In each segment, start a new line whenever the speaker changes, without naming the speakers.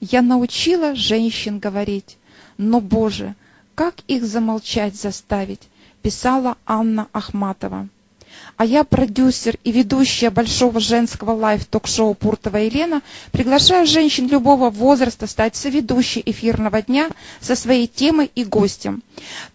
Я научила женщин говорить, но, Боже, как их замолчать заставить, писала Анна Ахматова. А я, продюсер и ведущая большого женского live-ток-шоу Пуртова Елена, приглашаю женщин любого возраста стать соведущей эфирного дня со своей темой и гостем.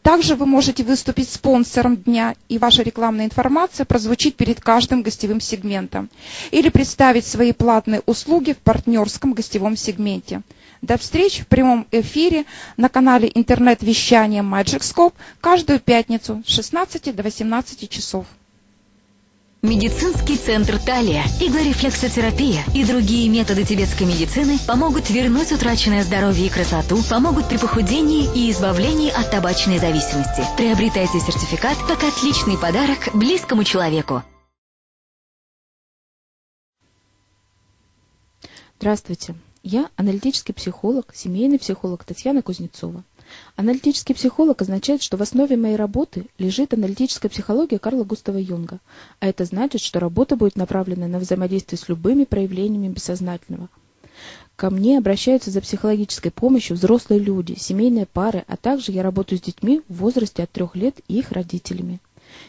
Также вы можете выступить спонсором дня, и ваша рекламная информация прозвучит перед каждым гостевым сегментом. Или представить свои платные услуги в партнерском гостевом сегменте. До встречи в прямом эфире на канале интернет-вещания Magic каждую пятницу с 16 до 18 часов.
Медицинский центр Талия, иглорефлексотерапия и другие методы тибетской медицины помогут вернуть утраченное здоровье и красоту, помогут при похудении и избавлении от табачной зависимости. Приобретайте сертификат как отличный подарок близкому человеку.
Здравствуйте. Я аналитический психолог, семейный психолог Татьяна Кузнецова. Аналитический психолог означает, что в основе моей работы лежит аналитическая психология Карла Густава Юнга, а это значит, что работа будет направлена на взаимодействие с любыми проявлениями бессознательного. Ко мне обращаются за психологической помощью взрослые люди, семейные пары, а также я работаю с детьми в возрасте от трех лет и их родителями.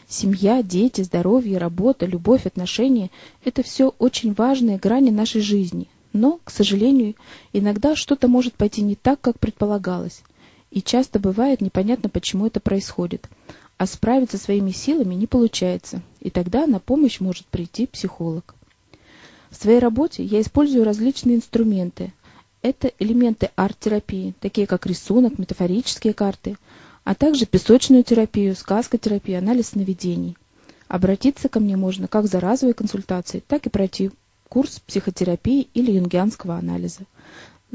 Семья, дети, здоровье, работа, любовь, отношения – это все очень важные грани нашей жизни, но, к сожалению, иногда что-то может пойти не так, как предполагалось. И часто бывает непонятно, почему это происходит. А справиться своими силами не получается, и тогда на помощь может прийти психолог. В своей работе я использую различные инструменты. Это элементы арт-терапии, такие как рисунок, метафорические карты, а также песочную терапию, сказкотерапию, анализ сновидений. Обратиться ко мне можно как за разовой консультацией, так и пройти курс психотерапии или юнгианского анализа.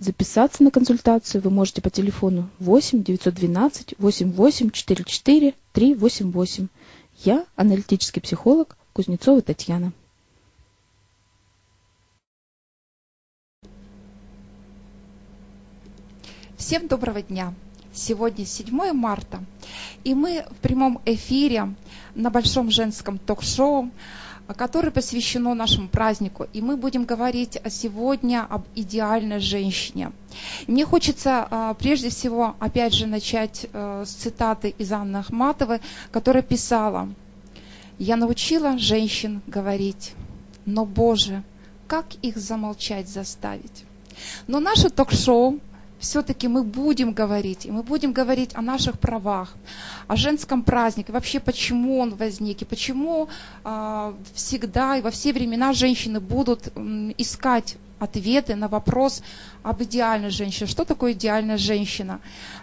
Записаться на консультацию вы можете по телефону 8 912 88 44 388. Я аналитический психолог Кузнецова Татьяна.
Всем доброго дня! Сегодня 7 марта, и мы в прямом эфире на Большом женском ток-шоу которое посвящено нашему празднику. И мы будем говорить сегодня об идеальной женщине. мне хочется а, прежде всего, опять же, начать э, с цитаты из Анны Ахматовой, которая писала, «Я научила женщин говорить, но, Боже, как их замолчать заставить?» Но наше ток-шоу все-таки мы будем говорить, и мы будем говорить о наших правах, о женском празднике, вообще почему он возник, и почему э, всегда и во все времена женщины будут э, искать ответы на вопрос об идеальной женщине. Что такое идеальная женщина?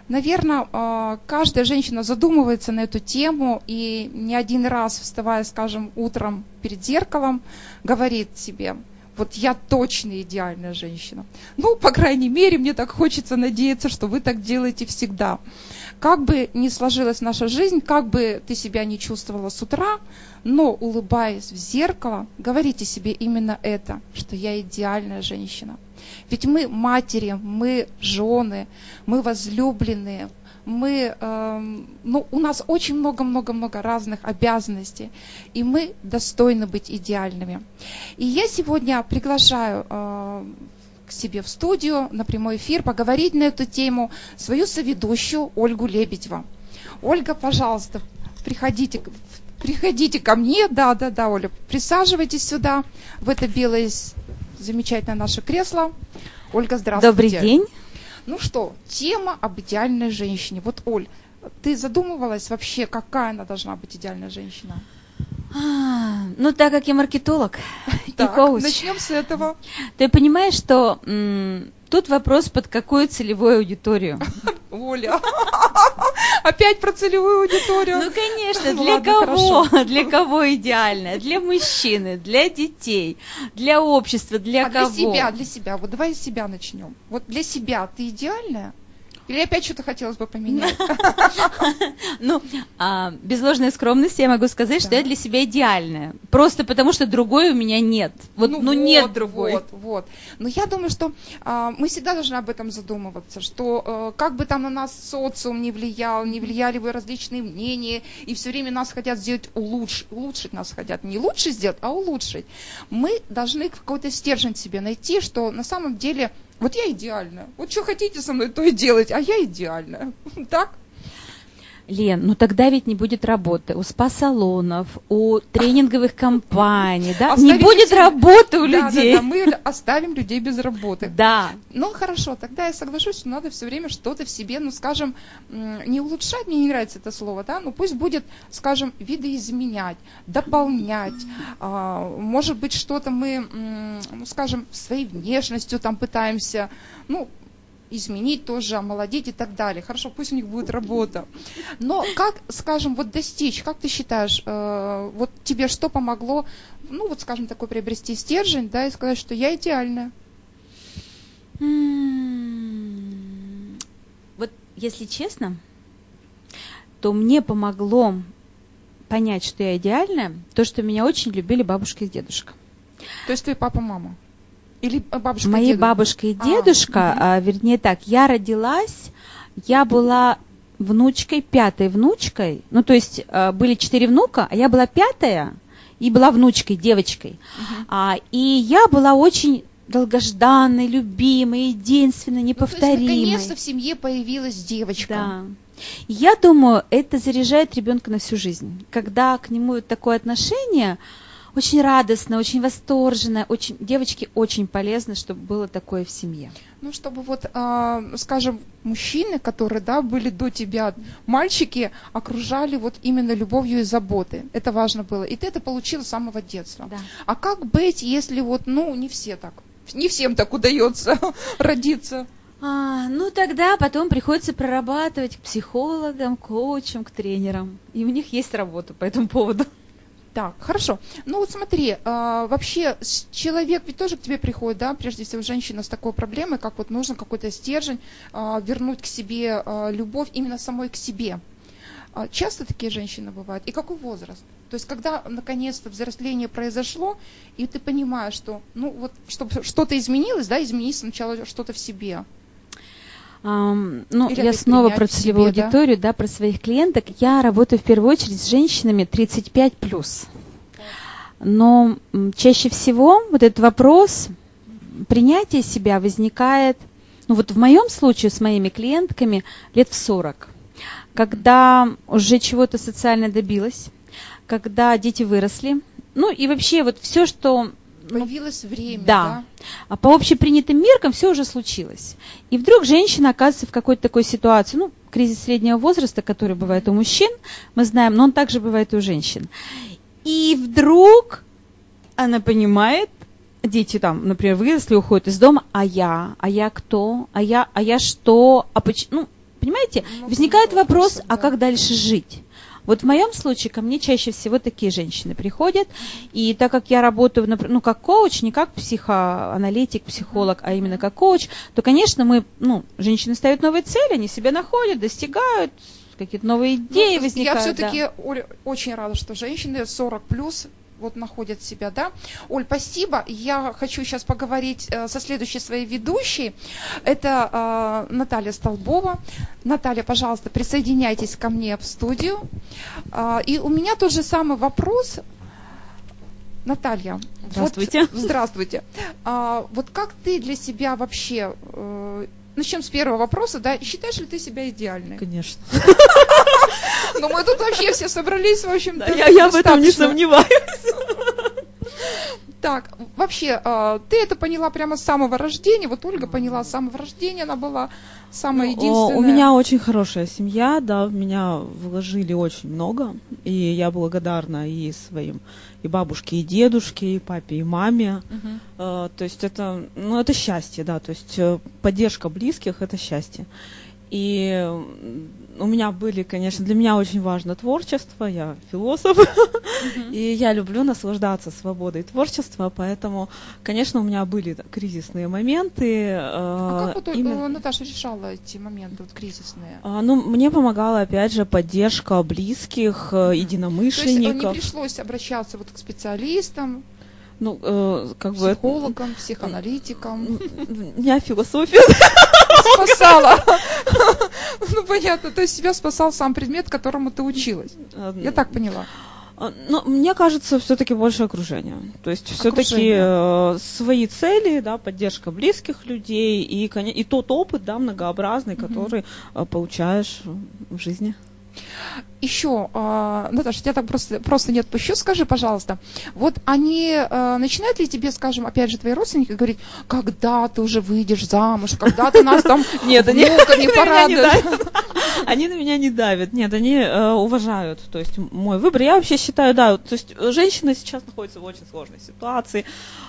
Наверное, а, каждая женщина задумывается на эту тему и не один раз, вставая, скажем, утром перед зеркалом, говорит себе, вот я точно идеальная женщина. Ну, по крайней мере, мне так хочется надеяться, что вы так делаете всегда. Как бы ни сложилась наша жизнь, как бы ты себя не чувствовала с утра, но улыбаясь в зеркало, говорите себе именно это, что я идеальная женщина. Ведь мы матери, мы жены, мы возлюбленные, мы, э, ну, у нас очень много-много-много разных обязанностей, и мы достойны быть идеальными. И я сегодня приглашаю э, к себе в студию на прямой эфир поговорить на эту тему свою соведущую Ольгу Лебедева. Ольга, пожалуйста, приходите, приходите ко мне, да, да, да, Оля, присаживайтесь сюда, в это белое замечательное наше кресло. Ольга, здравствуйте.
Добрый день.
Ну что, тема об идеальной женщине. Вот, Оль, ты задумывалась вообще, какая она должна быть идеальная женщина?
А, ну, так как я маркетолог
так, и коуч. начнем с этого.
Ты понимаешь, что м, тут вопрос, под какую целевую аудиторию?
Оля, опять про целевую аудиторию.
Ну, конечно, для Ладно, кого? Хорошо. Для кого идеально? Для мужчины, для детей, для общества, для
а
кого?
для себя, для себя. Вот давай с себя начнем. Вот для себя ты идеальная? Или опять что-то хотелось бы поменять?
Ну, а, без ложной скромности я могу сказать, что я для себя идеальная. Просто потому, что другой у меня нет. Вот, ну, ну нет другой.
Вот, вот. Но я думаю, что а, мы всегда должны об этом задумываться, что а, как бы там на нас социум не влиял, не влияли бы различные мнения, и все время нас хотят сделать улучшить, улучшить нас хотят. Не лучше сделать, а улучшить. Мы должны какой-то стержень себе найти, что на самом деле Вот я идеальная. Вот что хотите со мной, то и делать, а я идеальная. Так?
Лен, ну тогда ведь не будет работы у спа-салонов, у тренинговых компаний, да?
Оставим
не будет
людей-
работы у
Да,
людей.
Да, да, мы оставим людей без работы.
Да.
Ну хорошо, тогда я соглашусь, что надо все время что-то в себе, ну скажем, не улучшать, мне не нравится это слово, да, ну пусть будет, скажем, видоизменять, дополнять, а, может быть что-то мы, ну скажем, своей внешностью там пытаемся, ну изменить тоже, омолодить и так далее. Хорошо, пусть у них будет работа. Но как, скажем, вот достичь, как ты считаешь, э, вот тебе что помогло, ну вот скажем, такой приобрести стержень, да, и сказать, что я идеальная?
М, Вот если честно, то мне помогло понять, что я идеальная, то, что меня очень любили бабушка и дедушка.
То есть твой папа, мама? Или бабушка? и
Мои
дедушка?
бабушка и
А,
дедушка, а, вернее так, я родилась, я была внучкой, пятой внучкой, ну то есть а, были четыре внука, а я была пятая и была внучкой, девочкой.
Мгм.
А, и я была очень долгожданной, любимой, единственной,
Ну, то есть,
неповторимой.
наконец-то в семье появилась девочка.
Да. Я думаю, это заряжает ребенка на всю жизнь. Когда к нему такое отношение, очень радостно, очень восторженное, очень, девочке очень полезно, чтобы было такое в семье.
Ну, чтобы вот, а, скажем, мужчины, которые, да, были до тебя, мальчики, окружали вот именно любовью и заботой. Это важно было. И ты это получила с самого детства.
Да.
А как быть, если вот, ну, не все так, не всем так удается родиться?
А, ну тогда потом приходится прорабатывать к психологам, коучам, к тренерам. И у них есть работа по этому поводу.
Так, хорошо. Ну вот смотри, а, вообще человек ведь тоже к тебе приходит, да, прежде всего женщина с такой проблемой, как вот нужно какой-то стержень, а, вернуть к себе а, любовь именно самой к себе. Часто такие женщины бывают? И какой возраст? То есть, когда наконец-то взросление произошло, и ты понимаешь, что, ну вот, чтобы что-то изменилось, да, изменить сначала что-то в себе.
Ну,
Или
я снова про
в себе,
целевую
да?
аудиторию, да, про своих клиенток. Я работаю в первую очередь с женщинами 35 Но м, чаще всего вот этот вопрос принятия себя возникает, ну вот в моем случае с моими клиентками лет в 40, когда уже чего-то социально добилась, когда дети выросли, ну и вообще вот все, что
Появилось время,
да.
да?
а по общепринятым меркам все уже случилось. И вдруг женщина оказывается в какой-то такой ситуации, ну, кризис среднего возраста, который бывает у мужчин, мы знаем, но он также бывает и у женщин. И вдруг она понимает, дети там, например, выросли, уходят из дома, а я, а я кто, а я, а я что, а почему, ну, понимаете,
Много
возникает вопрос, а как дальше жить? Вот в моем случае ко мне чаще всего такие женщины приходят, и так как я работаю, ну, как коуч, не как психоаналитик, психолог, а именно как коуч, то, конечно, мы, ну, женщины ставят новые цели, они себя находят, достигают, какие-то новые идеи
Ну,
возникают.
Я
да.
все-таки, Оля, очень рада, что женщины 40 плюс вот находят себя, да. Оль, спасибо. Я хочу сейчас поговорить э, со следующей своей ведущей. Это э, Наталья Столбова. Наталья, пожалуйста, присоединяйтесь ко мне в студию. А, и у меня тот же самый вопрос. Наталья. вот-
Здравствуйте.
здравствуйте. А, вот как ты для себя вообще, э, начнем с первого вопроса, да, считаешь ли ты себя идеальной?
Конечно.
Ну, мы тут вообще все собрались, в общем-то.
я, я в этом не сомневаюсь.
Так, вообще, э, ты это поняла прямо с самого рождения. Вот Ольга поняла с самого рождения, она была самая
О,
единственная.
У меня очень хорошая семья, да, в меня вложили очень много, и я благодарна и своим и бабушке, и дедушке, и папе, и маме.
Мгм.
Э, То есть это, ну, это счастье, да, то есть э, поддержка близких – это счастье. И у меня были, конечно, для меня очень важно творчество, я философ, и я люблю наслаждаться свободой творчества, поэтому, конечно, у меня были кризисные моменты.
А
э,
как вот
именно-
Наташа решала эти моменты вот кризисные?
а, ну, мне помогала, опять же, поддержка близких, э,
То есть э, не
единомышленников.
пришлось обращаться вот к специалистам,
Ну, э, как бы...
психологам, психоаналитикам.
У меня философия.
Спасала. Ну, понятно, то есть себя спасал сам предмет, которому ты училась.
Э,
Я так поняла.
А, Ну, мне кажется, все-таки больше окружение. То есть все-таки
Окружение.
свои цели, да, поддержка близких людей и, и тот опыт, да, многообразный, который э, получаешь в жизни.
Еще, а, Наташа, тебя так просто, просто не отпущу, скажи, пожалуйста, вот они а, начинают ли тебе, скажем, опять же, твои родственники говорить, когда ты уже выйдешь замуж, когда ты нас там
Нет, они- не
порадуешь?
Они на меня не давят. Нет, они э, уважают, то есть мой выбор. Я вообще считаю, да, то есть женщина сейчас находится в очень сложной ситуации,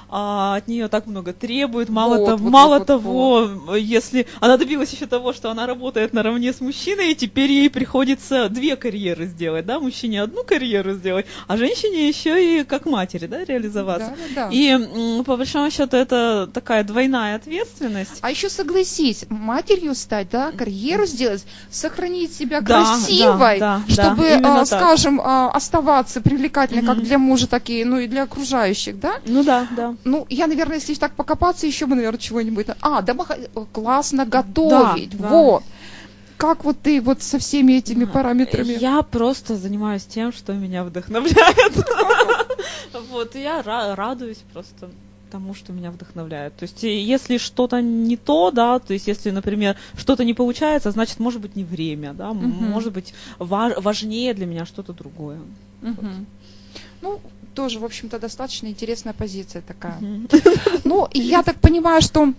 а, от нее так много требует. Мало,
Вот,
того,
вот,
мало
вот,
того, если она добилась еще того, что она работает наравне с мужчиной, и теперь ей приходится две карьеры сделать, да, мужчине одну карьеру сделать, а женщине еще и как матери, да, реализоваться.
Да, да, да.
И по большому счету это такая двойная ответственность.
А еще согласись, матерью стать, да, карьеру сделать, сохранить себя
Да,
красивой,
да, да,
чтобы,
да,
а, скажем, а, оставаться привлекательной как
Мгм.
для мужа, так и, ну, и для окружающих, да?
Ну да, да.
Ну, я, наверное, если так покопаться, еще бы, наверное, чего-нибудь. А, домохо... классно готовить,
да.
вот. Как вот ты вот со всеми этими параметрами?
Я просто занимаюсь тем, что меня вдохновляет. Вот, я ра- радуюсь просто тому, что меня вдохновляет. То есть, если что-то не то, да, то есть, если, например, что-то не получается, значит, может быть, не время, да, может быть, ва- важнее для меня что-то другое.
Ну, тоже, в общем-то, достаточно интересная позиция такая. Ну, и я так понимаю, что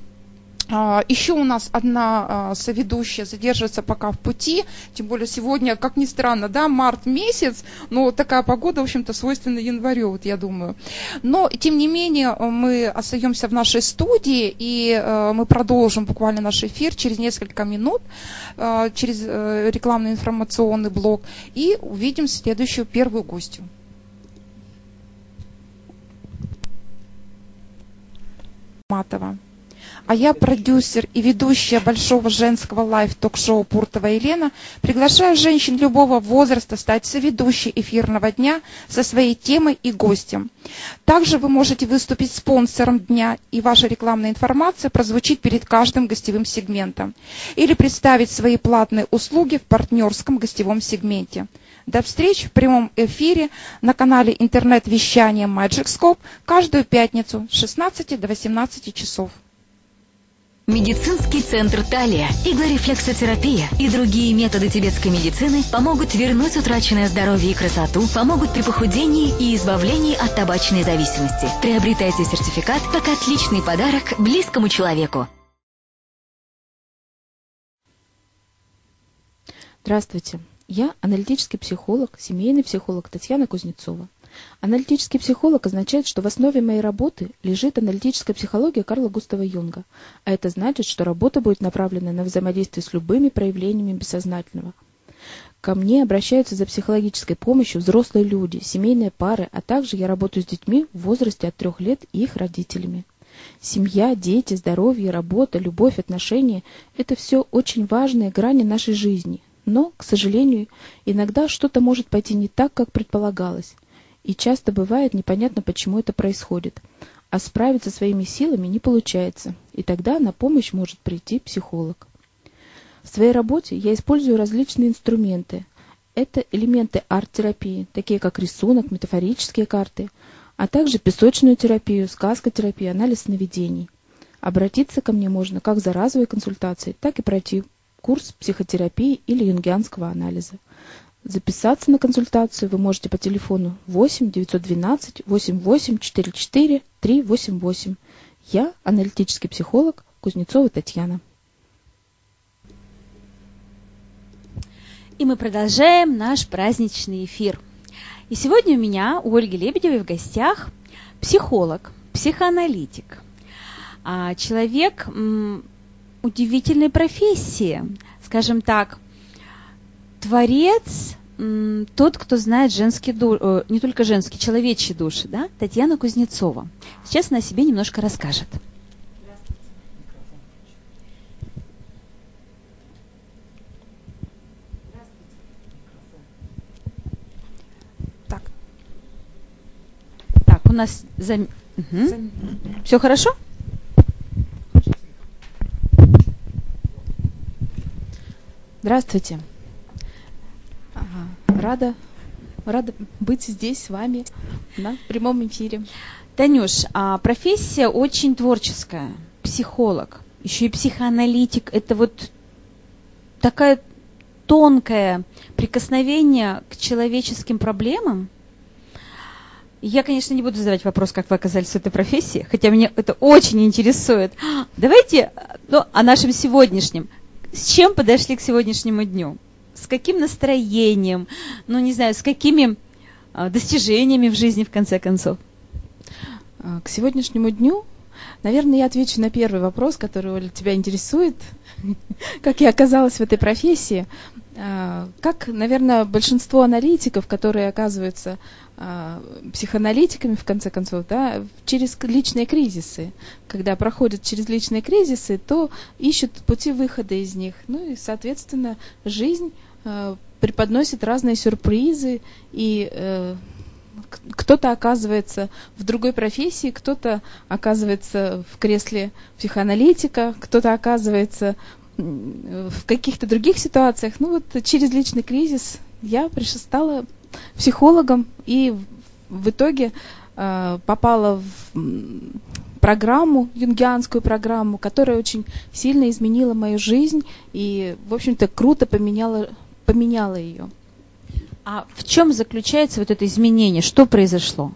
а, еще у нас одна а, соведущая задержится пока в пути, тем более сегодня, как ни странно, да, март месяц, но такая погода, в общем-то, свойственна январю, вот я думаю. Но, тем не менее, мы остаемся в нашей студии, и э, мы продолжим буквально наш эфир через несколько минут, через э, рекламный информационный блок, и увидим следующую первую гостью. Матова. А я, продюсер и ведущая большого женского live-ток-шоу Пуртова Елена, приглашаю женщин любого возраста стать соведущей эфирного дня со своей темой и гостем. Также вы можете выступить спонсором дня, и ваша рекламная информация прозвучит перед каждым гостевым сегментом. Или представить свои платные услуги в партнерском гостевом сегменте. До встреч в прямом эфире на канале интернет-вещания Magic Scope каждую пятницу с 16 до 18 часов.
Медицинский центр Талия, иглорефлексотерапия и другие методы тибетской медицины помогут вернуть утраченное здоровье и красоту, помогут при похудении и избавлении от табачной зависимости. Приобретайте сертификат как отличный подарок близкому человеку.
Здравствуйте. Я аналитический психолог, семейный психолог Татьяна Кузнецова. Аналитический психолог означает, что в основе моей работы лежит аналитическая психология Карла Густава Юнга, а это значит, что работа будет направлена на взаимодействие с любыми проявлениями бессознательного. Ко мне обращаются за психологической помощью взрослые люди, семейные пары, а также я работаю с детьми в возрасте от трех лет и их родителями. Семья, дети, здоровье, работа, любовь, отношения – это все очень важные грани нашей жизни. Но, к сожалению, иногда что-то может пойти не так, как предполагалось. И часто бывает непонятно, почему это происходит. А справиться своими силами не получается. И тогда на помощь может прийти психолог. В своей работе я использую различные инструменты. Это элементы арт-терапии, такие как рисунок, метафорические карты, а также песочную терапию, сказкотерапию, анализ сновидений. Обратиться ко мне можно как за разовой консультацией, так и пройти курс психотерапии или юнгианского анализа. Записаться на консультацию вы можете по телефону 8 912 88 44 388. Я аналитический психолог Кузнецова Татьяна.
И мы продолжаем наш праздничный эфир. И сегодня у меня, у Ольги Лебедевой в гостях психолог, психоаналитик, а, человек удивительной профессии, скажем так, творец, тот, кто знает женские ду- э, не только женские, человечьи души, да, Татьяна Кузнецова. Сейчас она о себе немножко расскажет.
Так,
Так, у нас зам...
зам-
все хорошо?
Здравствуйте. Рада рада быть здесь с вами на прямом эфире.
Танюш, а профессия очень творческая, психолог, еще и психоаналитик. Это вот такое тонкое прикосновение к человеческим проблемам. Я, конечно, не буду задавать вопрос, как вы оказались в этой профессии, хотя меня это очень интересует. Давайте ну, о нашем сегодняшнем. С чем подошли к сегодняшнему дню? С каким настроением? Ну, не знаю, с какими а, достижениями в жизни, в конце концов?
А, к сегодняшнему дню, наверное, я отвечу на первый вопрос, который, Оля, тебя интересует. Как я оказалась в этой профессии? А, как, наверное, большинство аналитиков, которые оказываются а, психоаналитиками, в конце концов, да, через личные кризисы. Когда проходят через личные кризисы, то ищут пути выхода из них. Ну и, соответственно, жизнь преподносит разные сюрпризы и э, кто-то оказывается в другой профессии, кто-то оказывается в кресле психоаналитика, кто-то оказывается в каких-то других ситуациях. Ну вот через личный кризис я пришла, стала психологом и в итоге э, попала в программу, юнгианскую программу, которая очень сильно изменила мою жизнь и, в общем-то, круто поменяла, поменяла ее.
А в чем заключается вот это изменение? Что произошло?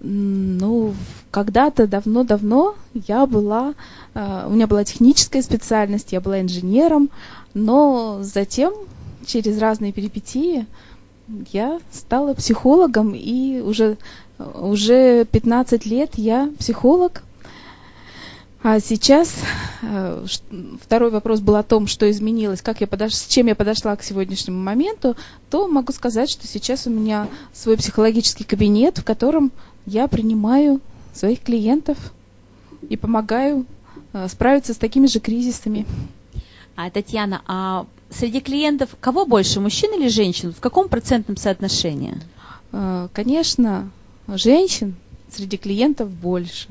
Ну, когда-то давно-давно я была, э, у меня была техническая специальность, я была инженером, но затем через разные перипетии я стала психологом, и уже, уже 15 лет я психолог, а сейчас э, второй вопрос был о том, что изменилось, как я подош... с чем я подошла к сегодняшнему моменту, то могу сказать, что сейчас у меня свой психологический кабинет, в котором я принимаю своих клиентов и помогаю э, справиться с такими же кризисами.
А, Татьяна, а среди клиентов кого больше, мужчин или женщин? В каком процентном соотношении?
Э, конечно, женщин среди клиентов больше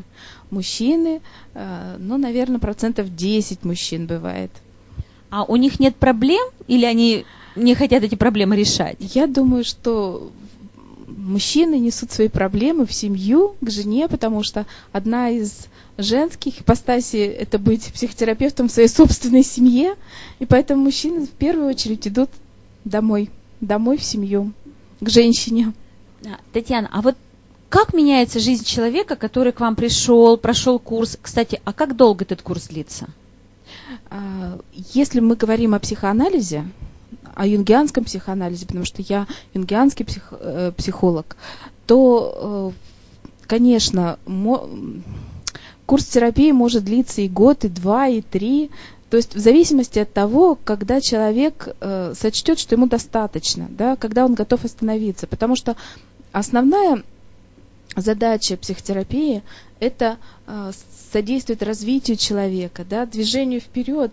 мужчины, э, ну, наверное, процентов 10 мужчин бывает.
А у них нет проблем или они не хотят эти проблемы решать?
Я думаю, что мужчины несут свои проблемы в семью, к жене, потому что одна из женских ипостасей – это быть психотерапевтом в своей собственной семье, и поэтому мужчины в первую очередь идут домой, домой в семью, к женщине.
Татьяна, а вот как меняется жизнь человека, который к вам пришел, прошел курс? Кстати, а как долго этот курс длится?
А, если мы говорим о психоанализе, о юнгианском психоанализе, потому что я юнгианский псих, э, психолог, то, э, конечно, курс терапии может длиться и год, и два, и три. То есть в зависимости от того, когда человек э, сочтет, что ему достаточно, да, когда он готов остановиться. Потому что основная задача психотерапии – это э, содействовать развитию человека, да, движению вперед.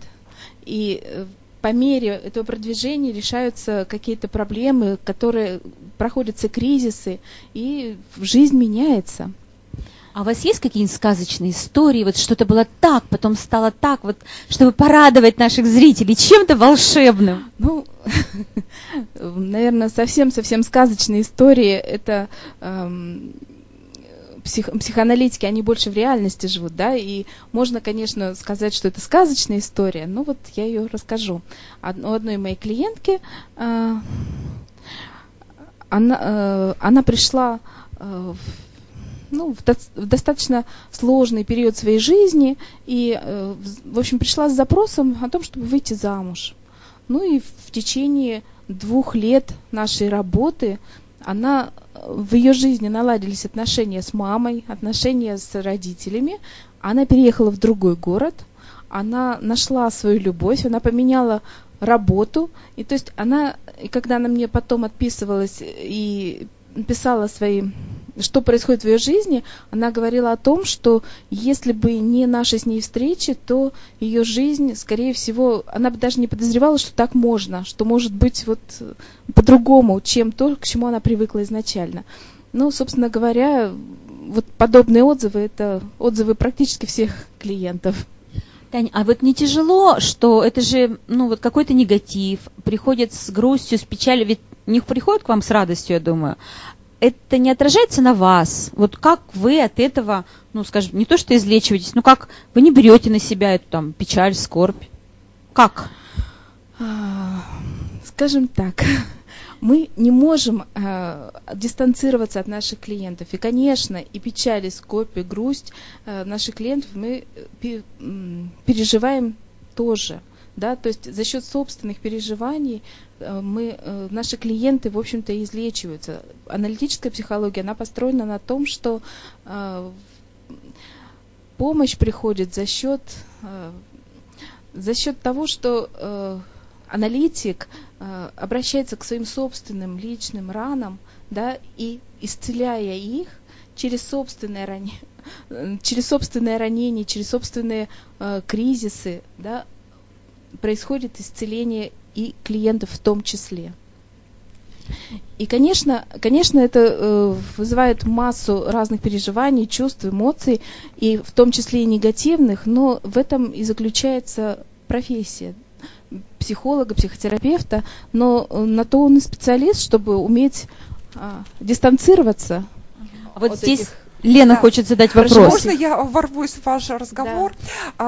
И э, по мере этого продвижения решаются какие-то проблемы, которые проходятся кризисы, и жизнь меняется.
А у вас есть какие-нибудь сказочные истории? Вот что-то было так, потом стало так, вот, чтобы порадовать наших зрителей чем-то волшебным?
Ну, наверное, совсем-совсем сказочные истории. Это эм, псих, психоаналитики, они больше в реальности живут, да, и можно, конечно, сказать, что это сказочная история, но вот я ее расскажу. у одной моей клиентки, э, она, э, она пришла э, ну, в, до, в достаточно сложный период своей жизни и, э, в общем, пришла с запросом о том, чтобы выйти замуж. Ну и в течение двух лет нашей работы она в ее жизни наладились отношения с мамой, отношения с родителями. Она переехала в другой город, она нашла свою любовь, она поменяла работу. И то есть она, и когда она мне потом отписывалась и писала свои что происходит в ее жизни, она говорила о том, что если бы не наши с ней встречи, то ее жизнь, скорее всего, она бы даже не подозревала, что так можно, что может быть вот по-другому, чем то, к чему она привыкла изначально. Ну, собственно говоря, вот подобные отзывы – это отзывы практически всех клиентов.
Таня, а вот не тяжело, что это же, ну, вот какой-то негатив, приходит с грустью, с печалью, ведь не приходит к вам с радостью, я думаю. Это не отражается на вас? Вот как вы от этого, ну, скажем, не то что излечиваетесь, но как вы не берете на себя эту там печаль, скорбь? Как?
Скажем так, мы не можем э, дистанцироваться от наших клиентов. И, конечно, и печаль, и скорбь, и грусть э, наших клиентов мы э, пе- м, переживаем тоже. Да, то есть за счет собственных переживаний э, мы, э, наши клиенты, в общем-то, излечиваются. Аналитическая психология, она построена на том, что э, помощь приходит за счет, э, за счет того, что э, аналитик э, обращается к своим собственным личным ранам, да, и исцеляя их через собственное ранение, через собственное ранение, через собственные э, кризисы, да, происходит исцеление и клиентов в том числе. И, конечно, конечно, это э, вызывает массу разных переживаний, чувств, эмоций, и в том числе и негативных, но в этом и заключается профессия психолога, психотерапевта, но э, на то он и специалист, чтобы уметь а, дистанцироваться.
А вот
от
здесь
этих-
Лена
Да.
хочет задать
Хорошо,
вопрос.
Можно я ворвусь в ваш разговор?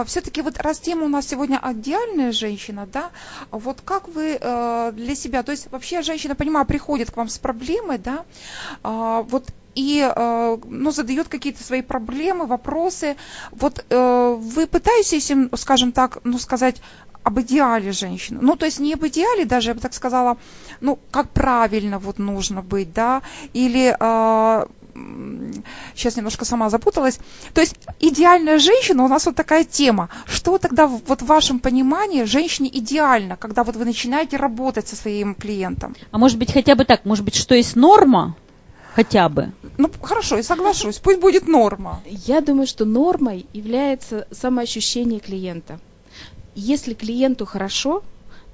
Все-таки вот раз тема у нас сегодня идеальная женщина, да, вот как вы э, для себя, то есть вообще женщина, понимаю, приходит к вам с проблемой, да, а, вот и э, ну, задает какие-то свои проблемы, вопросы. Вот вы пытаетесь им, скажем так, ну сказать об идеале женщины. Ну, то есть не об идеале даже, я бы так сказала, ну, как правильно вот нужно быть, да, или э, сейчас немножко сама запуталась. То есть идеальная женщина, у нас вот такая тема. Что тогда в- вот в вашем понимании женщине идеально, когда вот вы начинаете работать со своим клиентом?
А может быть хотя бы так, может быть, что есть норма? Хотя бы.
Ну, хорошо, я соглашусь, пусть будет норма.
Я думаю, что нормой является самоощущение клиента. Если клиенту хорошо,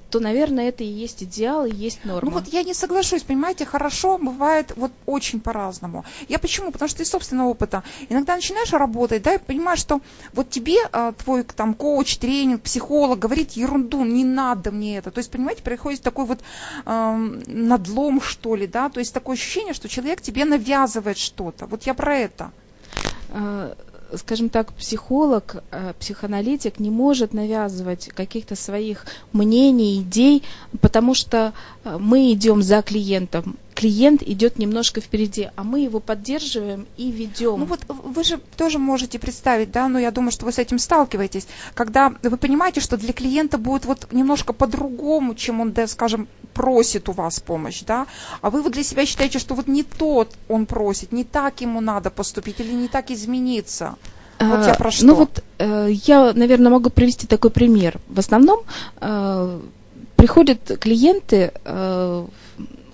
то, наверное, это и есть идеал, и есть норма.
Ну вот я не соглашусь, понимаете, хорошо бывает вот очень по-разному. Я почему? Потому что из собственного опыта. Иногда начинаешь работать, да, и понимаешь, что вот тебе а, твой там коуч, тренинг, психолог говорит ерунду, не надо мне это. То есть, понимаете, происходит такой вот эм, надлом, что ли, да, то есть такое ощущение, что человек тебе навязывает что-то. Вот я про это.
Скажем так, психолог, э, психоаналитик не может навязывать каких-то своих мнений, идей, потому что э, мы идем за клиентом. Клиент идет немножко впереди, а мы его поддерживаем и ведем.
Ну вот вы же тоже можете представить, да, но я думаю, что вы с этим сталкиваетесь, когда вы понимаете, что для клиента будет вот немножко по-другому, чем он, да, скажем, просит у вас помощь, да, а вы вот для себя считаете, что вот не тот он просит, не так ему надо поступить или не так измениться. Вот я
А,
про что.
Ну вот э, я, наверное, могу привести такой пример. В основном э, приходят клиенты, э,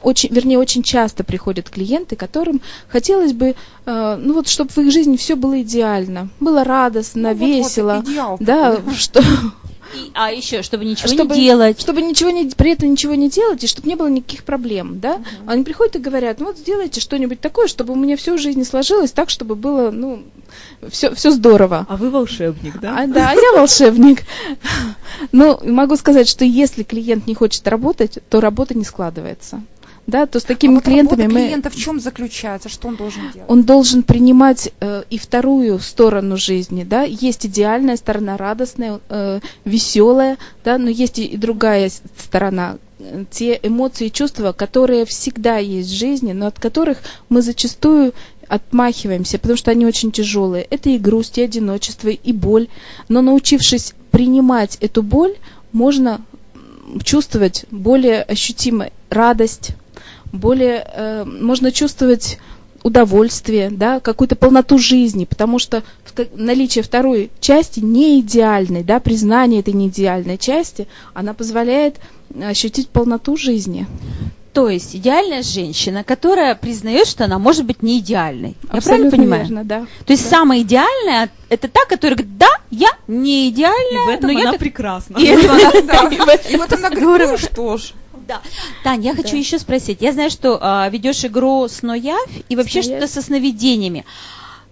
очень, вернее, очень часто приходят клиенты, которым хотелось бы, э, ну вот, чтобы в их жизни все было идеально, было радостно,
Ну, вот- вот
весело,
идеал
да,
такой.
что,
И- а еще, чтобы ничего
чтобы,
не делать.
чтобы ничего не, при этом ничего не делать, и чтобы не было никаких проблем, да. Они приходят и говорят, ну вот сделайте что-нибудь такое, чтобы у меня всю жизнь сложилось так, чтобы было, ну, все, все здорово.
А вы волшебник, да?
А, да, а я волшебник. Ну, могу сказать, что если клиент не хочет работать, то работа не складывается. Да, то с такими
А вот
клиентами мы...
клиента в чем заключается, что он должен делать?
Он должен принимать э, и вторую сторону жизни, да. Есть идеальная сторона, радостная, э, веселая, да, но есть и, и другая сторона. Э, Те эмоции и чувства, которые всегда есть в жизни, но от которых мы зачастую отмахиваемся, потому что они очень тяжелые. Это и грусть, и одиночество, и боль. Но научившись принимать эту боль, можно чувствовать более ощутимо радость, более э, можно чувствовать удовольствие, да, какую-то полноту жизни, потому что наличие второй части не идеальной, да, признание этой неидеальной части, она позволяет ощутить полноту жизни.
То есть идеальная женщина, которая признает, что она может быть не идеальной. Я
Абсолютно
правильно понимаю?
верно, да.
То есть
Да.
самая идеальная это та, которая говорит, да, я не
И
идеальная,
в этом
но я
она
так-
прекрасна.
И
Да. И вот она говорит, ну что ж.
Да. Тань, я хочу
Да.
еще спросить. Я знаю, что а, ведешь игру «Сно Явь» и вообще
«Сно
что-то
Явь».
со сновидениями.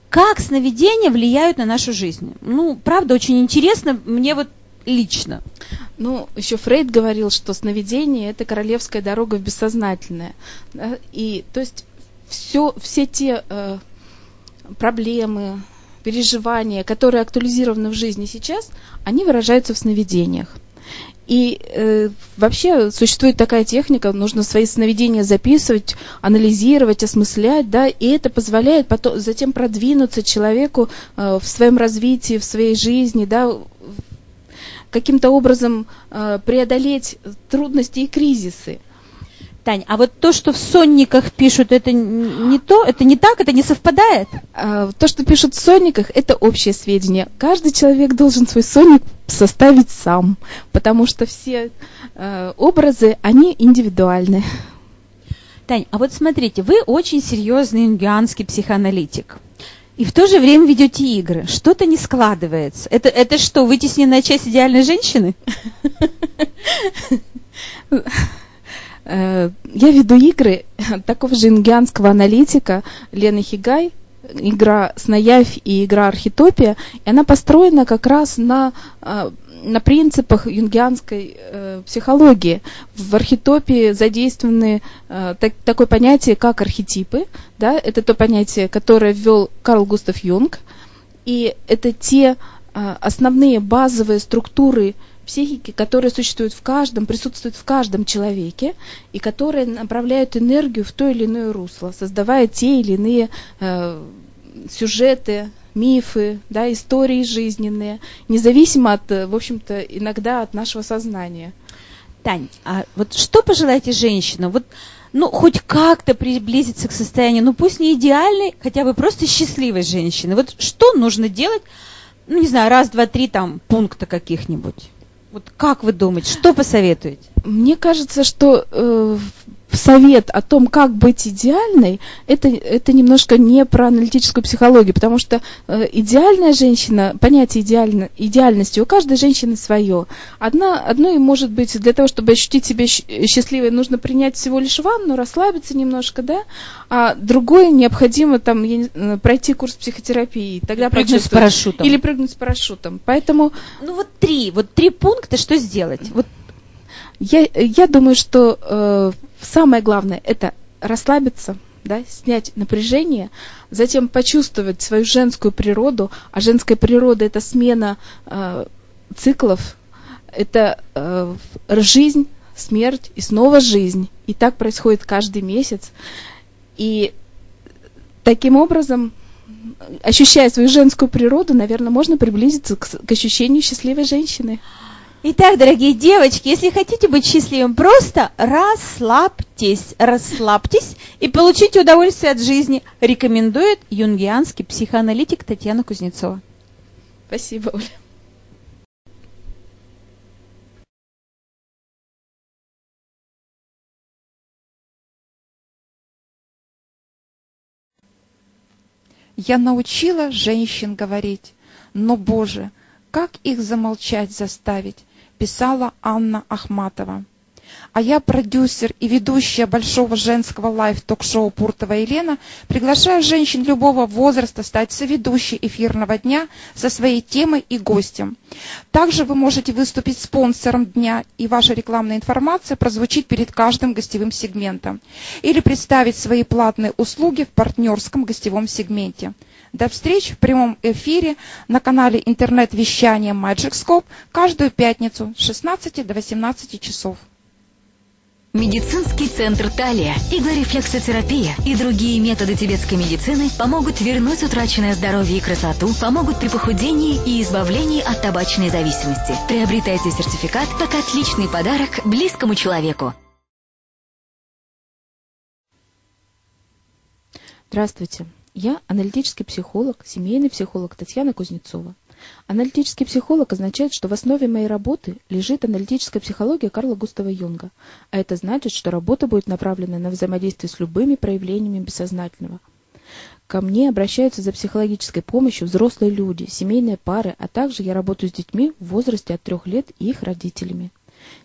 как сновидения влияют на нашу жизнь. Ну, правда, очень интересно мне вот лично.
Ну, еще Фрейд говорил, что сновидение – это королевская дорога в бессознательное. Да? И, то есть, все, все те э, проблемы, переживания, которые актуализированы в жизни сейчас, они выражаются в сновидениях. И э, вообще существует такая техника, нужно свои сновидения записывать, анализировать, осмыслять, да, и это позволяет потом, затем продвинуться человеку э, в своем развитии, в своей жизни, да, каким-то образом э, преодолеть трудности и кризисы.
Тань, а вот то, что в сонниках пишут, это не то, это не так, это не совпадает?
А, то, что пишут в сонниках, это общее сведение. Каждый человек должен свой сонник составить сам, потому что все э, образы, они индивидуальны.
Тань, а вот смотрите, вы очень серьезный ингианский психоаналитик. И в то же время ведете игры. Что-то не складывается. Это, это что, вытесненная часть идеальной женщины?
Э, я веду игры такого же ингианского аналитика Лены Хигай, игра «Сноявь» и игра «Архитопия», и она построена как раз на, э, на принципах юнгианской э, психологии. В архитопии задействованы так, такое понятие, как архетипы. Да? Это то понятие, которое ввел Карл Густав Юнг. И это те основные базовые структуры психики, которые существуют в каждом, присутствуют в каждом человеке, и которые направляют энергию в то или иное русло, создавая те или иные э, сюжеты, мифы, да, истории жизненные, независимо от, в общем-то, иногда от нашего сознания.
Тань, а вот что пожелаете женщинам? Вот ну, хоть как-то приблизиться к состоянию, ну, пусть не идеальной, хотя бы просто счастливой женщины. Вот что нужно делать, ну, не знаю, раз, два, три там пункта каких-нибудь? Вот как вы думаете, что посоветуете?
Мне кажется, что э, совет о том, как быть идеальной, это, это немножко не про аналитическую психологию, потому что э, идеальная женщина, понятие идеально, идеальности у каждой женщины свое. Одна, одно и может быть для того, чтобы ощутить себя счастливой, нужно принять всего лишь ванну, расслабиться немножко, да, а другое необходимо там не, э, пройти курс психотерапии. Тогда
прыгнуть с парашютом.
Или прыгнуть с парашютом. Поэтому...
Ну вот три, вот три пункта, что сделать? Вот
я, я думаю, что э, самое главное это расслабиться, да, снять напряжение, затем почувствовать свою женскую природу, а женская природа это смена э, циклов, это э, жизнь, смерть и снова жизнь. И так происходит каждый месяц. И таким образом, ощущая свою женскую природу, наверное, можно приблизиться к, к ощущению счастливой женщины.
Итак, дорогие девочки, если хотите быть счастливым, просто расслабьтесь, расслабьтесь и получите удовольствие от жизни, рекомендует юнгианский психоаналитик Татьяна Кузнецова.
Спасибо, Оля.
Я научила женщин говорить, но, Боже, как их замолчать заставить? писала Анна Ахматова. А я, продюсер и ведущая большого женского live-ток-шоу Пуртова Елена, приглашаю женщин любого возраста стать соведущей эфирного дня со своей темой и гостем. Также вы можете выступить спонсором дня, и ваша рекламная информация прозвучит перед каждым гостевым сегментом. Или представить свои платные услуги в партнерском гостевом сегменте. До встречи в прямом эфире на канале интернет-вещания Magic каждую пятницу с 16 до 18 часов.
Медицинский центр Талия, иглорефлексотерапия и другие методы тибетской медицины помогут вернуть утраченное здоровье и красоту, помогут при похудении и избавлении от табачной зависимости. Приобретайте сертификат как отличный подарок близкому человеку.
Здравствуйте. Я аналитический психолог, семейный психолог Татьяна Кузнецова. Аналитический психолог означает, что в основе моей работы лежит аналитическая психология Карла Густава Юнга, а это значит, что работа будет направлена на взаимодействие с любыми проявлениями бессознательного. Ко мне обращаются за психологической помощью взрослые люди, семейные пары, а также я работаю с детьми в возрасте от трех лет и их родителями.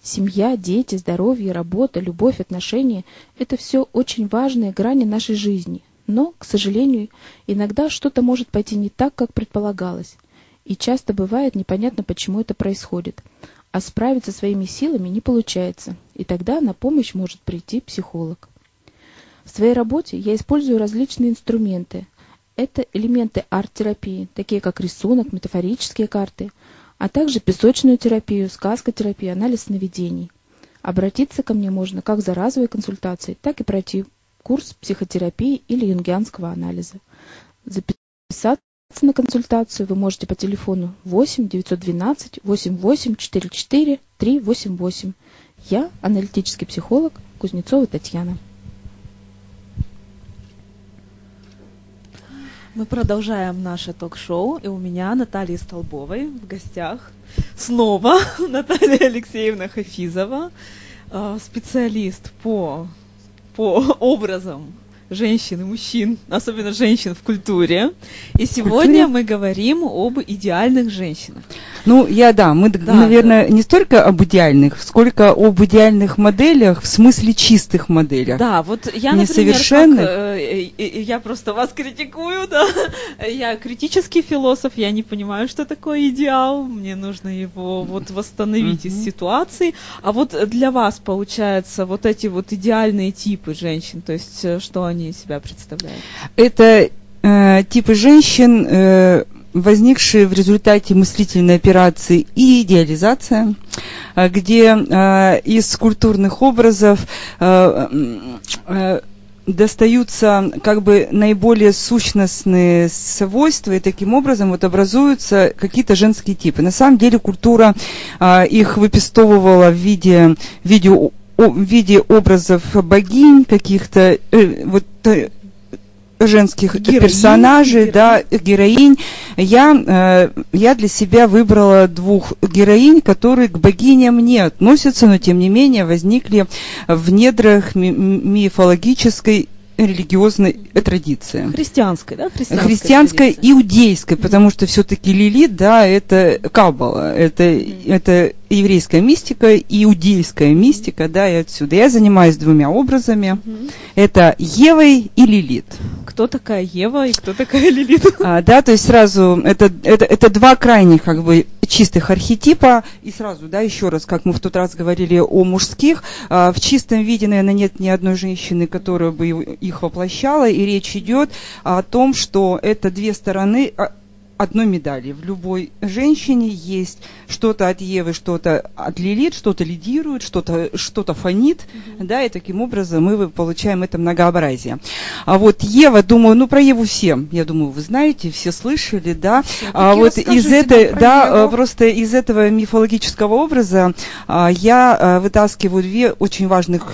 Семья, дети, здоровье, работа, любовь, отношения – это все очень важные грани нашей жизни – Но, к сожалению, иногда что-то может пойти не так, как предполагалось. И часто бывает непонятно, почему это происходит. А справиться своими силами не получается, и тогда на помощь может прийти психолог. В своей работе я использую различные инструменты. Это элементы арт-терапии, такие как рисунок, метафорические карты, а также песочную терапию, сказкотерапию, анализ сновидений. Обратиться ко мне можно как за разовой консультацией, так и пройти курс психотерапии или юнгианского анализа. Записаться на консультацию вы можете по телефону 8 912 8844 388. Я аналитический психолог Кузнецова Татьяна.
Мы продолжаем наше ток-шоу, и у меня Наталья Столбовой в гостях снова Наталья Алексеевна Хафизова, э, специалист по, по образам женщин и мужчин, особенно женщин в культуре. И сегодня культуре? мы говорим об идеальных женщинах.
Ну, я да, мы, да, наверное, да. не столько об идеальных, сколько об идеальных моделях, в смысле чистых моделях.
Да, вот я, например, как, э, я просто вас критикую, да, я критический философ, я не понимаю, что такое идеал, мне нужно его вот восстановить mm-hmm. из ситуации, а вот для вас, получается, вот эти вот идеальные типы женщин, то есть э, что они из себя представляют?
Это э, типы женщин... Э, возникшие в результате мыслительной операции и идеализация, э, где э, из культурных образов э, достаются как бы наиболее сущностные свойства, и таким образом вот образуются какие-то женские типы. На самом деле культура их выпистовывала в виде, в виде, в виде образов богинь, каких-то вот женских героинь, персонажей, героинь. да, героинь. Я, э, я для себя выбрала двух героинь, которые к богиням не относятся, но тем не менее возникли в недрах ми- мифологической религиозной традиции.
Христианской, да?
Христианской, Христианской иудейской, потому что все-таки Лилит, да, это Каббала, это, это еврейская мистика, иудейская мистика, да, и отсюда. Я занимаюсь двумя образами. Mm-hmm. Это Евой и Лилит.
Кто такая Ева и кто такая Лилит?
А, да, то есть сразу это, это, это два крайних как бы чистых архетипа. И сразу, да, еще раз, как мы в тот раз говорили о мужских, а, в чистом виде, наверное, нет ни одной женщины, которая бы их воплощала. И речь идет о том, что это две стороны а, одной медали. В любой женщине есть что-то от Евы, что-то от Лилит, что-то лидирует, что-то что фонит, mm-hmm. да, и таким образом мы получаем это многообразие. А вот Ева, думаю, ну про Еву всем, я думаю, вы знаете, все слышали, да. А вот из этой, да, Еву. просто из этого мифологического образа а, я а, вытаскиваю две очень важных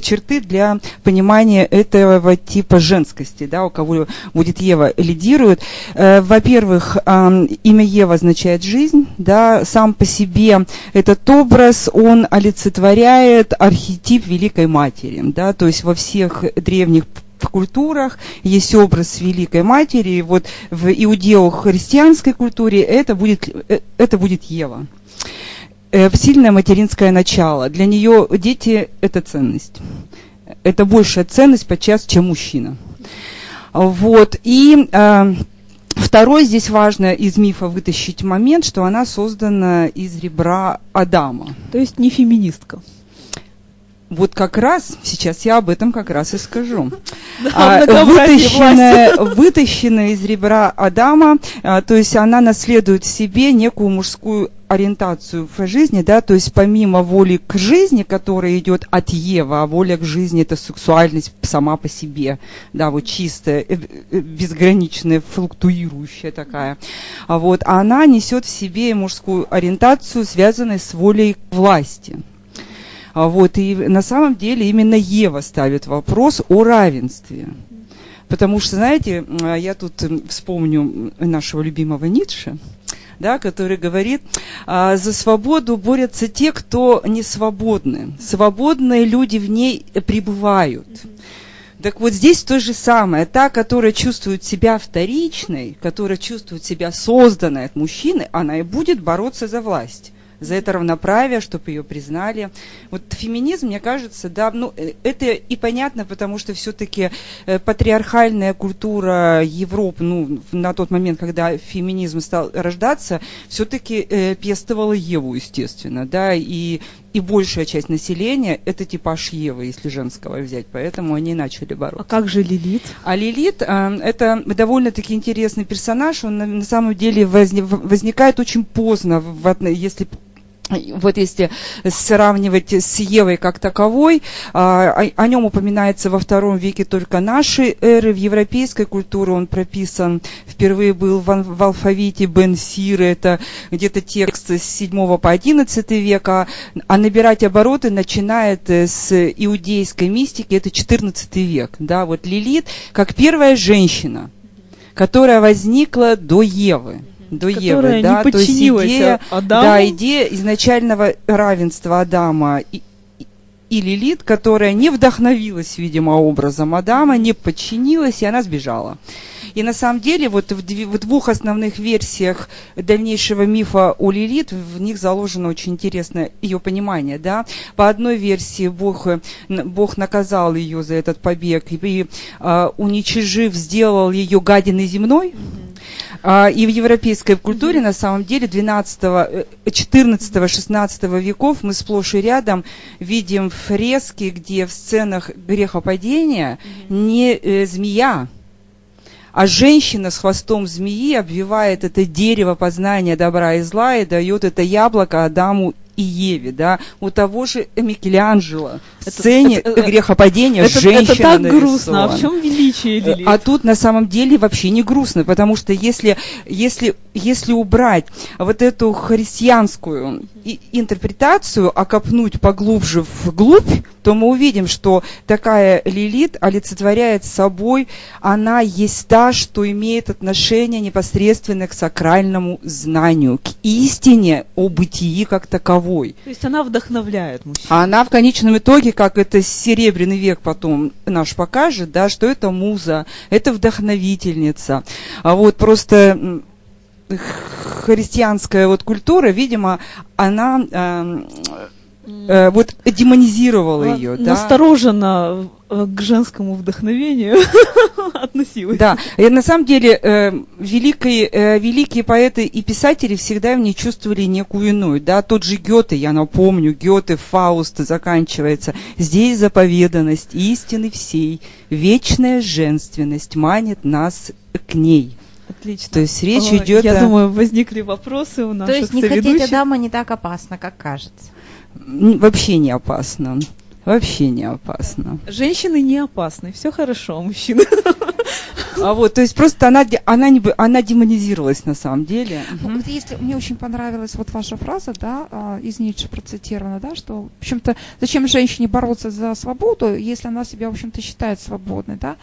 черты для понимания этого типа женскости, да, у кого будет Ева лидирует. Э, во-первых, имя Ева означает жизнь, да, сам по себе этот образ, он олицетворяет архетип Великой Матери, да, то есть во всех древних культурах есть образ Великой Матери, и вот в иудео-христианской культуре это будет, э, это будет Ева. Э, сильное материнское начало. Для нее дети – это ценность. Это большая ценность подчас, чем мужчина. Вот. И э, второй здесь важно из мифа вытащить момент, что она создана из ребра Адама.
То есть не феминистка.
Вот как раз, сейчас я об этом как раз и скажу. А, вытащенная, вытащенная из ребра Адама, а, то есть она наследует в себе некую мужскую ориентацию в жизни, да, то есть помимо воли к жизни, которая идет от Ева, а воля к жизни это сексуальность сама по себе, да, вот чистая, э, э, безграничная, флуктуирующая такая, а вот она несет в себе мужскую ориентацию, связанную с волей власти. А вот, и на самом деле именно Ева ставит вопрос о равенстве. Потому что, знаете, я тут вспомню нашего любимого Ницше, да, который говорит, а, за свободу борются те, кто не свободны. Свободные люди в ней пребывают. Так вот здесь то же самое. Та, которая чувствует себя вторичной, которая чувствует себя созданной от мужчины, она и будет бороться за власть. За это равноправие, чтобы ее признали. Вот феминизм, мне кажется, да, ну, э, это и понятно, потому что все-таки э, патриархальная культура Европы, ну, на тот момент, когда феминизм стал рождаться, все-таки э, пестовала Еву, естественно, да, и и большая часть населения это типаж Евы, если женского взять, поэтому они начали бороться.
А как же Лилит?
А Лилит э, это довольно-таки интересный персонаж, он на, на самом деле возник, возникает очень поздно, в, если вот если сравнивать с Евой как таковой, а, о, нем упоминается во втором веке только нашей эры. В европейской культуре он прописан, впервые был в, в алфавите Бен Сиры, это где-то текст с 7 по 11 века, а набирать обороты начинает э, с иудейской мистики, это 14 век. Да, вот Лилит как первая женщина, которая возникла до Евы до Евы, да,
не то есть идея,
Адаму. да, идея изначального равенства Адама и, и Лилит, которая не вдохновилась, видимо, образом Адама, не подчинилась, и она сбежала. И на самом деле вот в, в двух основных версиях дальнейшего мифа о Лилит, в них заложено очень интересное ее понимание. Да? По одной версии Бог, Бог наказал ее за этот побег и, э, уничижив, сделал ее гадиной земной. А, и в европейской культуре на самом деле 12, 14, 16 веков мы сплошь и рядом видим фрески, где в сценах грехопадения не э, змея, а женщина с хвостом змеи обвивает это дерево познания добра и зла и дает это яблоко Адаму и Еве, да, у того же Микеланджело в сцене это, это, грехопадения это, женщина
Это так нарисована. грустно, а в чем величие Лилит?
А тут на самом деле вообще не грустно, потому что если, если, если убрать вот эту христианскую интерпретацию, а копнуть поглубже вглубь, то мы увидим, что такая Лилит олицетворяет собой, она есть та, что имеет отношение непосредственно к сакральному знанию, к истине о бытии как таковой таковой.
То есть она вдохновляет мужчин.
А она в конечном итоге, как это серебряный век потом наш покажет, да, что это муза, это вдохновительница. А вот просто христианская вот культура, видимо, она э, э, вот демонизировала ее,
да? Настороженно э, к женскому вдохновению относилась.
Да, и на самом деле э, великие, э, великие поэты и писатели всегда в ней чувствовали некую иную, да, тот же Гёте, я напомню, Гёте, Фауст заканчивается, здесь заповеданность истины всей, вечная женственность манит нас к ней.
Отлично.
То есть речь идет
Я о... думаю, возникли вопросы у наших
То есть не хотеть Адама не так опасно, как кажется.
Вообще не опасно. Вообще не опасно.
Женщины не опасны, все хорошо, мужчины.
А вот, то есть просто она, она, не, она демонизировалась на самом деле.
Ну, вот если мне очень понравилась вот ваша фраза, да, а, из Ницше процитирована, да, что, в общем-то, зачем женщине бороться за свободу, если она себя, в общем-то, считает свободной, да?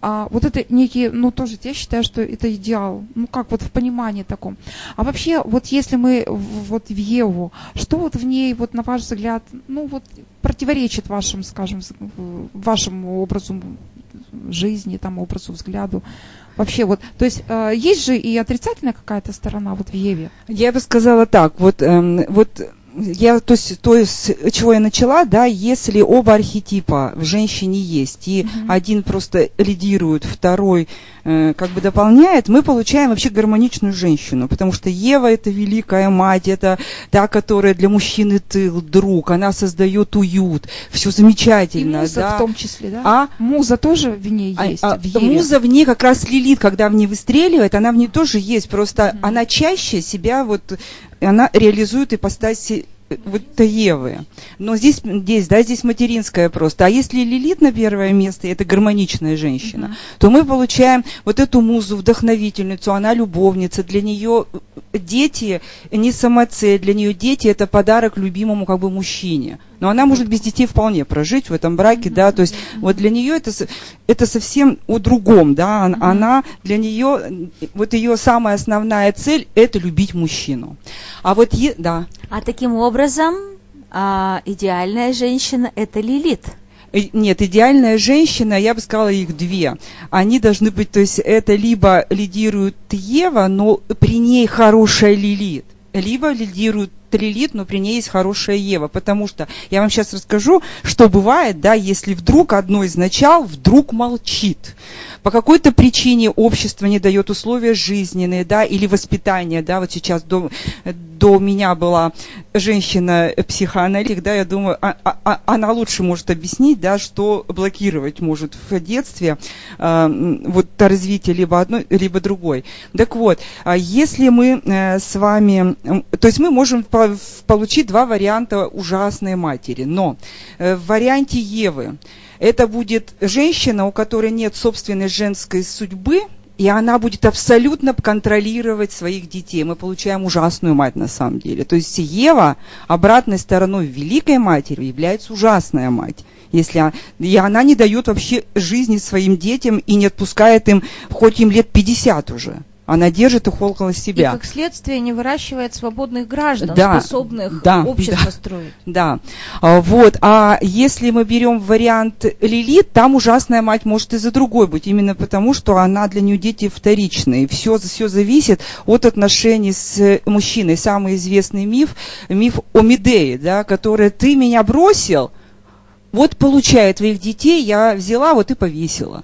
А вот это некий, ну, тоже я считаю, что это идеал, ну, как вот в понимании таком. А вообще, вот если мы вот в Еву, что вот в ней, вот на ваш взгляд, ну, вот противоречит вашим, скажем, вашему образу жизни, там, образу, взгляду. Вообще вот, то есть э, есть же и отрицательная какая-то сторона вот в Еве?
Я бы сказала так, вот, э, вот я, то есть, то есть, чего я начала, да, если оба архетипа в женщине есть, и mm-hmm. один просто лидирует, второй э, как бы дополняет, мы получаем вообще гармоничную женщину, потому что Ева это великая мать, это та, которая для мужчины тыл, друг, она создает уют, все замечательно. И
муза
да.
в том числе, да?
А?
Муза тоже в ней а, есть,
а,
в Еве.
Муза в ней как раз лилит, когда в ней выстреливает, она в ней тоже есть, просто mm-hmm. она чаще себя вот она реализует ипостаси э, вот Евы. Но здесь, здесь, да, здесь материнская просто. А если Лилит на первое место, это гармоничная женщина, mm-hmm. то мы получаем вот эту музу, вдохновительницу, она любовница. Для нее э, дети не самоцель, для нее дети это подарок любимому как бы мужчине но она может без детей вполне прожить в этом браке, да, то есть вот для нее это, это совсем о другом, да, она для нее, вот ее самая основная цель это любить мужчину. А вот, е, да.
А таким образом а, идеальная женщина это Лилит.
Нет, идеальная женщина, я бы сказала, их две. Они должны быть, то есть это либо лидирует Ева, но при ней хорошая Лилит, либо лидирует Лилит, но при ней есть хорошая Ева. Потому что я вам сейчас расскажу, что бывает, да, если вдруг одно из начал вдруг молчит по какой-то причине общество не дает условия жизненные, да, или воспитание, да, вот сейчас до, до меня была женщина-психоаналитик, да, я думаю, а, а, а, она лучше может объяснить, да, что блокировать может в детстве э, вот развитие либо одной, либо другой. Так вот, а если мы э, с вами, то есть мы можем по, получить два варианта ужасной матери, но э, в варианте Евы это будет женщина, у которой нет собственной женской судьбы, и она будет абсолютно контролировать своих детей. Мы получаем ужасную мать на самом деле. То есть Ева обратной стороной великой матери является ужасная мать. Если она, и она не дает вообще жизни своим детям и не отпускает им, хоть им лет 50 уже. Она держит их около себя.
И как следствие не выращивает свободных граждан,
да,
способных
да,
общество
да,
строить.
Да. А, вот. А если мы берем вариант Лилит, там ужасная мать может и за другой быть, именно потому, что она для нее дети вторичные. Все, все зависит от отношений с мужчиной. Самый известный миф, миф о Медее, да, который ты меня бросил, вот получая твоих детей, я взяла вот и повесила.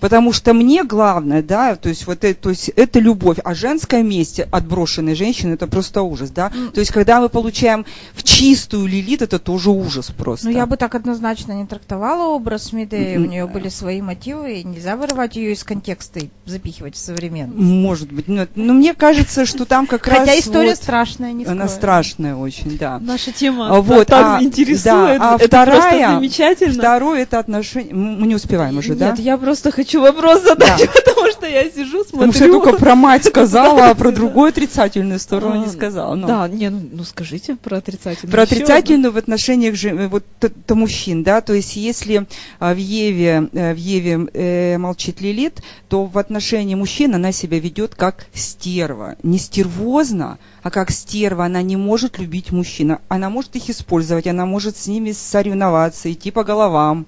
Потому что мне главное, да, то есть вот это, то есть это любовь, а женское месть отброшенной женщины это просто ужас, да. Mm. То есть когда мы получаем в чистую лилит, это тоже ужас просто.
Ну я бы так однозначно не трактовала образ Медеи, mm. у нее были свои мотивы, и нельзя вырывать ее из контекста и запихивать в современность.
Может быть, но, но мне кажется, что там как раз
Хотя история
вот,
страшная, не
Она
скрою.
страшная очень, да.
Наша тема
а, вот,
так
а,
интересует,
да, а
это
вторая,
просто замечательно.
Второе это отношение, мы не успеваем уже,
Нет,
да?
я просто хочу вопрос задать,
Да.
потому что я сижу, смотрю.
Потому что я только про мать сказала, а про другую отрицательную сторону не
А,
сказала. но.
Да, не, ну, ну скажите про отрицательную.
Про отрицательную в отношениях же, вот т- т- мужчин, да, то есть если а, в Еве, э, в Еве э, молчит Лилит, то в отношении мужчин она себя ведет как стерва. Не стервозно, а как стерва. Она не может любить мужчин. Она может их использовать, она может с ними соревноваться, идти по головам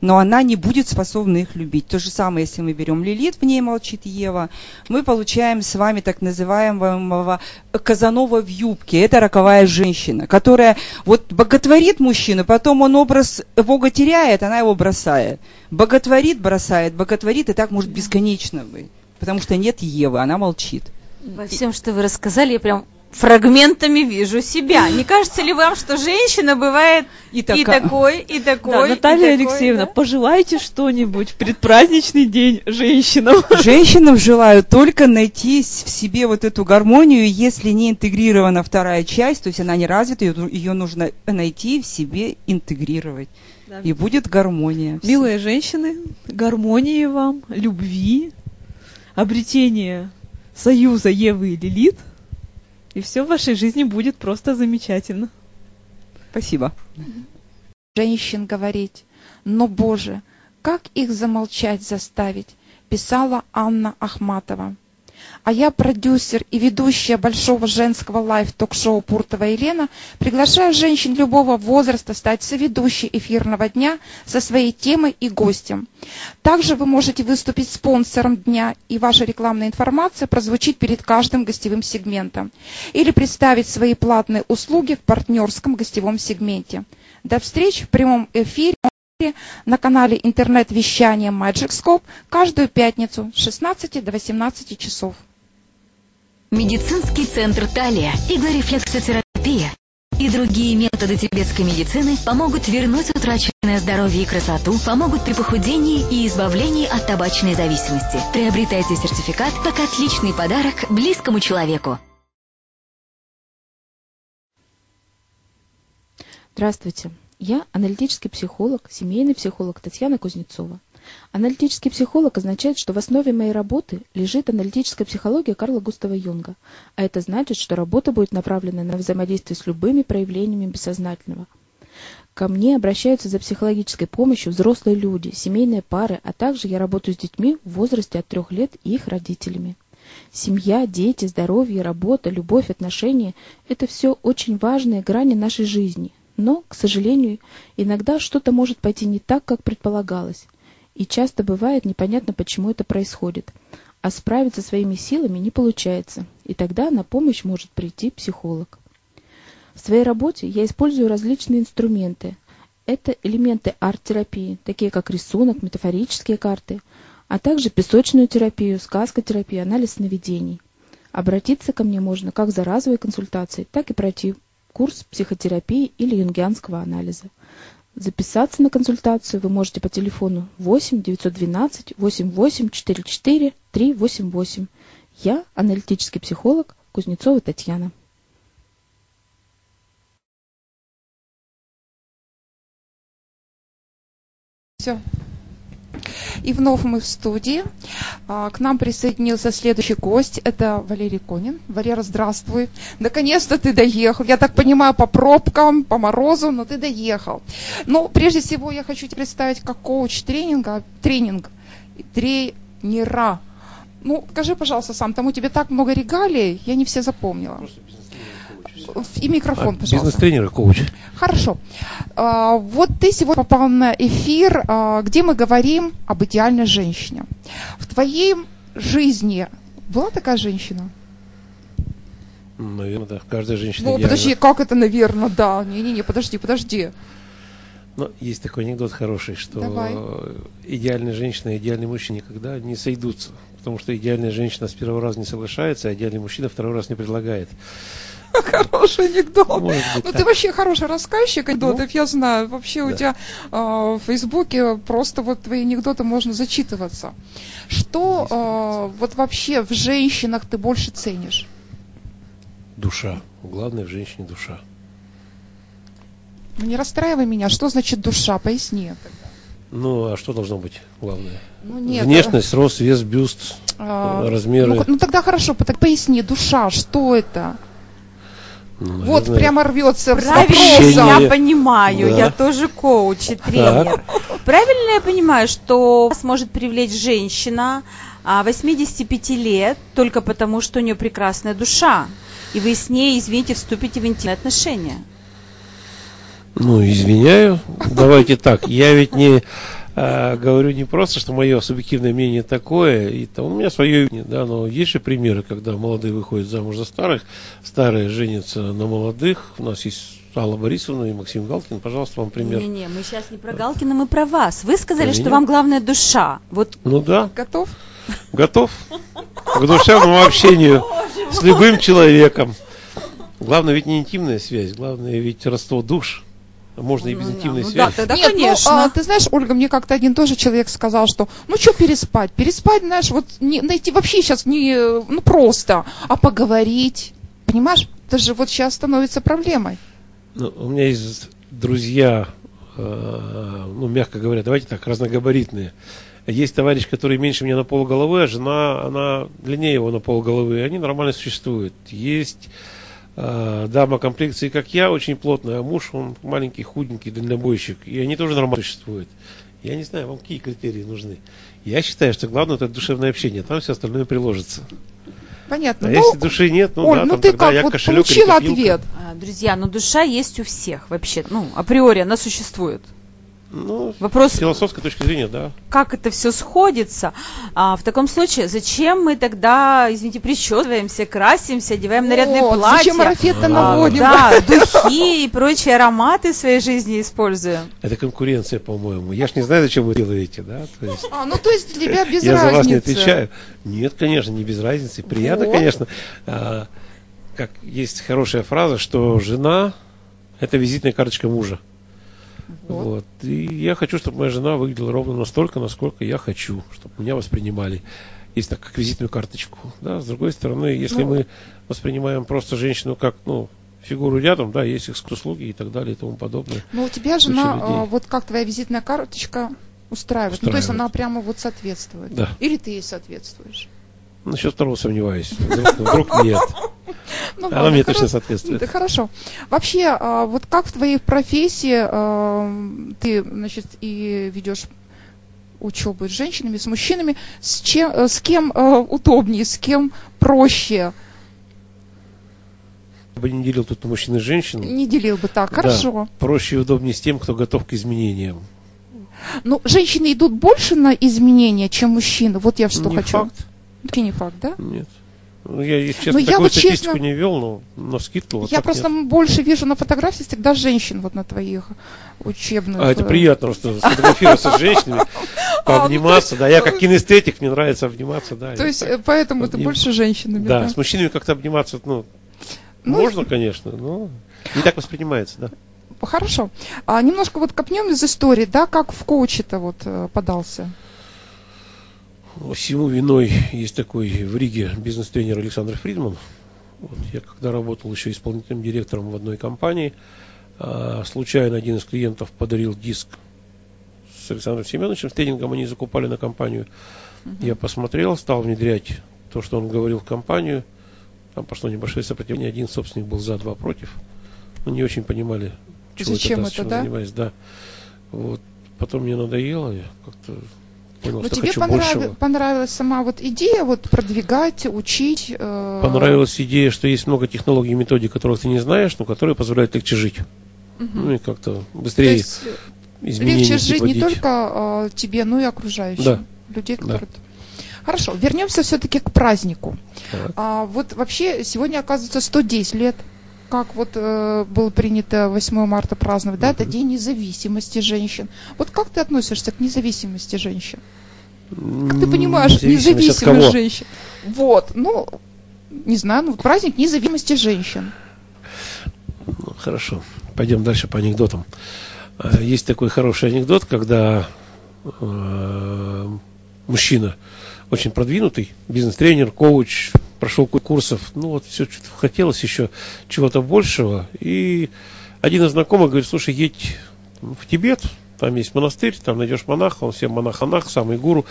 но она не будет способна их любить. То же самое, если мы берем Лилит, в ней молчит Ева, мы получаем с вами так называемого Казанова в юбке. Это роковая женщина, которая вот боготворит мужчину, потом он образ Бога теряет, она его бросает. Боготворит, бросает, боготворит, и так может бесконечно быть. Потому что нет Евы, она молчит.
Во всем, что вы рассказали, я прям фрагментами вижу себя. Не кажется ли вам, что женщина бывает
И
и, такой, и такой,
Да,
и
Наталья
такой,
Алексеевна,
да?
пожелайте что-нибудь в предпраздничный день женщинам.
Женщинам желаю только найти в себе вот эту гармонию, если не интегрирована вторая часть, то есть она не развита, ее, ее нужно найти в себе, интегрировать. И будет гармония.
Милые женщины, гармонии вам, любви, обретения союза Евы и Лилит, и все в вашей жизни будет просто замечательно.
Спасибо.
женщин говорить. Но, Боже, как их замолчать заставить, писала Анна Ахматова. А я, продюсер и ведущая большого женского live-ток-шоу Пуртова Елена, приглашаю женщин любого возраста стать соведущей эфирного дня со своей темой и гостем. Также вы можете выступить спонсором дня, и ваша рекламная информация прозвучит перед каждым гостевым сегментом. Или представить свои платные услуги в партнерском гостевом сегменте. До встречи в прямом эфире на канале интернет-вещания Magic Scope каждую пятницу с 16 до 18 часов.
Медицинский центр Талия, иглорефлексотерапия и другие методы тибетской медицины помогут вернуть утраченное здоровье и красоту, помогут при похудении и избавлении от табачной зависимости. Приобретайте сертификат как отличный подарок близкому человеку.
Здравствуйте. Я аналитический психолог, семейный психолог Татьяна Кузнецова. Аналитический психолог означает, что в основе моей работы лежит аналитическая психология Карла Густава Юнга, а это значит, что работа будет направлена на взаимодействие с любыми проявлениями бессознательного. Ко мне обращаются за психологической помощью взрослые люди, семейные пары, а также я работаю с детьми в возрасте от трех лет и их родителями. Семья, дети, здоровье, работа, любовь, отношения – это все очень важные грани нашей жизни. Но, к сожалению, иногда что-то может пойти не так, как предполагалось. И часто бывает непонятно, почему это происходит. А справиться своими силами не получается. И тогда на помощь может прийти психолог. В своей работе я использую различные инструменты. Это элементы арт-терапии, такие как рисунок, метафорические карты, а также песочную терапию, сказкотерапию, анализ сновидений. Обратиться ко мне можно как за разовой консультацией, так и пройти курс психотерапии или юнгианского анализа. Записаться на консультацию вы можете по телефону 8 912 88 44 388. Я аналитический психолог Кузнецова Татьяна.
Все. И вновь мы в студии. А, К нам присоединился следующий гость. Это Валерий Конин. Валера, здравствуй. Наконец-то ты доехал. Я так понимаю, по пробкам, по морозу, но ты доехал. Но прежде всего я хочу тебе представить как коуч тренинга, тренинг тренера. Ну, скажи, пожалуйста, сам, там у тебя так много регалий, я не все запомнила. И микрофон,
А,
пожалуйста.
Бизнес-тренер и коуч.
Хорошо. А, Вот ты сегодня попал на эфир, а, где мы говорим об идеальной женщине. В твоей жизни была такая женщина?
Наверное, да. Каждая женщина
Ну,
идеальна.
подожди, как это, наверное, да. Не-не-не, подожди, подожди.
Но есть такой анекдот хороший, что
Давай.
идеальная женщина и идеальный мужчина никогда не сойдутся. Потому что идеальная женщина с первого раза не соглашается, а идеальный мужчина второй раз не предлагает.
Хороший анекдот. Ну, ты вообще хороший рассказчик анекдотов, я знаю. Вообще у тебя а, в Фейсбуке просто вот твои анекдоты можно зачитываться. Что а, вот вообще в женщинах ты больше ценишь?
Душа. Главное в женщине душа.
Ну, не расстраивай меня. Что значит душа? Поясни.
Ну, а что должно быть главное?
Ну, нет.
Внешность, рост, вес, бюст,
А,
размеры.
Ну, ну, тогда хорошо, так поясни, душа, что это?
Ну,
вот
наверное,
прямо рвется
Правильно я понимаю,
Да.
я тоже коуч и тренер. Правильно я понимаю, что вас может привлечь женщина а, 85 лет только потому, что у нее прекрасная душа, и вы с ней, извините, вступите в интимные отношения.
Ну, извиняю. Давайте так. Я ведь не э, говорю не просто, что мое субъективное мнение такое, и там, у меня свое, мнение, да, но есть же примеры, когда молодые выходят замуж за старых, старые женятся на молодых. У нас есть Алла Борисовна и Максим Галкин. Пожалуйста, вам пример.
Не-не, мы сейчас не про Галкина, мы про вас. Вы сказали,
Про
что
меня?
вам главная душа. Вот
Ну да,
Готов?
готов к душевному общению с любым человеком. Главное ведь не интимная связь, главное ведь родство душ. А Можно и без
Ну,
интимной
ну да,
связи.
тогда
Нет, ну,
конечно.
а, ты знаешь, Ольга, мне как-то один тоже человек сказал, что ну что переспать? Переспать, знаешь, вот не, найти вообще сейчас не ну просто, а поговорить. Понимаешь? Это же вот сейчас становится проблемой.
Ну, у меня есть друзья, э, ну, мягко говоря, давайте так, разногабаритные. Есть товарищ, который меньше меня на пол головы, а жена, она длиннее его на пол головы. Они нормально существуют. Есть э, дама комплекции, как я, очень плотная, а муж, он маленький, худенький, дальнобойщик. И они тоже нормально существуют. Я не знаю, вам какие критерии нужны. Я считаю, что главное это душевное общение, там все остальное приложится.
Понятно.
А
ну,
если души нет, ну
Оль,
да,
ну
там
ты
тогда
как,
я
вот
кошелек копилка.
ответ.
А, Друзья, но душа есть у всех вообще. Ну, априори она существует.
Ну,
Вопрос,
с философской точки зрения, да.
как это все сходится. А, в таком случае, зачем мы тогда, извините, причесываемся, красимся, одеваем нарядные
Вот,
платья?
Зачем марафет-то
А,
наводим?
Да, духи и прочие ароматы в своей жизни используем.
Это конкуренция, по-моему. Я ж не знаю, зачем вы делаете, да? То есть,
А, ну то есть для тебя без
я за вас не
разницы.
отвечаю. Нет, конечно, не без разницы. Приятно,
Вот.
конечно. А, как есть хорошая фраза, что жена это визитная карточка мужа.
Вот.
Вот. И я хочу, чтобы моя жена выглядела ровно настолько, насколько я хочу, чтобы меня воспринимали. Есть так, как визитную карточку. Да? С другой стороны, если
Ну.
мы воспринимаем просто женщину как, ну, фигуру рядом, да, есть их услуги и так далее и тому подобное.
Ну у тебя жена,
людей.
а, вот как твоя визитная карточка устраивает? Ну то есть
Устраивает.
она прямо вот соответствует.
Да.
Или ты ей соответствуешь?
Насчет второго сомневаюсь. Вдруг, вдруг нет.
Ну,
Она мне точно соответствует.
Да, хорошо. Вообще, а, вот как в твоей профессии а, ты, значит, и ведешь учебу с женщинами, с мужчинами, с, чем, э, с кем а, удобнее, с кем проще?
Я бы не делил тут на мужчин и женщин.
Не делил бы так.
Да.
Хорошо.
Проще и удобнее с тем, кто готов к изменениям.
Ну, женщины идут больше на изменения, чем мужчины. Вот я что
не
хочу.
факт.
Вообще не факт, да?
Нет. Ну, я, если честно,
Ну, я
такую
вот
статистику
честно-
не вел, но на скидку вот
Я просто
нет.
больше вижу на фотографии всегда женщин вот на твоих учебных.
А это
э,
приятно просто сфотографироваться с женщинами, пообниматься, да. Я как кинестетик, мне нравится обниматься, да.
То
я
есть э, поэтому ты больше женщинами,
Да,
да?
с мужчинами как-то обниматься, ну,
Ну,
можно, конечно, но не так воспринимается, да.
Хорошо. А немножко вот копнем из истории, да, как в коуче-то вот э, подался?
Всему виной есть такой в Риге бизнес-тренер Александр Фридман. Вот я когда работал еще исполнительным директором в одной компании, а, случайно один из клиентов подарил диск с Александром Семеновичем, с тренингом они закупали на компанию. Я посмотрел, стал внедрять то, что он говорил в компанию. Там пошло небольшое сопротивление. Один собственник был за, два против. Ну, не очень понимали, чего
Зачем
да,
это,
чем
да?
занимаюсь, да. Вот. Потом мне надоело, я как-то понял,
Но
что
тебе
хочу большего.
понравилась сама вот идея вот продвигать, учить? э,
Понравилась идея, что есть много технологий и методик, которых ты не знаешь, но которые позволяют легче жить.
мгм.
Ну и как-то
То
быстрее
есть э,
изменения
легче жить не только э, тебе, но и окружающим.
Да.
Людей,
Да.
которые... Хорошо, вернемся все-таки к празднику.
Так.
А, вот вообще сегодня оказывается 110 лет, как вот э, было принято 8 марта праздновать, да, это. День независимости женщин. Вот как ты относишься к независимости женщин? Как ты понимаешь, независимость женщин? Вот, ну, не знаю, ну, праздник независимости женщин.
Ну, хорошо, пойдем дальше по анекдотам. А, Есть такой хороший анекдот, когда э, мужчина очень продвинутый, бизнес-тренер, коуч, прошел курсов, ну вот все что-то хотелось еще чего-то большего. И один из знакомых говорит, слушай, едь в Тибет, там есть монастырь, там найдешь монаха, он всем монах-анах, самый гуру,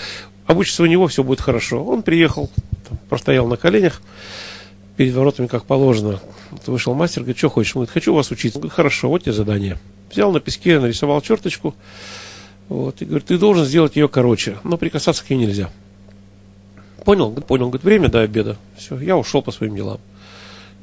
обучишься у него, все будет хорошо. Он приехал, там, простоял на коленях, перед воротами, как положено. Вот вышел мастер, говорит, что хочешь? Он говорит, хочу вас учиться. Он говорит, хорошо, вот тебе задание. Взял на песке, нарисовал черточку. Вот, и говорит, ты должен сделать ее короче, но прикасаться к ней нельзя. Понял? Понял. Говорит, время до обеда. Все, я ушел по своим делам.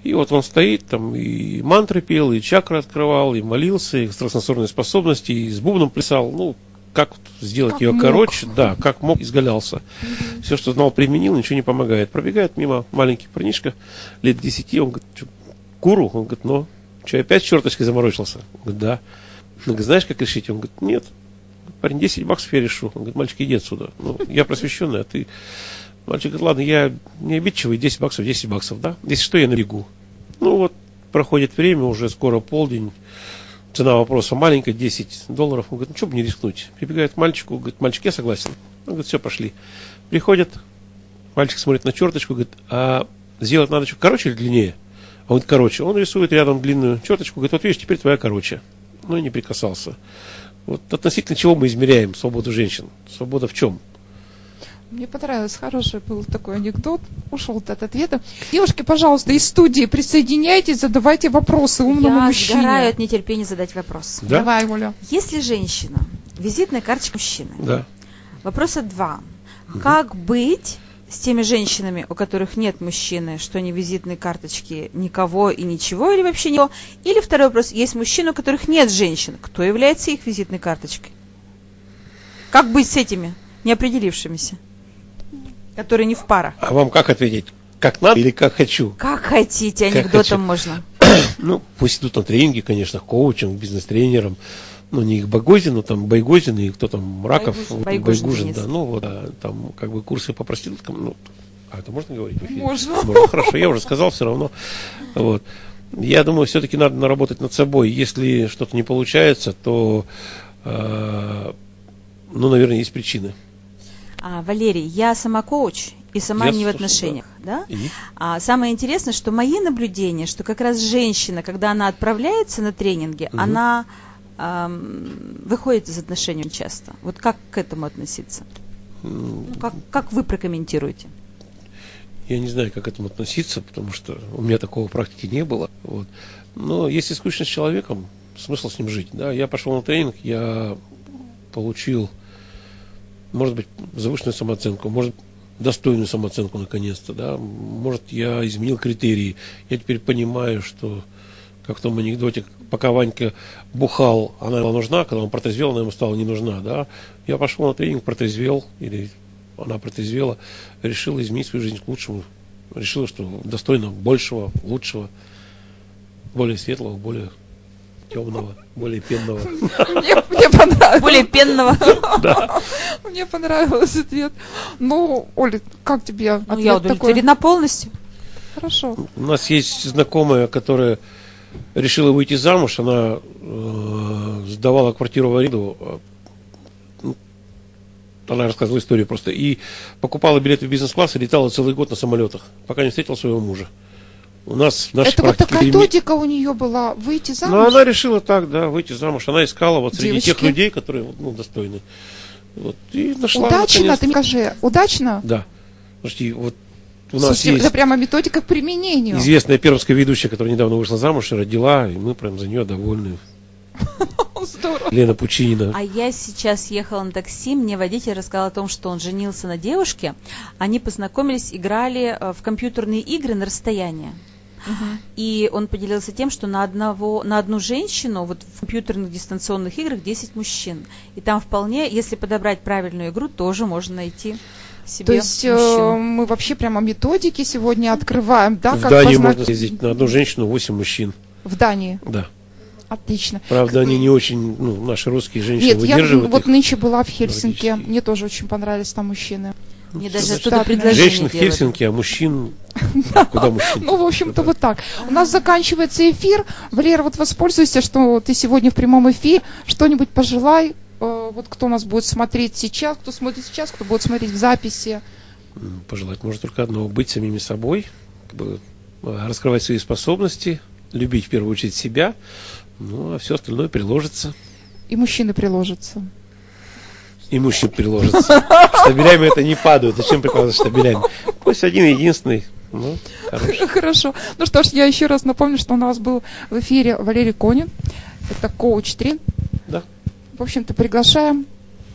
И вот он стоит, там и мантры пел, и чакры открывал, и молился, и экстрасенсорные способности, и с бубном плясал. Ну, как сделать
Как
ее
мог.
короче, да, как мог, изгалялся. Все, что знал, применил, ничего не помогает. Пробегает мимо маленький парнишка, лет 10, он говорит, «Чё, гуру? Он говорит, ну, что, опять черточкой заморочился? Он говорит, да. Он говорит, знаешь, как решить? Он говорит, нет. Парень, 10 баксов я решу. Он говорит, мальчик, иди отсюда. Ну, я просвещенный, а ты... Мальчик говорит, ладно, я не обидчивый, 10 баксов, 10 баксов, да? Если что, я набегу. Ну, вот, проходит время, уже скоро полдень. Цена вопроса маленькая, 10 долларов. Он говорит, ну, что бы не рискнуть? Прибегает к мальчику, говорит, мальчик, я согласен. Он говорит, все, пошли. Приходят, мальчик смотрит на черточку, говорит, а сделать надо что, короче или длиннее? А он говорит, короче. Он рисует рядом длинную черточку, говорит, вот видишь, теперь твоя короче. Ну и не прикасался. Вот относительно чего мы измеряем свободу женщин? Свобода в чем?
Мне понравилось, хороший был такой анекдот, ушел от ответа. Девушки, пожалуйста, из студии присоединяйтесь, задавайте вопросы умному
Я
мужчине.
сгораю от нетерпения задать вопрос.
Да?
Давай, Оля.
Если женщина, визитная карточка мужчины.
Да.
Вопроса два. Как быть с теми женщинами, у которых нет мужчины, что они визитные карточки никого и ничего, или вообще никого? Или второй вопрос. Есть мужчины, у которых нет женщин. Кто является их визитной карточкой? Как быть с этими неопределившимися, которые не в парах?
А вам как ответить? Как надо или как хочу?
Как хотите,
Как
анекдотом
хочу.
можно.
Ну, пусть идут на тренинги, конечно, к коучам, к бизнес-тренерам. Ну, не их Багозину, там Байгозин и кто там, Раков,
Байгужин, Байгужин
да. Ну, вот, а, там, как бы, курсы по проституткам, ну, а это можно говорить в эфире?
Можно.
Можно, хорошо, я уже сказал все равно. Вот. Я думаю, все-таки надо наработать над собой. Если что-то не получается, то, э, ну, наверное, есть причины.
А, Валерий, я сама коуч и сама
Я
не в отношениях, да?
И?
А самое интересное, что мои наблюдения, что как раз женщина, когда она отправляется на тренинги,
Мгм.
она ам, выходит из отношений часто. Вот как к этому относиться? Ну, Как, как вы прокомментируете?
Я не знаю, как к этому относиться, потому что у меня такого практики не было. Вот. Но если скучно с человеком, смысл с ним жить. Да? Я пошел на тренинг, я получил, может быть, завышенную самооценку, может, достойную самооценку наконец-то. Да? Может, я изменил критерии. Я теперь понимаю, что как в том анекдоте, пока Ванька бухал, она ему нужна, когда он протрезвел, она ему стала не нужна. Да? Я пошел на тренинг, протрезвел, или она протрезвела, решила изменить свою жизнь к лучшему. решила, что достойна большего, лучшего, более светлого, более темного, более пенного.
Мне, понравилось.
Более пенного.
Да.
Мне понравился ответ. Ну, Оля, как тебе
Ну,
ответ
я
такой?
удовлетворена полностью.
Хорошо.
У нас есть знакомая, которая решила выйти замуж, она э, сдавала квартиру в аренду, ну, она рассказывала историю просто, и покупала билеты в бизнес-класс и летала целый год на самолетах, пока не встретила своего мужа. У нас в нашей
Это вот такая
переме-
методика у нее была выйти замуж.
Ну, она решила так, да, выйти замуж. Она искала вот среди тех
Девочки.
людей, которые ну, достойны. Вот, и нашла
Удачно,
наконец-
ты мне скажи, удачно?
Да. Слушайте, вот у нас
Слушайте,
есть
это прямо методика к применению.
известная пермская ведущая, которая недавно вышла замуж и родила, и мы прям за нее довольны.
Здорово.
Лена Пучинина.
А я сейчас ехала на такси, мне водитель рассказал о том, что он женился на девушке. Они познакомились, играли э, в компьютерные игры на расстояние. И он поделился тем, что на, одного, на одну женщину вот в компьютерных дистанционных играх 10 мужчин. И там вполне, если подобрать правильную игру, тоже можно найти себе
То есть э,
мужчину.
мы вообще прямо методики сегодня открываем, да?
в
как
Дании
позна-
можно съездить на одну женщину 8 мужчин.
В Дании.
Да.
Отлично.
Правда, они не очень, ну, наши русские женщины
Нет, я
выдерживают
вот
их.
нынче была в Хельсинки.
Логически.
Мне тоже очень понравились там мужчины.
Мне даже
Штатные.
предложение
Женщин в. Хельсинки, а мужчин... Куда мужчин?
Ну, в общем-то, вот так. У нас заканчивается эфир. Валера, вот воспользуйся, что ты сегодня в прямом эфире. Что-нибудь пожелай. Э, Вот кто нас будет смотреть сейчас, кто смотрит сейчас, кто будет смотреть в записи.
Пожелать можно только одного. Быть самими собой, э, раскрывать свои способности, любить в первую очередь себя, ну, а все остальное приложится.
И мужчины приложатся.
И мужчин приложится. Штабелями это не падают. Зачем прикладывать штабелями? Пусть один единственный. Ну.
Хорошо. Ну что ж, я еще раз напомню, что у нас был в эфире Валерий Конин. Это коуч 3.
Да.
В общем-то, приглашаем.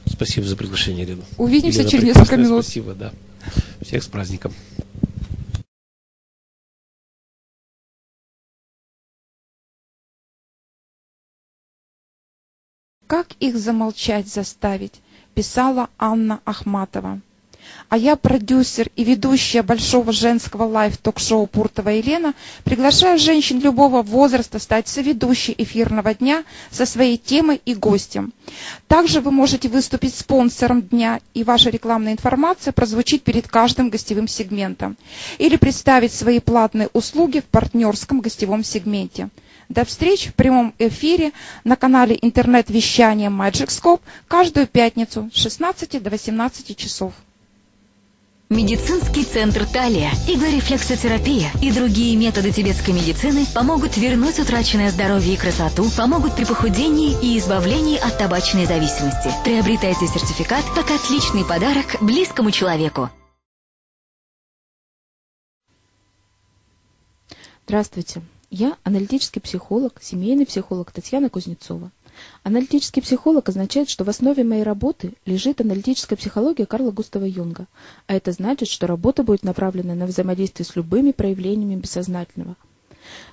Спасибо за приглашение, Лена.
Увидимся
Елена,
через несколько минут.
Спасибо, да. Всех с праздником.
Как их замолчать заставить, писала Анна Ахматова. А я, продюсер и ведущая большого женского live-ток-шоу Пуртова Елена, приглашаю женщин любого возраста стать соведущей эфирного дня со своей темой и гостем. Также вы можете выступить спонсором дня, и ваша рекламная информация прозвучит перед каждым гостевым сегментом. Или представить свои платные услуги в партнерском гостевом сегменте. До встречи в прямом эфире на канале интернет-вещания Magic Scope каждую пятницу с 16 до 18 часов.
Медицинский центр Талия, иглорефлексотерапия и другие методы тибетской медицины помогут вернуть утраченное здоровье и красоту, помогут при похудении и избавлении от табачной зависимости. Приобретайте сертификат как отличный подарок близкому человеку.
Здравствуйте. Я аналитический психолог, семейный психолог Татьяна Кузнецова. Аналитический психолог означает, что в основе моей работы лежит аналитическая психология Карла Густава Юнга, а это значит, что работа будет направлена на взаимодействие с любыми проявлениями бессознательного.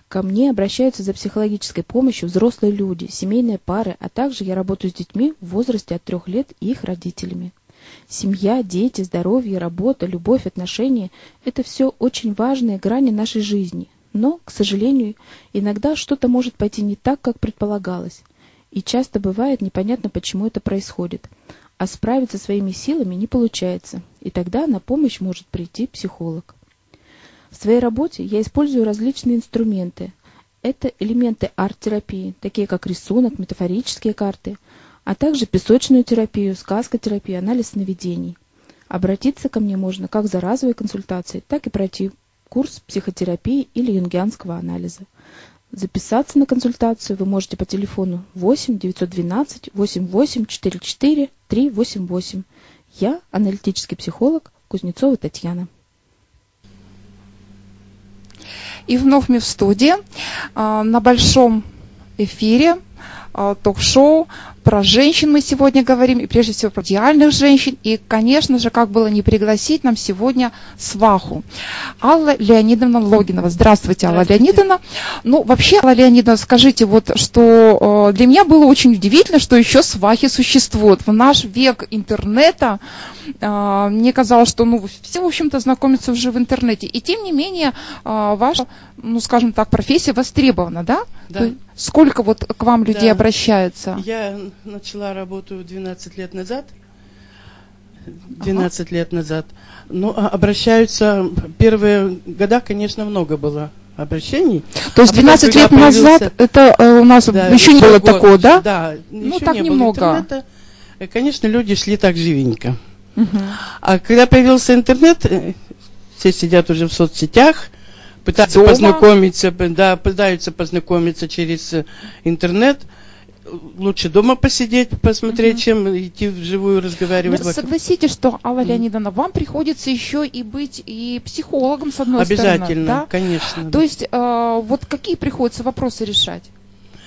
Ко мне обращаются за психологической помощью взрослые люди, семейные пары, а также я работаю с детьми в возрасте от трех лет и их родителями. Семья, дети, здоровье, работа, любовь, отношения – это все очень важные грани нашей жизни. Но, к сожалению, иногда что-то может пойти не так, как предполагалось. И часто бывает непонятно, почему это происходит. А справиться своими силами не получается. И тогда на помощь может прийти психолог. В своей работе я использую различные инструменты. Это элементы арт-терапии, такие как рисунок, метафорические карты, а также песочную терапию, сказкотерапию, анализ сновидений. Обратиться ко мне можно как за разовой консультацией, так и пройти курс психотерапии или юнгианского анализа. Записаться на консультацию вы можете по телефону 8 912 88 44 388. Я аналитический психолог Кузнецова Татьяна.
И вновь мы в студии а, на большом эфире э, ток-шоу про женщин мы сегодня говорим, и прежде всего про идеальных женщин. И, конечно же, как было не пригласить нам сегодня сваху. Алла Леонидовна Логинова. Здравствуйте, Алла
Здравствуйте.
Леонидовна. Ну, вообще, Алла Леонидовна, скажите, вот, что э, для меня было очень удивительно, что еще свахи существуют. В наш век интернета э, мне казалось, что ну, все, в общем-то, знакомятся уже в интернете. И тем не менее, э, ваша, ну, скажем так, профессия востребована, да?
Да.
Сколько вот к вам людей
Да.
обращаются?
Я начала работу 12 лет назад. 12 лет назад. Ну, а обращаются, первые года, конечно, много было обращений.
То есть
А потом,
12
когда
лет назад
появился-
это э, у нас
Да,
еще не было
год.
такого, да?
Да,
Ну, так
не
немного.
интернета. Э, Конечно, люди шли так живенько.
Мгм.
А когда появился интернет, э, все сидят уже в соцсетях, пытаются
Дома.
познакомиться, да, пытаются познакомиться через э, интернет. Лучше дома посидеть, посмотреть, чем идти вживую
Ну,
разговаривать.
согласитесь, что, Алла Леонидовна, вам приходится еще и быть и психологом, с одной стороны.
Обязательно,
да?
конечно.
То есть, э, вот какие приходится вопросы решать?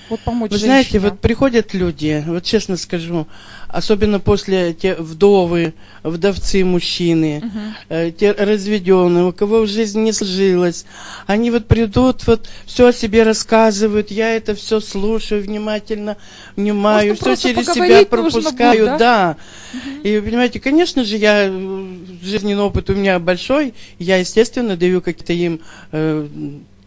Вот помочь
Вы знаете,
женщине.
вот приходят люди, вот честно скажу, особенно после те вдовы, вдовцы мужчины,
Мгм.
э, те разведенные, у кого в жизни не сложилось, они вот придут, вот все о себе рассказывают, я это все слушаю внимательно, внимаю,
Может,
все через себя пропускаю,
будет,
да. И вы понимаете, конечно же, я э, жизненный опыт у меня большой, я, естественно, даю какие-то им э,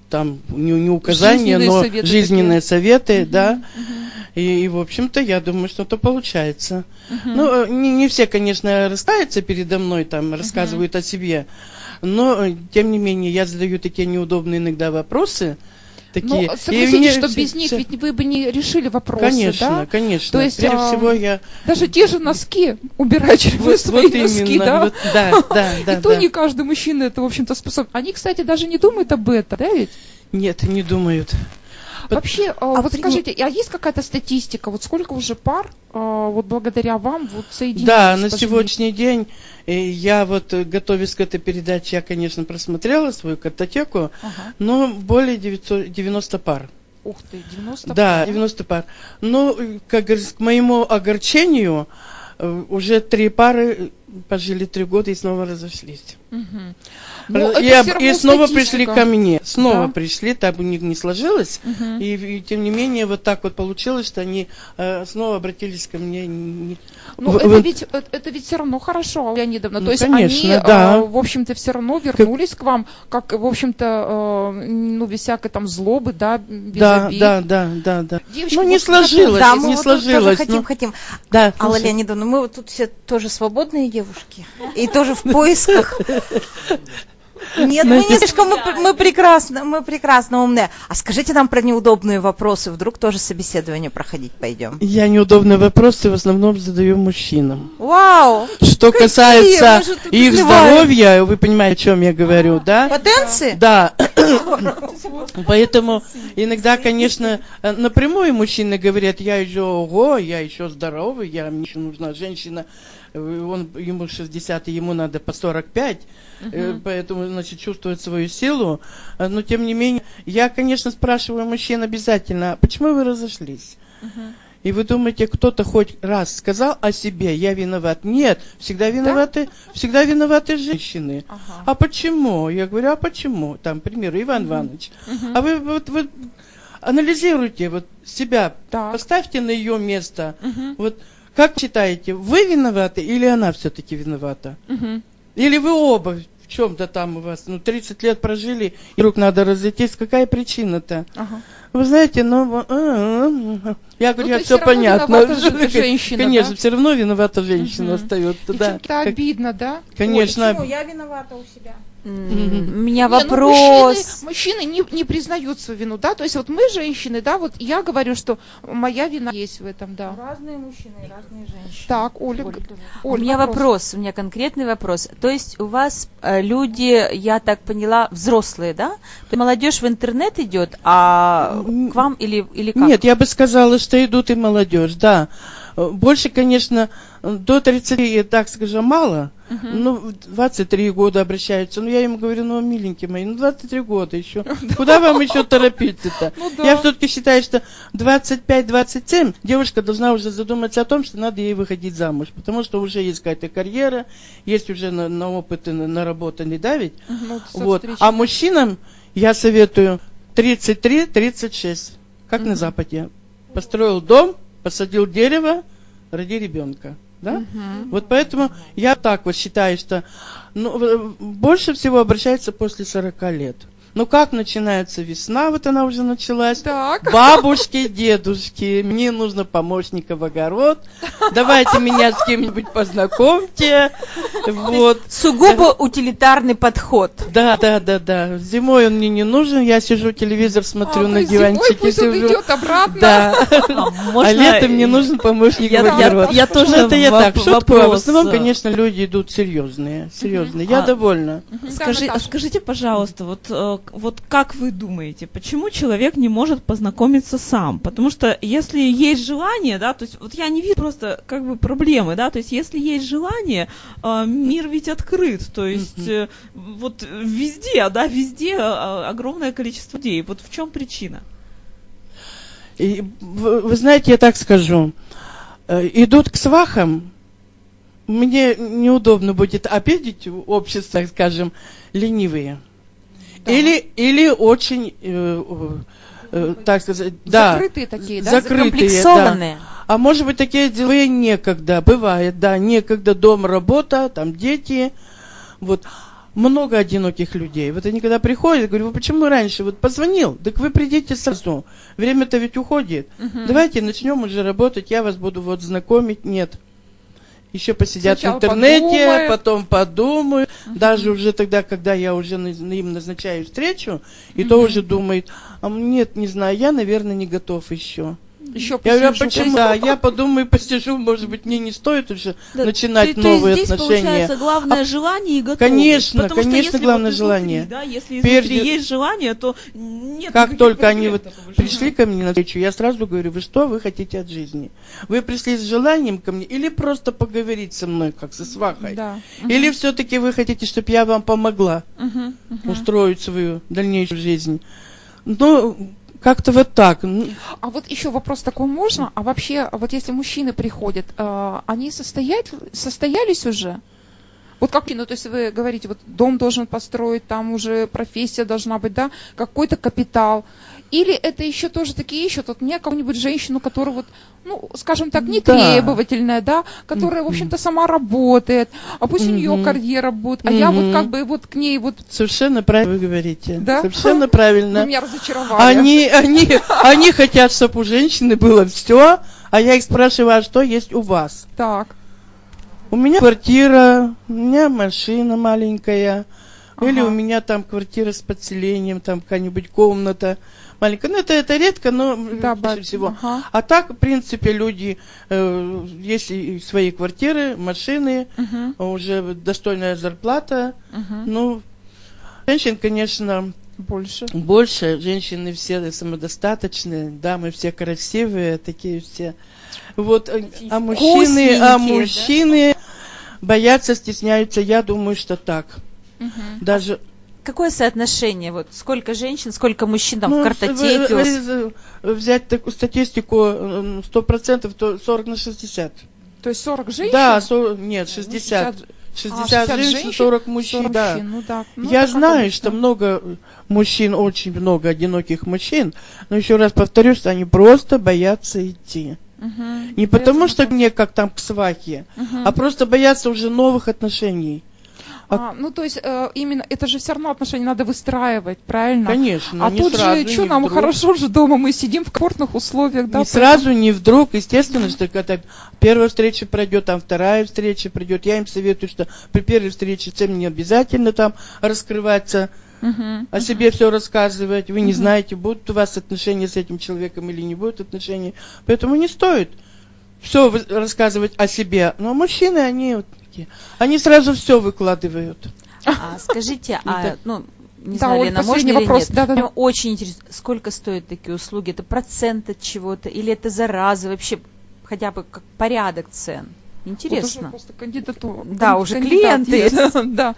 там не, не указания,
Жизненные
но
советы
жизненные советы, да.
Мгм.
И, и, в общем-то, я думаю, что это получается.
Мгм.
Ну, э, не, не все, конечно, раскаются передо мной, там, рассказывают о себе. Но, э, тем не менее, я задаю такие неудобные иногда вопросы. Такие.
Ну, согласитесь, что без них ведь вы бы не решили вопросы,
Конечно,
да?
конечно.
То есть,
Прежде
а,
всего, я...
Даже те же носки убирать через
Вот,
свои
вот
носки,
именно,
да?
вот, да, да, да,
И то
да.
не каждый мужчина это, в общем-то, способен. Они, кстати, даже не думают об этом, да ведь?
Нет, не думают.
Вообще, а, вот
при-
скажите, а есть какая-то статистика, вот сколько уже пар, а, вот благодаря вам, вот соединились?
Да, на сегодняшний день э, я вот, э, готовясь к этой передаче, я, конечно, просмотрела свою картотеку,
Ага.
но более 900 90 пар.
Ух ты, 90
Да,
пар.
90 пар. Но, э, как говорится, к моему огорчению, э, уже три пары пожили три года и снова разошлись.
Мгм. Ну,
и,
всё
и
равно
снова пришли ко мне. Снова
Да.
пришли, так у них не сложилось.
Мгм.
И, и тем не менее, вот так вот получилось, что они э, снова обратились ко мне. не-
Ну,
в-
это,
в-
ведь, это, это ведь все равно хорошо, Алла Леонидовна.
Ну,
То есть
конечно,
они,
да.
э, в общем-то, все равно вернулись к вам, как, в общем-то, э, ну, без всякой там злобы, да, без
да,
обид.
да, да, да, да.
Девочки,
ну, не
вот
сложилось,
Да, мы
не
вот тут тоже
сложилось.
хотим,
ну,
хотим.
да,
Алла
слушай.
Леонидовна, мы вот тут все тоже свободные девушки. И тоже в поисках. Нет, мы не слишком, мы, мы прекрасно, мы прекрасно умные. А скажите нам про неудобные вопросы, вдруг тоже собеседование проходить пойдем.
Я неудобные вопросы в основном задаю мужчинам.
Вау!
Что
Какие?
касается их здоровья, вы понимаете, о чем я говорю, да?
Потенции?
Да. Поэтому иногда, конечно, э, напрямую мужчины говорят, я еще, ого, я еще здоровый, я, мне еще нужна женщина, он, ему 60, и ему надо по 45, э, поэтому, значит, чувствует свою силу. Э, Но, тем не менее, я, конечно, спрашиваю мужчин обязательно, «А почему вы разошлись? И вы думаете, кто-то хоть раз сказал о себе, я виноват? Нет, всегда виноваты, всегда виноваты женщины.
Ага.
А почему? Я говорю, а почему? Там, к примеру, Иван Иванович.
Мгм.
А вы вот, вот анализируйте вот себя,
Так.
поставьте на ее место.
Мгм.
Вот как считаете, вы виноваты или она все-таки виновата?
Мгм.
Или вы оба в чем-то там у вас, ну, 30 лет прожили, и вдруг надо разойтись. Какая причина-то?
Ага.
Вы знаете, ну, э, э, я говорю,
Ну,
я все понятно.
женщина,
Конечно,
да?
все равно виновата женщина
Мгм.
остается, да.
Это обидно, да?
Конечно.
я виновата у себя?
У меня
Не, ну,
вопрос.
мужчины, мужчины не, не признают свою вину, да? То есть вот мы, женщины, да, вот я говорю, что моя вина есть в этом, да.
Разные мужчины и разные женщины.
Так, Оля,
у
Оль,
меня вопрос. у меня конкретный вопрос. То есть у вас э, люди, я так поняла, взрослые, да? Молодежь в интернет идет, а к вам или, или как?
Нет, я бы сказала, что идут и молодежь, да. Э, Больше, конечно, до 30, я так скажем, мало. Ну, в 23 года обращаются. Ну, я ему говорю, ну, миленький мои, ну, 23 года еще. Куда вам еще торопиться-то?
Ну.
Я все-таки считаю, что 25-27 девушка должна уже задуматься о том, что надо ей выходить замуж. Потому что уже есть какая-то карьера, есть уже на, на опыты на- наработанный, да, ведь?
Ну,
Вот. А мужчинам я советую 33-36, как на. Западе. Построил дом, посадил дерево, роди ребенка. Да?
Мгм.
Вот поэтому я так вот считаю, что ну, больше всего обращается после 40 лет. Ну как начинается весна, вот она уже началась.
Так.
Бабушки, дедушки, мне нужно помощника в огород. Давайте меня с кем-нибудь познакомьте. Вот.
Сугубо утилитарный подход.
Да, да, да, да. Зимой он мне не нужен, я сижу, телевизор смотрю
А,
на
есть зимой
диванчике
пусть он
сижу.
идет обратно.
Да.
А
А
можно
летом мне нужен помощник
я-
в
я-
огород.
я тоже
Ну, это я так, в шутку, а в основном, конечно, люди идут серьезные, серьезные. Я
А,
довольна.
Скажи,
Наташа.
скажите, пожалуйста, вот, э, вот как вы думаете, почему человек не может познакомиться сам? Потому что если есть желание, да, то есть вот я не вижу просто как бы проблемы, да, то есть если есть желание, э, мир ведь открыт, то есть э, вот везде, да, везде э, огромное количество людей. Вот в чем причина?
И вы, вы знаете, я так скажу. Э, Идут к свахам, мне неудобно будет обидеть общество, скажем, ленивые.
Да.
Или, или очень, э, э, так сказать, да,
Закрытые такие, да?
закрытые, да.
Комплексованные.
А может быть, такие деловые некогда. Бывает, да, некогда дом, работа, там дети. Вот. Много одиноких людей. Вот они когда приходят, я говорю, вы почему раньше? Вот позвонил, так вы придите сразу. Время-то ведь уходит.
Мгм.
Давайте начнем уже работать, я вас буду вот знакомить. Нет. Еще посидят
Сначала
в интернете,
подумают.
потом подумают.
Мгм.
Даже уже тогда, когда я уже им назначаю встречу, и то уже думает, а нет, не знаю, я, наверное, не готов еще.
Еще
Я говорю, а почему? Да, я подумаю, посижу, может быть, мне не стоит уже
Да,
начинать
есть
новые
здесь
отношения.
получается главное
А-
желание и готовность.
Конечно,
Потому что
конечно,
если
главное
вот изнутри,
желание.
Да, если изнутри есть желание, то нет
Как только они вот пришли ко мне на встречу, я сразу говорю, вы что вы хотите от жизни? Вы пришли с желанием ко мне или просто поговорить со мной, как со свахой?
Да.
Или все-таки вы хотите, чтобы я вам помогла
мгм.
устроить свою дальнейшую жизнь? Ну, как-то вот так.
А вот еще вопрос такой можно? А вообще, вот если мужчины приходят, э, они состоять, состоялись уже? Вот как, ну, то есть вы говорите, вот дом должен построить, там уже профессия должна быть, да, какой-то капитал. Или это еще тоже такие ищут, вот мне какую-нибудь женщину, которая вот, ну, скажем так, не требовательная, да, которая, в общем-то, сама работает, а пусть у нее карьера будет, а я вот как бы вот к ней вот,
совершенно правильно вы говорите.
Да?
Совершенно
вы
правильно.
меня разочаровали.
Они, они, они хотят, чтобы у женщины было все, а я их спрашиваю, а что есть у вас?
Так.
У меня квартира, у меня машина маленькая, или
Ага.
у меня там квартира с подселением, там какая-нибудь комната маленькая. Ну, это, это редко, но
Да, ба-
всего.
ага.
А так, в принципе, люди, э, есть и свои квартиры, машины,
Мгм,
уже достойная зарплата.
мгм.
Ну, женщин, конечно,
Больше.
больше. Женщины все самодостаточные, дамы все красивые, такие все. Вот, э, а мужчины, а
вкусненькие, да?
мужчины боятся, стесняются. Я думаю, что так.
Мгм.
Даже
Какое соотношение? Вот сколько женщин, сколько мужчин там
ну,
в картотеке?
вы- вы- взять такую статистику э, сто процентов, то 40 на 60.
То есть 40 женщин?
Да, со- нет,
Ну,
60.
60.
60,
А, 60
женщин,
женщин,
40 мужчин,
40
да.
мужчин, ну да. Ну,
Я знаю,
обычно.
что много мужчин, очень много одиноких мужчин, но еще раз повторю, что они просто боятся идти.
Мгм.
Не потому, что мне как там к свахе,
Мгм.
а просто боятся уже новых отношений.
А, ну, то есть, э, именно, это же все равно отношения надо выстраивать, правильно?
Конечно,
А тут
сразу,
же, что нам
вдруг.
хорошо же дома, мы сидим в комфортных условиях, да?
не сразу, не вдруг, естественно, что когда первая встреча пройдет, там вторая встреча придет, я им советую, что при первой встрече всем не обязательно там раскрываться,
Мгм.
о себе все рассказывать, вы не знаете, будут у вас отношения с этим человеком или не будут отношения, поэтому не стоит все рассказывать о себе. Но мужчины, они вот такие, они сразу все выкладывают.
А скажите, а,
Это-
ну, не
Да,
знаю, Лена, можно
последний
или
вопрос.
нет?
Да-да-да.
Прям очень интересно, сколько стоят такие услуги? Это процент от чего-то или это за разы? Вообще хотя бы как порядок цен?
Интересно.
Вот просто кандидатура.
Да, уже клиенты.
Да.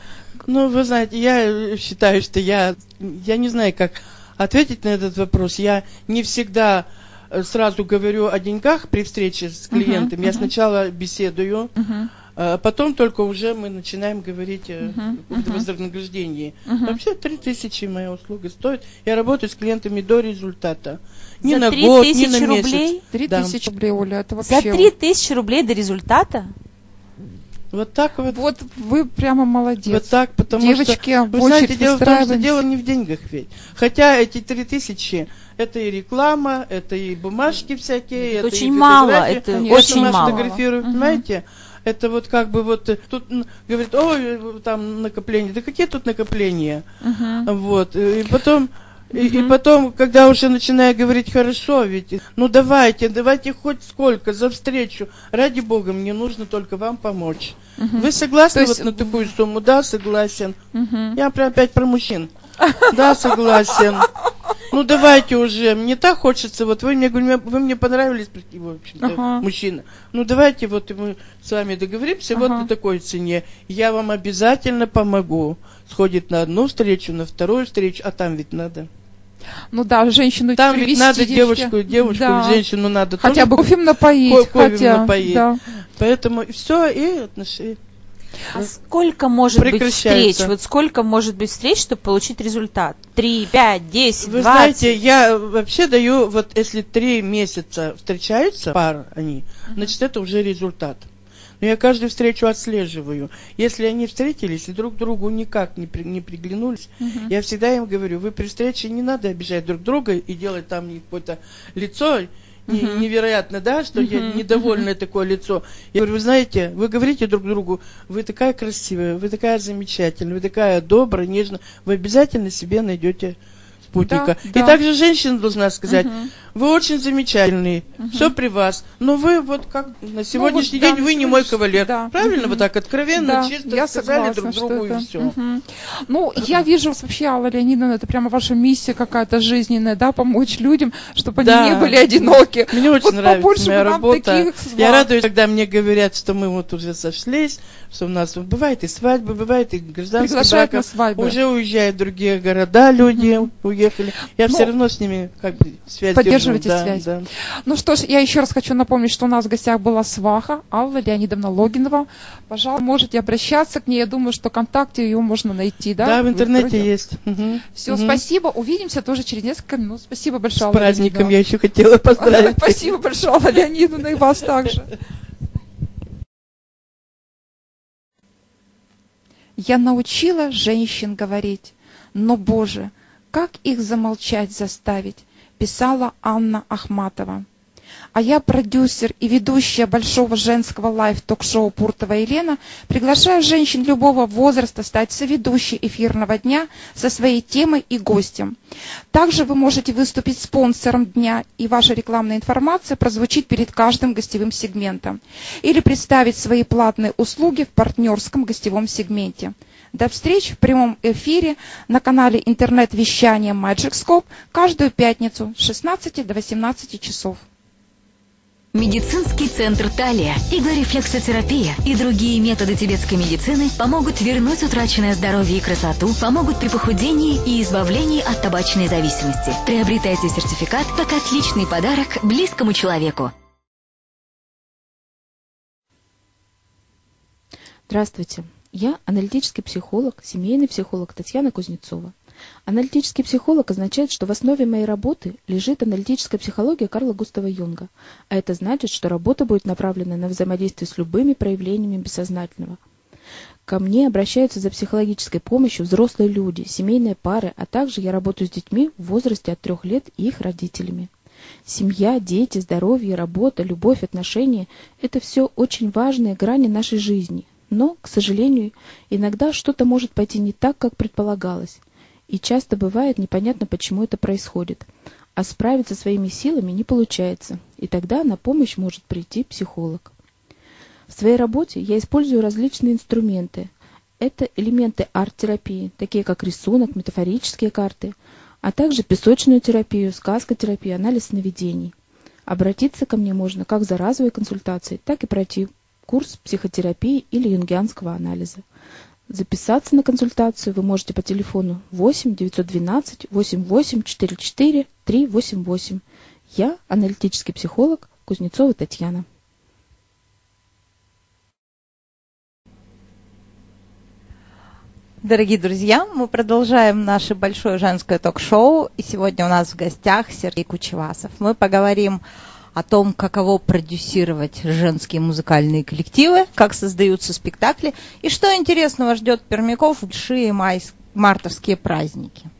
Ну, вы знаете, я считаю, что я, я не знаю, как ответить на этот вопрос. Я не всегда э, сразу говорю о деньгах при встрече с клиентом. Я
мгм.
сначала беседую,
Мгм.
А потом только уже мы начинаем говорить о
Мгм,
каком-то
мгм.
вознаграждении.
Мгм.
Вообще 3000 моя услуга стоит. Я работаю с клиентами до результата. Не
За
на
3
год, не на месяц.
рублей?
Три
Да.
тысячи рублей, Оля, это
За
вообще...
3 тысячи рублей до результата?
Вот так вот.
Вот вы прямо молодец.
Вот так, потому
Девочки,
что, вы знаете, дело в том, что дело не в деньгах ведь. Хотя эти три тысячи, это и реклама, это и бумажки всякие,
Это
это
очень
и
мало, это очень мало.
фотографирует,
Мгм.
понимаете? Это вот как бы вот э, тут говорит, ой, э, там накопления. Да какие тут накопления?
Мгм.
Вот. э, И потом, и, и
Мгм.
потом, когда уже начинаю говорить, хорошо, ведь, ну давайте, давайте хоть сколько за встречу. Ради бога, мне нужно только вам помочь.
Мгм.
Вы согласны
То есть-
вот на такую сумму? Да, согласен.
Мгм.
Я прям опять про мужчин. Да, согласен. Ну давайте уже, мне так хочется, вот вы мне, вы мне понравились, в общем-то,
Ага.
мужчина. Ну давайте вот мы с вами договоримся вот
Ага.
на такой цене. Я вам обязательно помогу. Сходит на одну встречу, на вторую встречу, а там ведь надо.
Ну да, женщину
Там ведь надо
девочки.
девушку, девушку,
Да.
женщину надо
Хотя
тоже
бы кофе напоить.
ко-
хотя,
напоить.
Да.
Поэтому все, и отношения.
А сколько может быть встреч? Вот сколько может быть встреч, чтобы получить результат? Три, пять, десять,
Вы
двадцать?
знаете, я вообще даю, вот если три месяца встречаются пар они, значит это уже результат. Но я каждую встречу отслеживаю. Если они встретились и друг другу никак не, при- не приглянулись,
Мгм.
я всегда им говорю, вы при встрече не надо обижать друг друга и делать там какое-то лицо
Мгм.
невероятно, да, что я недовольное такое лицо. Я говорю, вы знаете, вы говорите друг другу, вы такая красивая, вы такая замечательная, вы такая добрая, нежная, вы обязательно себе найдете спутника.
Да,
И
да.
также женщина должна сказать,
Мгм.
вы очень замечательный,
Мгм.
все при вас, но вы вот как на сегодняшний
Ну, вот, да,
день вы не мой кавалер.
да.
Правильно,
Мгм.
вот так откровенно,
Да,
чисто
я
сказали
согласна,
друг другу
это-
и все.
Мгм. Ну, я вижу вообще, Алла Леонидовна, это прямо ваша миссия какая-то жизненная, да, помочь людям, чтобы
Да.
они не были одиноки.
Мне очень
Вот
нравится
побольше
моя работа.
таких
Я радуюсь, когда мне говорят, что мы вот уже сошлись, что у нас бывает и свадьбы, бывает и гражданские браки. Уже уезжают в другие города, люди уехали. Я
Ну,
все равно с ними как бы связь
поддерживаете
держу. Да,
связь.
да.
Ну что ж, я еще раз хочу напомнить, что у нас в гостях была сваха Алла Леонидовна Логинова. Пожалуйста, можете обращаться к ней. Я думаю, что ВКонтакте ее можно найти, да?
Да, в интернете
откройте.
есть. Мгм.
Все,
Мгм.
спасибо. Увидимся тоже через несколько минут. Спасибо
С
большое. Алла
праздником
Леонидовна.
я еще хотела поздравить.
Спасибо большое, Алла Леонидовна, и вас также. Я научила женщин говорить, но, Боже, как их замолчать заставить, писала Анна Ахматова. А я, продюсер и ведущая большого женского live-ток-шоу Пуртова Елена, приглашаю женщин любого возраста стать соведущей эфирного дня со своей темой и гостем. Также вы можете выступить спонсором дня, и ваша рекламная информация прозвучит перед каждым гостевым сегментом. Или представить свои платные услуги в партнерском гостевом сегменте. До встречи в прямом эфире на канале интернет-вещания Magic Scope каждую пятницу с 16 до 18 часов.
Медицинский центр Талия, иглорефлексотерапия и другие методы тибетской медицины помогут вернуть утраченное здоровье и красоту, помогут при похудении и избавлении от табачной зависимости. Приобретайте сертификат как отличный подарок близкому человеку.
Здравствуйте. Я аналитический психолог, семейный психолог Татьяна Кузнецова. Аналитический психолог означает, что в основе моей работы лежит аналитическая психология Карла Густава Юнга, а это значит, что работа будет направлена на взаимодействие с любыми проявлениями бессознательного. Ко мне обращаются за психологической помощью взрослые люди, семейные пары, а также я работаю с детьми в возрасте от трех лет и их родителями. Семья, дети, здоровье, работа, любовь, отношения – это все очень важные грани нашей жизни. Но, к сожалению, иногда что-то может пойти не так, как предполагалось. И часто бывает непонятно, почему это происходит. А справиться своими силами не получается. И тогда на помощь может прийти психолог. В своей работе я использую различные инструменты. Это элементы арт-терапии, такие как рисунок, метафорические карты, а также песочную терапию, сказкотерапию, анализ сновидений. Обратиться ко мне можно как за разовой консультацией, так и пройти курс психотерапии или юнгианского анализа. Записаться на консультацию вы можете по телефону 8 912 88 44 388. Я аналитический психолог Кузнецова Татьяна.
Дорогие друзья, мы продолжаем наше большое женское ток-шоу. И сегодня у нас в гостях Сергей Кучевасов. Мы поговорим о том, каково продюсировать женские музыкальные коллективы, как создаются спектакли и что интересного ждет пермяков в большие майс... мартовские праздники.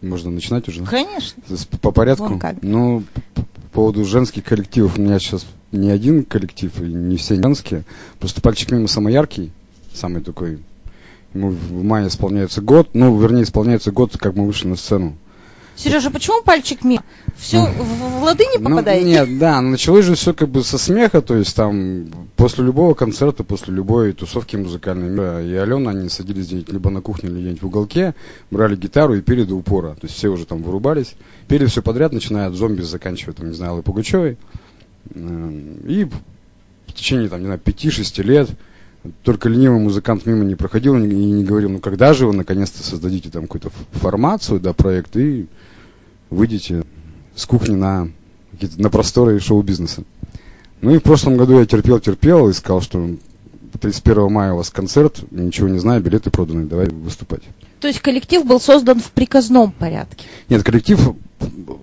Можно начинать уже?
Конечно.
По порядку? Ну, по поводу женских коллективов. У меня сейчас не один коллектив, и не все женские. Просто пальчик мимо самый яркий, самый такой Ему в мае исполняется год, ну, вернее, исполняется год, как мы вышли на сцену.
Сережа, почему пальчик мимо? Все ну, в лады не ну, попадает?
Ну, нет, да, началось же все как бы со смеха, то есть там после любого концерта, после любой тусовки музыкальной, и Алена, они садились где-нибудь либо на кухне, либо где-нибудь в уголке, брали гитару и пели до упора. То есть все уже там вырубались, пели все подряд, начиная от зомби, заканчивая, там, не знаю, Аллой Пугачевой. Эм, и в течение, там, не знаю, пяти-шести лет только ленивый музыкант мимо не проходил и не говорил, ну когда же вы наконец-то создадите там какую-то формацию, да, проект и выйдете с кухни на, на просторы шоу-бизнеса. Ну и в прошлом году я терпел-терпел и сказал, что 31 мая у вас концерт, ничего не знаю, билеты проданы, давай выступать.
То есть коллектив был создан в приказном порядке?
Нет, коллектив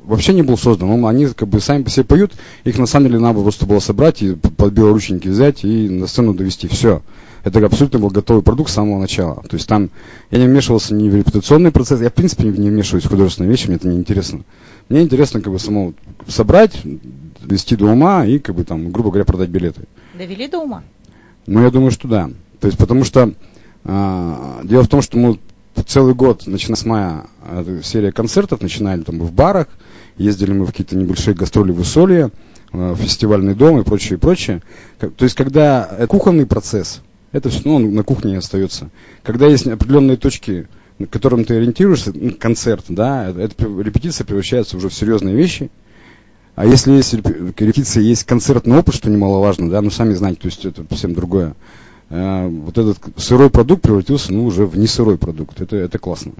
вообще не был создан. Он, они как бы сами по себе поют, их на самом деле надо просто было собрать и под белорученьки взять и на сцену довести. Все. Это абсолютно был готовый продукт с самого начала. То есть там я не вмешивался ни в репутационный процесс, я в принципе не вмешиваюсь в художественные вещи, мне это не интересно. Мне интересно как бы само собрать, довести до ума и как бы там, грубо говоря, продать билеты.
Довели до ума?
Ну, я думаю, что да. То есть потому что э, дело в том, что мы целый год, начиная с мая, серия концертов, начинали там в барах, ездили мы в какие-то небольшие гастроли в Усолье, в фестивальный дом и прочее, и прочее. То есть, когда кухонный процесс, это все ну, на кухне остается. Когда есть определенные точки, на которым ты ориентируешься, ну, концерт, да, эта репетиция превращается уже в серьезные вещи. А если есть репетиция, есть концертный опыт, что немаловажно, да, ну сами знаете, то есть это совсем другое. Э, вот этот сырой продукт превратился ну, уже в не сырой продукт. Это, это классно.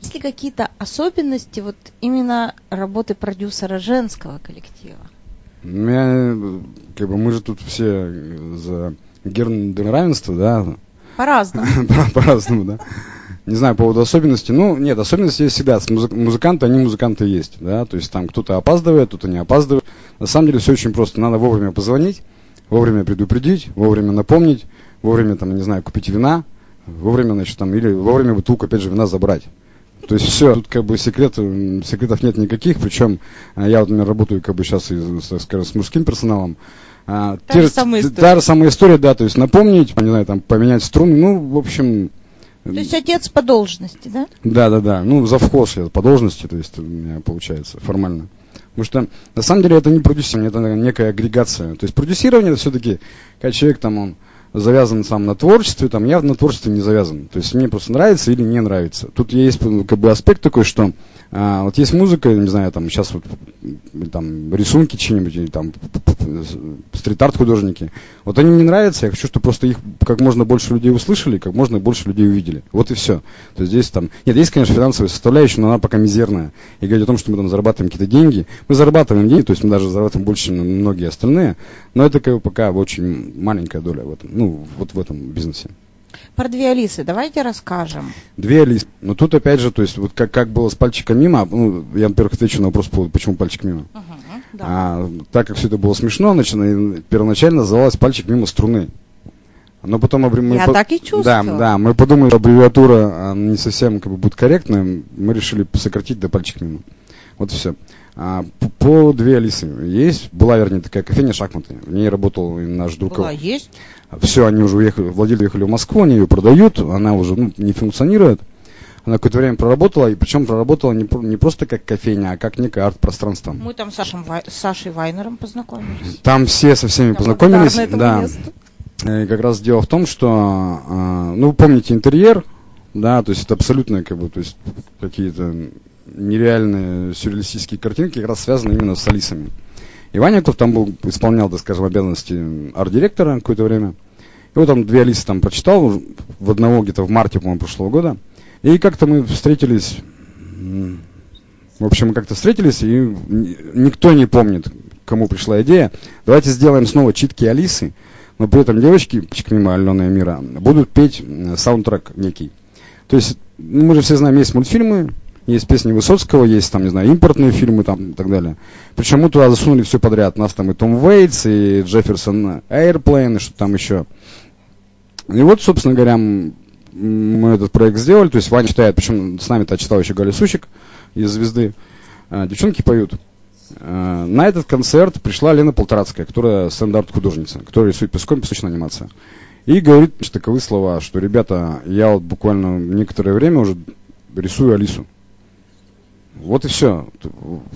Есть ли какие-то особенности вот именно работы продюсера женского коллектива?
Я, как бы, мы же тут все за гендерное равенство, да?
По-разному.
По-разному, да. Не знаю, по поводу особенностей. Ну, нет, особенности есть всегда. Музыканты, они музыканты есть, да. То есть там кто-то опаздывает, кто-то не опаздывает. На самом деле все очень просто. Надо вовремя позвонить, вовремя предупредить, вовремя напомнить вовремя, там, не знаю, купить вина, вовремя, значит, там, или вовремя бутылку, опять же, вина забрать. То есть все, тут как бы секрет, секретов нет никаких, причем а, я вот, например, работаю как бы сейчас, скажем, с мужским персоналом.
А, та, те, же самая история.
та же самая история, да, то есть напомнить, не знаю, там, поменять струны, ну, в общем...
То есть отец по должности, да?
Да, да, да, ну, завхоз я по должности, то есть у меня получается формально. Потому что на самом деле это не продюсирование, это некая агрегация. То есть продюсирование это все-таки, когда человек там, он завязан сам на творчестве, там я на творчестве не завязан. То есть мне просто нравится или не нравится. Тут есть как бы аспект такой, что а, вот есть музыка, не знаю, там сейчас вот там рисунки чьи-нибудь, или там стрит-арт художники. Вот они мне нравятся, я хочу, чтобы просто их как можно больше людей услышали, как можно больше людей увидели. Вот и все. То есть здесь там, нет, есть, конечно, финансовая составляющая, но она пока мизерная. И говорить о том, что мы там зарабатываем какие-то деньги. Мы зарабатываем деньги, то есть мы даже зарабатываем больше, чем многие остальные, но это как бы пока очень маленькая доля в этом, ну, вот в этом бизнесе.
Про две Алисы давайте расскажем.
Две Алисы. Но ну, тут опять же, то есть вот как, как было с пальчиком мимо, ну, я, во-первых, отвечу на вопрос, почему пальчик мимо. Uh-huh, да. а, так как все это было смешно, начали, первоначально называлось пальчик мимо струны. Но потом мы
Я по... так и чувствую.
Да, да, мы подумали, что аббревиатура не совсем как бы, будет корректная, мы решили сократить до пальчик мимо. Вот все. А, по, по две Алисы. Есть, была, вернее, такая кофейня «Шахматы». В ней работал наш друг.
Была, есть?
Все, они уже уехали, владельцы уехали в Москву, они ее продают, она уже ну, не функционирует. Она какое-то время проработала, и причем проработала не, не просто как кофейня, а как некое арт-пространство.
Мы там с, Сашем, с Сашей Вайнером познакомились.
Там все со всеми Я познакомились. Да. Месту. И как раз дело в том, что, а, ну, вы помните интерьер, да, то есть это абсолютно, как бы, то есть какие-то нереальные сюрреалистические картинки, как раз связаны именно с Алисами. И Ваня там был, исполнял, так скажем, обязанности арт-директора какое-то время. И вот там две Алисы там прочитал, в одного где-то в марте, по-моему, прошлого года. И как-то мы встретились, в общем, мы как-то встретились, и никто не помнит, кому пришла идея. Давайте сделаем снова читки Алисы, но при этом девочки, мимо Алены и Мира, будут петь саундтрек некий. То есть, ну, мы же все знаем, есть мультфильмы, есть песни Высоцкого, есть там, не знаю, импортные фильмы там и так далее. Причем мы туда засунули все подряд. Нас там и Том Уэйтс, и Джефферсон Airplane, и что там еще. И вот, собственно говоря, мы этот проект сделали. То есть Ваня читает, причем с нами-то читал еще Галя Сущик из «Звезды». А, девчонки поют. А, на этот концерт пришла Лена Полторацкая, которая стендарт-художница, которая рисует песком, песочная анимация. И говорит таковые слова, что, ребята, я вот буквально некоторое время уже рисую Алису. Вот и все.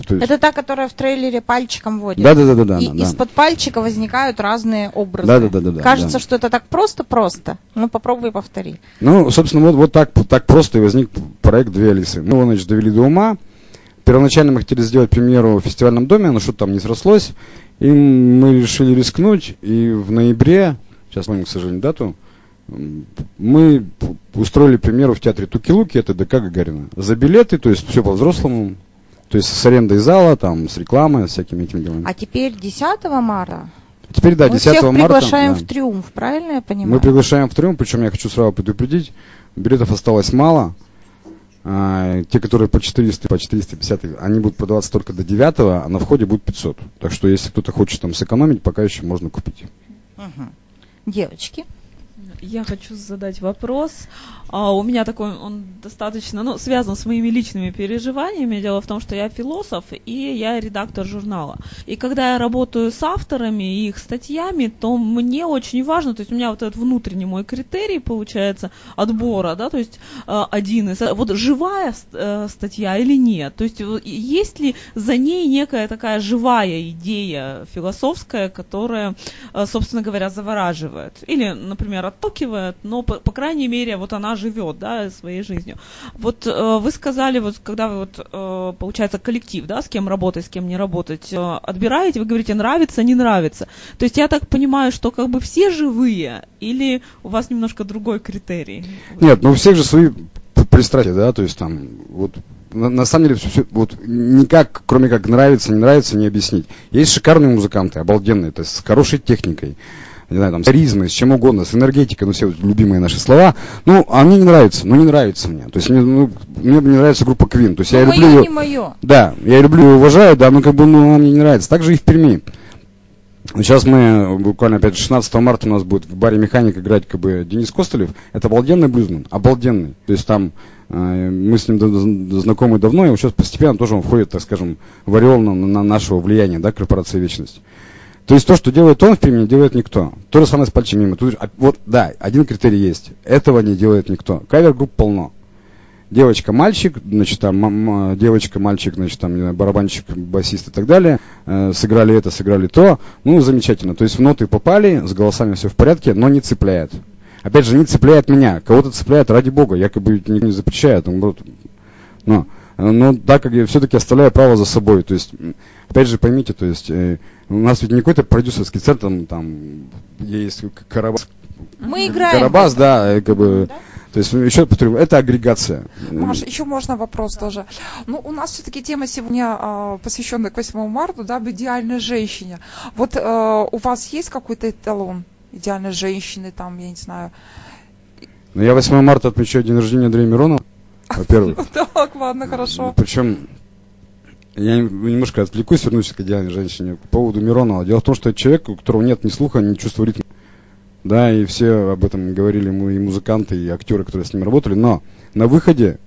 Есть... Это та, которая в трейлере пальчиком водит.
Да, да, да, да, да.
И
да,
из-под пальчика возникают разные образы.
Да, да, да, да. да
Кажется,
да.
что это так просто-просто. Ну, попробуй повтори.
Ну, собственно, вот, вот так, так просто и возник проект «Две Алисы». Мы его, значит, довели до ума. Первоначально мы хотели сделать премьеру в фестивальном доме, но что-то там не срослось. И мы решили рискнуть. И в ноябре, сейчас помню, к сожалению, дату, мы устроили премьеру в театре Туки-Луки, это ДК Гагарина. За билеты, то есть все по-взрослому, то есть с арендой зала, там, с рекламой, с всякими этими делами.
А теперь 10 марта
Теперь, да, 10
мы всех
марта.
приглашаем
да.
в Триумф, правильно я понимаю?
Мы приглашаем в Триумф, причем я хочу сразу предупредить, билетов осталось мало. А, те, которые по 400, по 450, они будут продаваться только до 9, а на входе будет 500. Так что, если кто-то хочет там сэкономить, пока еще можно купить.
Угу. Девочки.
Я хочу задать вопрос. А, у меня такой, он достаточно, ну, связан с моими личными переживаниями. Дело в том, что я философ и я редактор журнала. И когда я работаю с авторами и их статьями, то мне очень важно, то есть у меня вот этот внутренний мой критерий получается отбора, да, то есть э, один из, вот живая э, статья или нет, то есть есть ли за ней некая такая живая идея философская, которая, э, собственно говоря, завораживает, или, например, отталкивает, но по, по крайней мере вот она живет, да, своей жизнью. Вот э, вы сказали, вот когда вы вот, э, получается, коллектив, да, с кем работать, с кем не работать, э, отбираете, вы говорите, нравится, не нравится. То есть я так понимаю, что как бы все живые, или у вас немножко другой критерий?
Нет, ну у всех же свои пристрастия, да, то есть там, вот на, на самом деле все, все, вот никак, кроме как нравится, не нравится, не объяснить. Есть шикарные музыканты, обалденные, то есть с хорошей техникой не знаю, там, с харизмой, с чем угодно, с энергетикой, ну, все любимые наши слова, ну, они не нравятся, ну, не нравится мне. То есть, мне, ну, мне не нравится группа Queen. То есть,
ну,
я люблю ее.
не мое.
Да, я люблю и уважаю, да, но как бы, ну, она мне не нравится. Так же и в Перми. Сейчас мы, буквально опять 16 марта у нас будет в баре «Механик» играть как бы Денис Костылев. Это обалденный блюзман, обалденный. То есть там э, мы с ним знакомы давно, и сейчас постепенно тоже он входит, так скажем, в ореол на, на нашего влияния, да, корпорации «Вечность». То есть то, что делает он в Перми, не делает никто. То же самое с пальцами мимо. Тут, вот, да, один критерий есть. Этого не делает никто. Кавер-групп полно. Девочка, мальчик, значит, там, девочка, мальчик, значит, там, барабанщик, басист и так далее. Э, сыграли это, сыграли то. Ну, замечательно. То есть в ноты попали, с голосами все в порядке, но не цепляет. Опять же, не цепляет меня. Кого-то цепляет, ради бога. Как бы никто не запрещает. Наоборот. Но но так как я все-таки оставляю право за собой. То есть, опять же, поймите, то есть, э, у нас ведь не какой-то продюсерский центр, там, там есть Карабас.
Мы играем.
Карабас, да, э, как бы, да? То есть, еще повторю, это агрегация.
Маш, еще можно вопрос да. тоже. Ну, у нас все-таки тема сегодня э, посвященная к 8 марта, да, об идеальной женщине. Вот э, у вас есть какой-то эталон идеальной женщины, там, я не знаю?
Ну, я 8 марта отмечаю день рождения Андрея Миронова во-первых.
Так, ладно, хорошо.
Причем я немножко отвлекусь, вернусь к идеальной женщине по поводу Миронова. Дело в том, что это человек, у которого нет ни слуха, ни чувства ритма. Да, и все об этом говорили мы, и музыканты, и актеры, которые с ним работали. Но на выходе,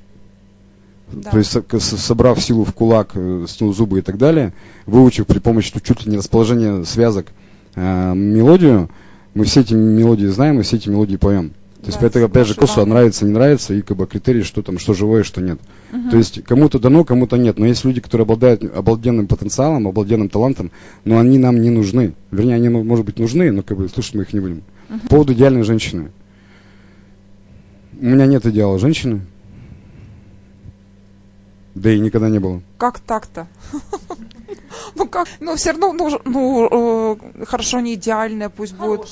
да. то есть собрав силу в кулак, э, стянув зубы и так далее, выучив при помощи чуть ли не расположения связок э, мелодию, мы все эти мелодии знаем, и все эти мелодии поем. То есть, да, это, опять же, косу нравится, не нравится, и как бы критерий, что там, что живое, что нет. Угу. То есть, кому-то дано, кому-то нет. Но есть люди, которые обладают обалденным потенциалом, обалденным талантом, но они нам не нужны. Вернее, они, может быть, нужны, но как бы слушать мы их не будем. Угу. По поводу идеальной женщины. У меня нет идеала женщины. Да и никогда не было.
Как так-то? Ну как, ну все равно, ну, ну э, хорошо, не идеальная, пусть будет.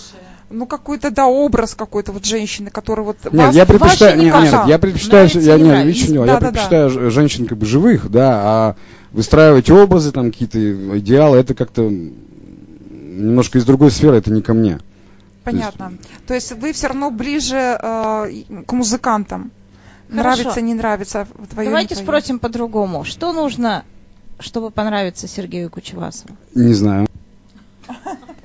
Ну какой-то, да, образ какой-то вот женщины, который вот
Нет,
вас-
я предпочитаю, нет, нет, я предпочитаю,
Нравится,
я,
не
не,
нравится.
видишь, я
Да-да-да.
предпочитаю ж- женщин как бы живых, да, а выстраивать образы, там какие-то идеалы, это как-то немножко из другой сферы, это не ко мне.
Понятно. То есть вы все равно ближе э, к музыкантам.
Хорошо.
Нравится, не нравится твое.
Давайте спросим по-другому. Что нужно, чтобы понравиться Сергею Кучевасову?
Не знаю.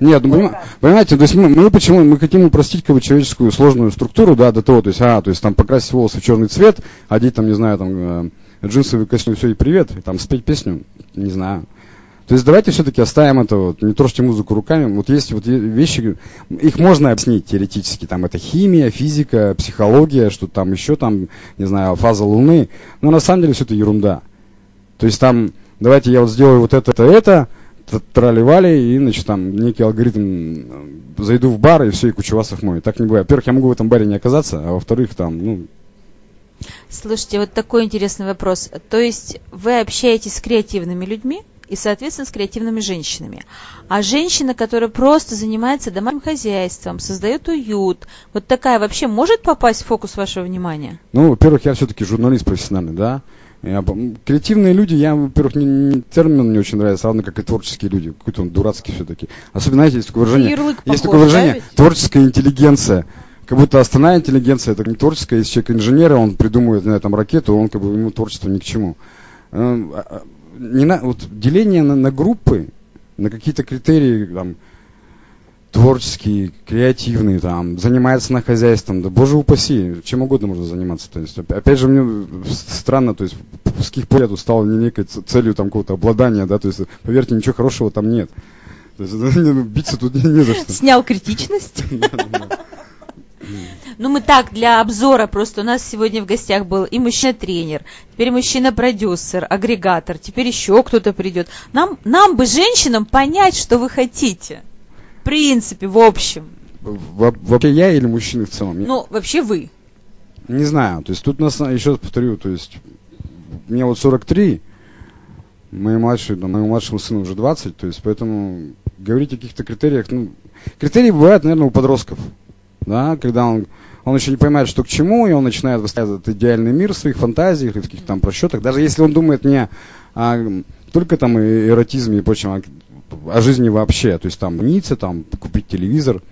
Нет, ну, поним- понимаете, то есть мы, мы почему мы хотим упростить как бы, человеческую сложную структуру, да, до того, то есть, а, то есть там покрасить волосы в черный цвет, одеть там, не знаю, там э, джинсовый костюм, все и привет, и там спеть песню, не знаю. То есть давайте все-таки оставим это вот, не трожьте музыку руками. Вот есть вот вещи, их можно объяснить теоретически. Там это химия, физика, психология, что там еще там, не знаю, фаза Луны. Но на самом деле все это ерунда. То есть там, давайте я вот сделаю вот это, это, это, трали-вали, и, значит, там некий алгоритм, э, зайду в бар, и все, и кучевасов мой. Так не бывает. Во-первых, я могу в этом баре не оказаться, а во-вторых, там, ну,
Слушайте, вот такой интересный вопрос. То есть вы общаетесь с креативными людьми и, соответственно, с креативными женщинами. А женщина, которая просто занимается домашним хозяйством, создает уют, вот такая вообще может попасть в фокус вашего внимания?
Ну, во-первых, я все-таки журналист профессиональный, да. Я креативные люди, я, во-первых, не, не- термин мне очень нравится, равно как и творческие люди. Какой-то он дурацкий все-таки. Особенно, знаете, есть такое выражение,
ярлык
есть
похож,
такое
да,
выражение
ведь?
творческая интеллигенция. Как будто остальная интеллигенция, это не творческая, если человек инженер, и он придумывает, знаю, там, ракету, он как бы, ему творчество ни к чему. Эм, а- а, Не на, вот деление на, на группы, на какие-то критерии, там, творческие, креативные, там, занимается на хозяйством, да боже упаси, чем угодно можно заниматься. То есть, опя- опять же, мне странно, то есть, с каких пор я тут стал не некой целью там какого-то обладания, да, то есть, поверьте, ничего хорошего там нет. То есть, биться тут не, не за что.
Снял критичность. Ну, мы так, для обзора, просто у нас сегодня в гостях был и мужчина-тренер, теперь мужчина-продюсер, агрегатор, теперь еще кто-то придет. Нам, нам бы, женщинам, понять, что вы хотите. В принципе, в общем.
Во- Вообще я или мужчины в целом?
Ну, вообще вы.
Не знаю, то есть тут нас, еще раз повторю, то есть мне вот 43, моей младшей, да, моему младшему сыну уже 20, то есть поэтому говорить о каких-то критериях, ну, критерии бывают, наверное, у подростков, да, когда он, он еще не понимает, что к чему, и он начинает выстраивать этот идеальный мир в своих фантазиях, и в каких-то там просчетах, даже если он думает не о, м, только там эротизме и прочем, а о жизни вообще, то есть там ницца, там купить телевизор,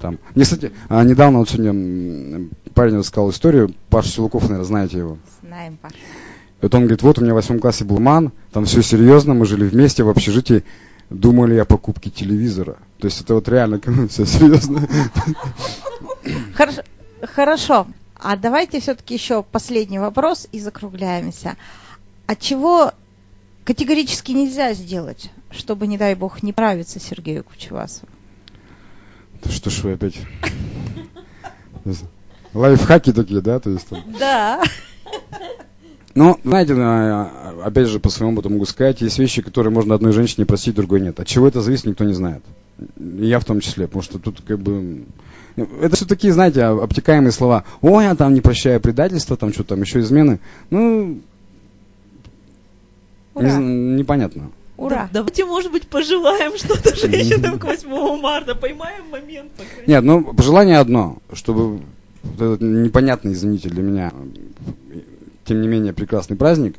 там. Мне, кстати, а, недавно вот сегодня парень рассказал историю, Паша Силуков, наверное, знаете его.
Знаем, Паша.
И вот он говорит, вот у меня в восьмом классе был ман, там все серьезно, мы жили вместе в общежитии, думали о покупке телевизора. То есть это вот реально все серьезно.
Хорошо. Хорошо. А давайте все-таки еще последний вопрос и закругляемся. А чего категорически нельзя сделать, чтобы, не дай бог, не нравиться Сергею Кучевасову?
Да Что ж вы опять? Лайфхаки такие, да? То есть, там.
Да.
Ну, знаете, а, опять же, по своему опыту могу сказать, есть вещи, которые можно одной женщине простить, другой нет. От чего это зависит, никто не знает. И я в том числе, потому что тут как бы... ну, Это все такие, знаете, об- обтекаемые слова. Ой, я там не прощаю предательства, там что там, еще измены. Ну,
Ура.
непонятно.
Ура.
Давайте, может быть, пожелаем что-то женщинам к 8 марта, поймаем момент.
Нет, ну, пожелание одно, чтобы вот этот непонятный, извините, для меня, тем не менее, прекрасный праздник,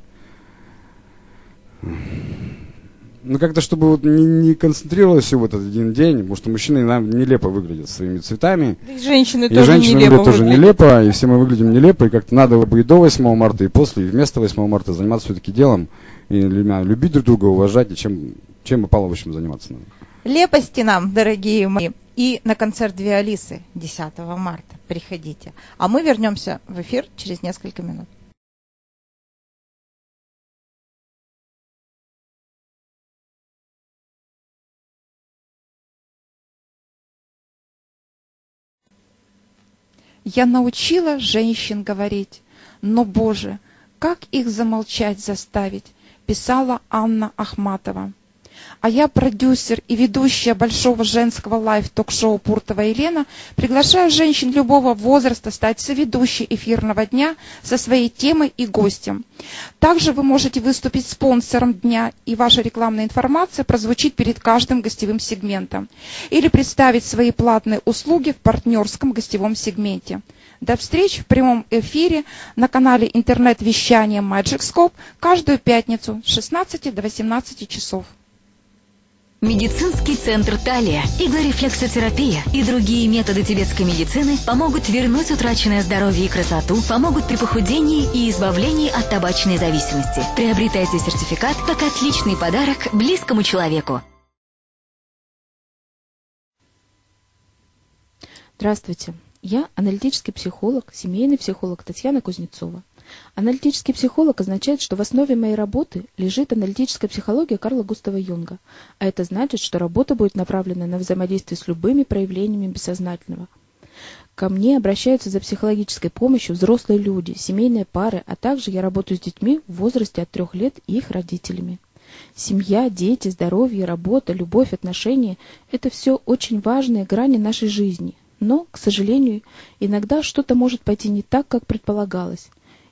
ну, как-то, чтобы вот не, не концентрировалось все в этот один день, потому что мужчины нам нелепо выглядят своими цветами,
Да и женщины
и
тоже
женщины
нелепо
выглядят тоже нелепо, и все мы выглядим нелепо, и как-то надо бы и до 8 марта, и после, и вместо 8 марта заниматься все-таки делом, и любить друг друга, уважать, и чем, чем попало, в общем, заниматься надо.
Лепости нам, дорогие мои. И на концерт Две Алисы 10 марта. Приходите. А мы вернемся в эфир через несколько минут.
Я научила женщин говорить, но, Боже, как их замолчать заставить, писала Анна Ахматова. А я продюсер и ведущая большого женского live-ток-шоу Пуртова Елена, приглашаю женщин любого возраста стать соведущей эфирного дня со своей темой и гостем. Также вы можете выступить спонсором дня, и ваша рекламная информация прозвучит перед каждым гостевым сегментом. Или представить свои платные услуги в партнерском гостевом сегменте. До встречи в прямом эфире на канале интернет-вещания Magic Scope каждую пятницу с 16 до 18 часов.
Медицинский центр Талия, иглорефлексотерапия и другие методы тибетской медицины помогут вернуть утраченное здоровье и красоту, помогут при похудении и избавлении от табачной зависимости. Приобретайте сертификат как отличный подарок близкому человеку.
Здравствуйте. Я аналитический психолог, семейный психолог Татьяна Кузнецова. Аналитический психолог означает, что в основе моей работы лежит аналитическая психология Карла Густава Юнга, а это значит, что работа будет направлена на взаимодействие с любыми проявлениями бессознательного. Ко мне обращаются за психологической помощью взрослые люди, семейные пары, а также я работаю с детьми в возрасте от трех лет и их родителями. Семья, дети, здоровье, работа, любовь, отношения – это все очень важные грани нашей жизни. Но, к сожалению, иногда что-то может пойти не так, как предполагалось.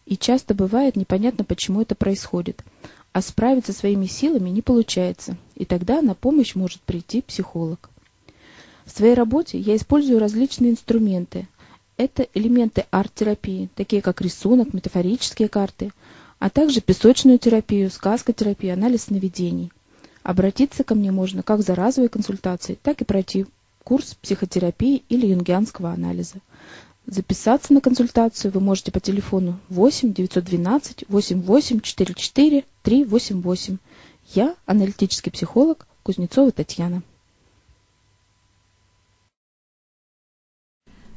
И часто бывает непонятно, почему это происходит. А справиться своими силами не получается, и тогда на помощь может прийти психолог. В своей работе я использую различные инструменты. Это элементы арт-терапии, такие как рисунок, метафорические карты, а также песочную терапию, сказкотерапию, анализ сновидений. Обратиться ко мне можно как за разовой консультацией, так и пройти курс психотерапии или юнгианского анализа. Записаться на консультацию вы можете по телефону 8 912 88 44 388. Я аналитический психолог Кузнецова Татьяна.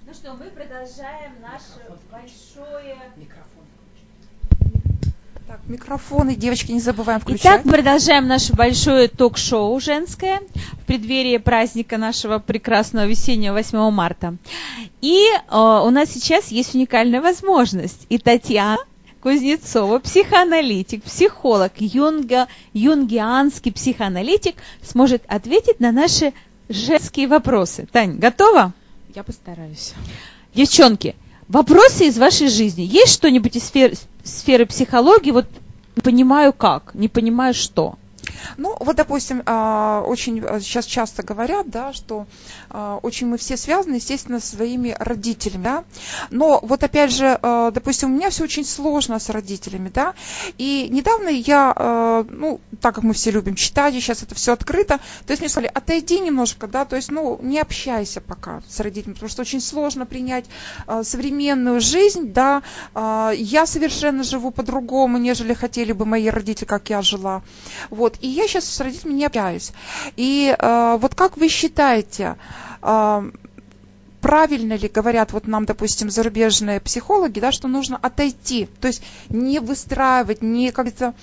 Ну что, мы продолжаем наше большое... Микрофон.
Так, микрофоны, девочки, не забываем включать.
Итак, продолжаем наше большое ток-шоу женское в преддверии праздника нашего прекрасного весеннего 8 марта. И э, у нас сейчас есть уникальная возможность. И Татьяна Кузнецова, психоаналитик, психолог, юнга, юнгианский психоаналитик, сможет ответить на наши женские вопросы. Тань, готова?
Я постараюсь.
Девчонки, вопросы из вашей жизни. Есть что-нибудь из сферы, сферы психологии? Вот не понимаю как, не понимаю что.
Ну, вот, допустим, а, очень сейчас часто говорят, да, что а, очень мы все связаны, естественно, со своими родителями, да. Но вот опять же, а, допустим, у меня все очень сложно с родителями, да. И недавно я, ну, так как мы все любим читать, и сейчас это все открыто, то есть мне сказали, отойди немножко, да, то есть, ну, не общайся пока с родителями, потому что очень сложно принять современную жизнь, да. Я совершенно живу по-другому, нежели хотели бы мои родители, как я жила. Вот. И я сейчас с родителями не общаюсь. И э, вот как вы считаете, э, правильно ли говорят вот нам, допустим, зарубежные психологи, да, что нужно отойти, то есть не выстраивать, не как-то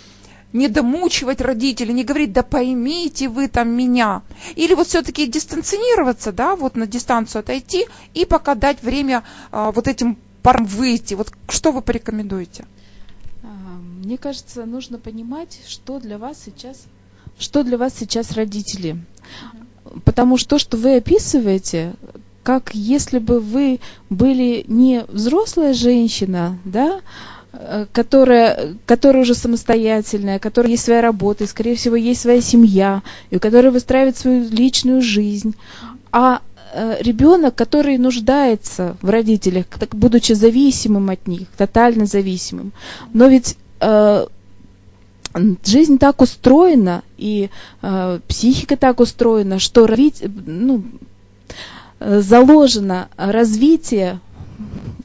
не домучивать родителей, не говорить, да поймите вы там меня. Или вот все-таки дистанционироваться, да, вот на дистанцию отойти и пока дать время а, вот этим парам выйти. Вот что вы порекомендуете?
Мне кажется, нужно понимать, что для вас сейчас, что для вас сейчас родители. Потому что то, что вы описываете, как если бы вы были не взрослая женщина, да, э, которая, которая уже самостоятельная, которая есть своя работа, и, скорее всего, есть своя семья, и у которой выстраивает свою личную жизнь, а э, ребенок, который нуждается в родителях, будучи зависимым от них, тотально зависимым. Но ведь э, жизнь так устроена, и э, психика так устроена, что ну, заложено развитие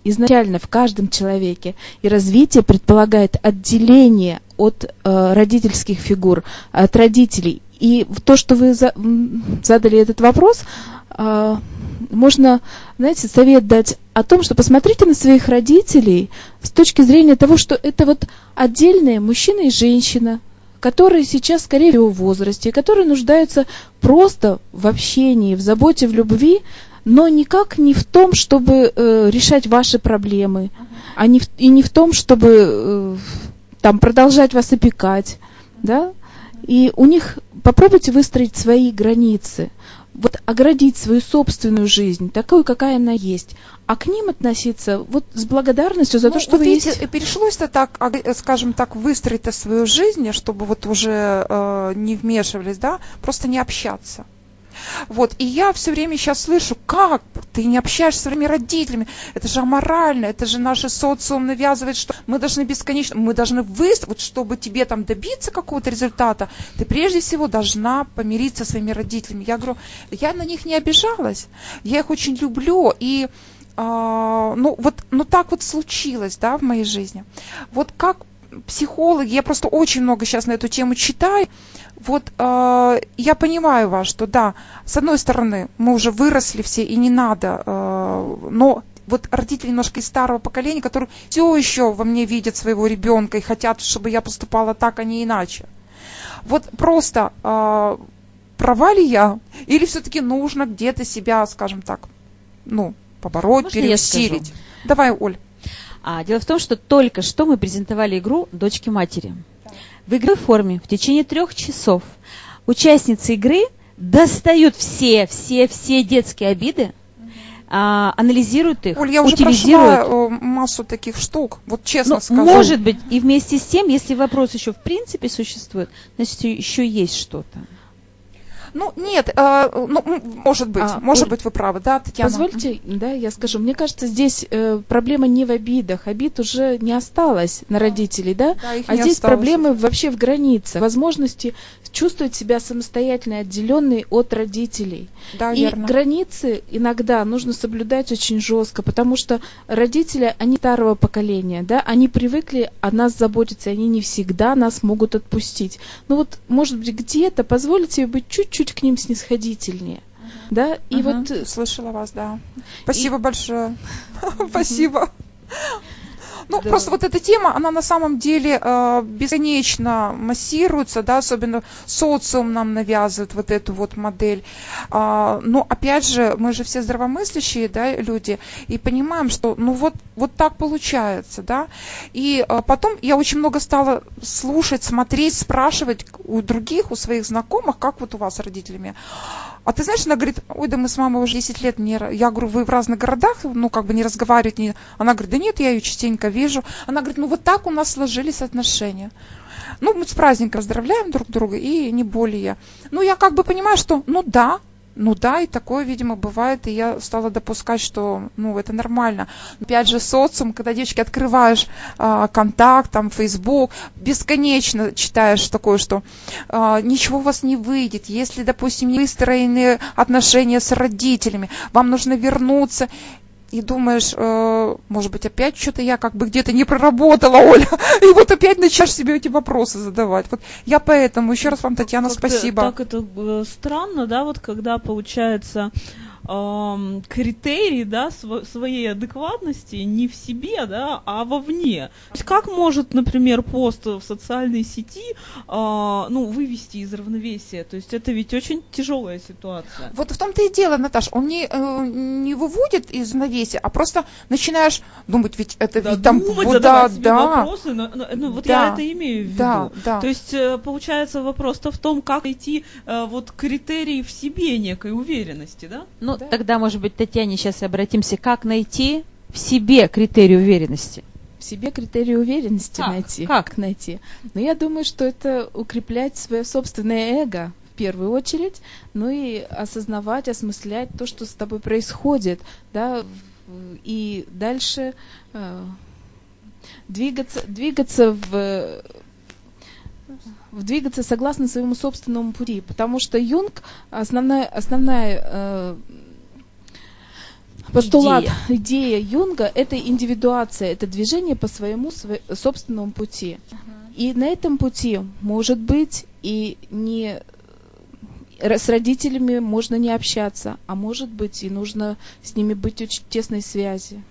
изначально в каждом человеке. И развитие предполагает отделение от э, родительских фигур, от родителей. И то, что вы за, задали этот вопрос, э, можно, знаете, совет дать о том, что посмотрите на своих родителей с точки зрения того, что это вот отдельные мужчина и женщина, которые сейчас, скорее всего, в возрасте, которые нуждаются просто в общении, в заботе, в любви, но никак не в том, чтобы э, решать ваши проблемы, а не в, и не в том, чтобы э, там продолжать вас опекать, да? И у них попробуйте выстроить свои границы, вот оградить свою собственную жизнь, такую, какая она есть, а к ним относиться вот с благодарностью за
ну,
то, что
вот
вы
видите,
есть.
Пришлось-то так, а, скажем так, выстроить свою жизнь, чтобы вот уже э, не вмешивались, да, просто не общаться. Вот, и я все время сейчас слышу, как ты не общаешься с своими родителями, это же аморально, это же наш социум навязывает, что мы должны бесконечно, мы должны выставить, вот чтобы тебе там добиться какого-то результата, ты прежде всего должна помириться со своими родителями. Я говорю, я на них не обижалась, я их очень люблю, и а, ну вот, ну так вот случилось, да, в моей жизни. Вот как психологи, я просто очень много сейчас на эту тему читаю, вот э, я понимаю вас, что да, с одной стороны, мы уже выросли все, и не надо, э, но вот родители немножко из старого поколения, которые все еще во мне видят своего ребенка и хотят, чтобы я поступала так, а не иначе. Вот просто э, права ли я, или все-таки нужно где-то себя, скажем так, ну, побороть,
Можно
переусилить? Давай, Оль.
А, дело в том, что только что мы презентовали игру «Дочки матери». В игровой форме в течение трех часов участницы игры достают все, все, все детские обиды, а, анализируют их,
Оль, я уже
утилизируют.
прошла э, массу таких штук, вот честно
Ну,
скажу.
может быть, и вместе с тем, если вопрос еще в принципе существует, значит, еще есть что-то.
Ну, нет, э, ну, может быть,
А,
может
Оль,
быть, вы правы, да, Татьяна?
Позвольте, да, я скажу. Мне кажется, здесь э, проблема не в обидах. Обид уже не осталось на родителей, да?
Да, их
а здесь
осталось.
проблемы вообще в границе, возможности чувствовать себя самостоятельно, отделенной от родителей.
Да,
И
верно.
границы иногда нужно соблюдать очень жестко, потому что родители, они старого поколения, да, они привыкли о нас заботиться, они не всегда нас могут отпустить. Ну вот, может быть, где-то позволить себе быть чуть-чуть к ним снисходительнее. Да, и
Мгм,
вот э,
Слышала вас, да. Спасибо большое. Спасибо. Ну,
Да.
просто вот эта тема, она на самом деле э, бесконечно массируется, да, особенно социум нам навязывает вот эту вот модель. А, но опять же, мы же все здравомыслящие, да, люди, и понимаем, что, ну вот, вот так получается, да. И э, потом я очень много стала слушать, смотреть, спрашивать у других, у своих знакомых, как вот у вас с родителями. А ты знаешь, она говорит, ой, да мы с мамой уже 10 лет не... ра-». Я говорю, вы в разных городах, ну, как бы не разговариваете. Не... Она говорит, да нет, я ее частенько вижу. Она говорит, ну, вот так у нас сложились отношения. Ну, мы с праздником поздравляем друг друга, и не более. Ну, я как бы понимаю, что, ну, да, ну да, и такое, видимо, бывает, и я стала допускать, что, ну, это нормально. Опять же, социум, когда, девочки, открываешь а, контакт, там, Facebook, бесконечно читаешь такое, что а, ничего у вас не выйдет, если, допустим, не выстроены отношения с родителями, вам нужно вернуться, и думаешь, э, может быть, опять что-то я как бы где-то не проработала, Оля, и вот опять начнешь себе эти вопросы задавать. Вот я поэтому, еще раз вам, Татьяна,
Как-то
спасибо.
Так это странно, да, вот когда получается эм, критерий, да, сво- своей адекватности не в себе, да, а вовне. То есть как может, например, пост в социальной сети, э, ну, вывести из равновесия? То есть это ведь очень тяжелая ситуация.
Вот в том-то и дело, Наташ, он не, э, не выводит из навесия, а просто начинаешь думать, ведь это
Да,
ведь там...
думать,
вот, да,
себе
да,
вопросы, но- но- ну, вот
Да,
я это имею в виду.
да, да.
То есть э, получается вопрос-то в том, как найти э, вот критерии в себе некой уверенности, да?
Ну,
Да.
тогда, может быть, Татьяне сейчас обратимся, как найти в себе критерий уверенности.
в себе критерии уверенности
Как?
найти.
Как?
найти? Но я думаю, что это укреплять свое собственное эго в первую очередь, ну и осознавать, осмыслять то, что с тобой происходит, да, и дальше э, двигаться, двигаться в двигаться согласно своему собственному пути, потому что Юнг основная основная э, постулат,
Идея.
идея. Юнга – это индивидуация, это движение по своему сво- собственному пути. И на этом пути, может быть, и не р- с родителями можно не общаться, а может быть и нужно с ними быть в очень тесной связи.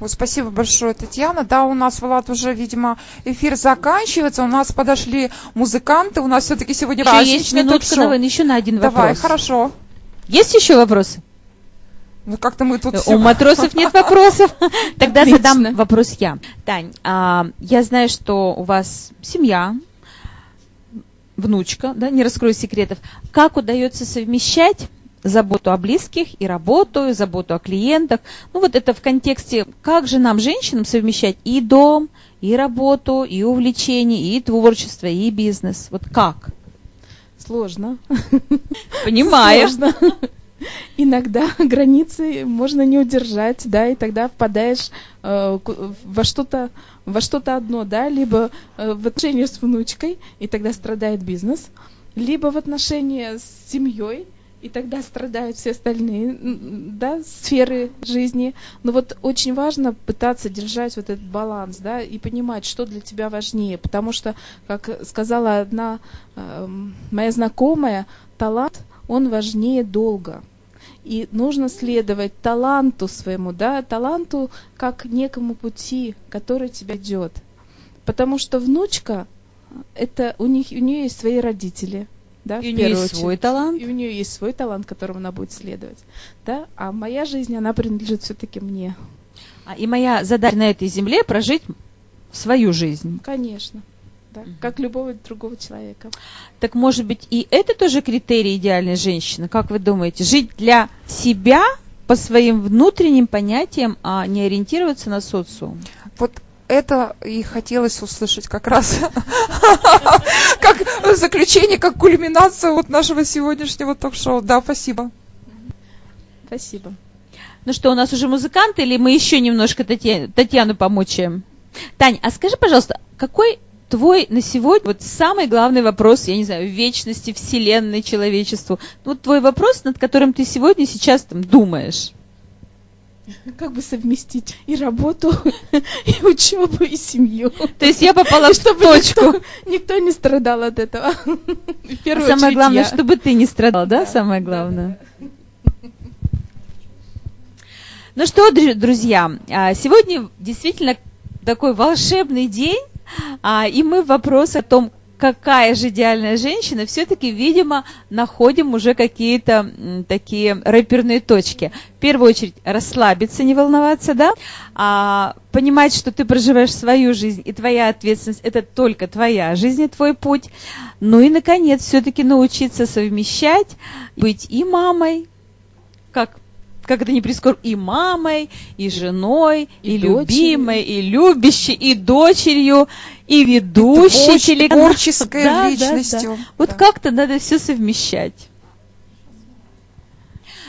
Вот спасибо большое, Татьяна. Да, у нас, Влад, уже, видимо, эфир заканчивается. У нас подошли музыканты. У нас все-таки сегодня
Еще есть минутка
ток-шоу.
на, еще на один
Давай,
вопрос.
хорошо.
Есть еще вопросы?
Ну, как-то мы тут
У
всё-
матросов нет вопросов. Тогда
Отлично.
задам вопрос я. Тань, а, я знаю, что у вас семья, внучка, да, не раскрою секретов, как удается совмещать заботу о близких и работу, и заботу о клиентах. Ну вот это в контексте, как же нам, женщинам, совмещать и дом, и работу, и увлечение, и творчество, и бизнес. Вот как?
Сложно.
Понимаю.
Сложно. Иногда границы можно не удержать, да, и тогда впадаешь э, во что-то во что-то одно, да, либо э, в отношения с внучкой, и тогда страдает бизнес, либо в отношения с семьей, и тогда страдают все остальные да, сферы жизни. Но вот очень важно пытаться держать вот этот баланс, да, и понимать, что для тебя важнее, потому что, как сказала одна э, моя знакомая, талант, он важнее долга. И нужно следовать таланту своему, да, таланту как некому пути, который тебя идет. Потому что внучка, это у них, у нее есть свои родители – да,
и у нее есть очередь. свой талант.
И у нее есть свой талант, которому она будет следовать. Да? А моя жизнь, она принадлежит все-таки мне.
А, и моя задача на этой земле прожить свою жизнь.
Конечно. Да, угу. Как любого другого человека.
Так может быть и это тоже критерий идеальной женщины? Как вы думаете? Жить для себя по своим внутренним понятиям, а не ориентироваться на социум?
Это и хотелось услышать как раз как заключение, как кульминация вот нашего сегодняшнего ток-шоу. Да, спасибо.
Спасибо.
Ну что, у нас уже музыканты, или мы еще немножко Татьяну, помучаем? Тань, а скажи, пожалуйста, какой твой на сегодня вот самый главный вопрос, я не знаю, вечности, вселенной, человечеству? Вот твой вопрос, над которым ты сегодня сейчас там думаешь.
Как бы совместить и работу, и учебу, и семью.
То есть я попала в точку.
Никто, никто не страдал от этого.
А самое главное, я. чтобы ты не страдал, да? да самое главное. Да. Ну что, друзья, а, сегодня действительно такой волшебный день, а, и мы вопрос о том, какая же идеальная женщина, все-таки, видимо, находим уже какие-то такие рэперные точки. В первую очередь расслабиться, не волноваться, да, а, понимать, что ты проживаешь свою жизнь, и твоя ответственность – это только твоя жизнь и твой путь. Ну и, наконец, все-таки научиться совмещать, быть и мамой, как как это не прискорбно, и мамой, и женой, и, и любимой, и любящей, и дочерью, и ведущей телеканала.
Творческой да, личностью.
Да, да. Вот да. как-то надо все совмещать.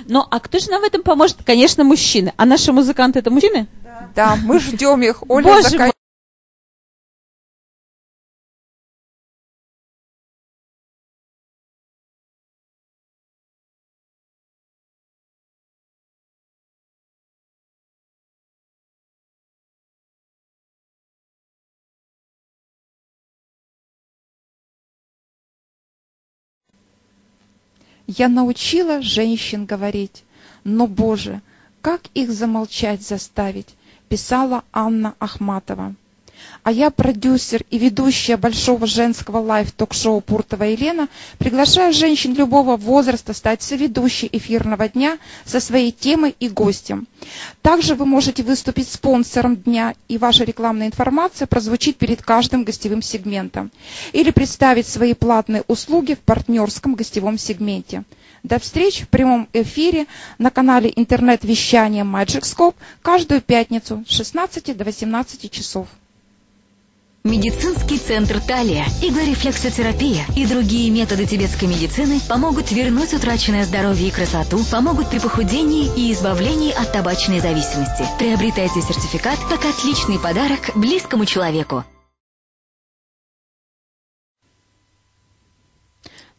Ну, а кто же нам в этом поможет? Конечно, мужчины. А наши музыканты это мужчины?
Да, да мы ждем их. Оля,
Боже закон...
Я научила женщин говорить, но, Боже, как их замолчать заставить, писала Анна Ахматова. А я, продюсер и ведущая большого женского live-ток-шоу Пуртова Елена, приглашаю женщин любого возраста стать соведущей эфирного дня со своей темой и гостем. Также вы можете выступить спонсором дня, и ваша рекламная информация прозвучит перед каждым гостевым сегментом. Или представить свои платные услуги в партнерском гостевом сегменте. До встречи в прямом эфире на канале интернет-вещания Magic Scope каждую пятницу с 16 до 18 часов.
Медицинский центр Талия, иглорефлексотерапия и другие методы тибетской медицины помогут вернуть утраченное здоровье и красоту, помогут при похудении и избавлении от табачной зависимости. Приобретайте сертификат как отличный подарок близкому человеку.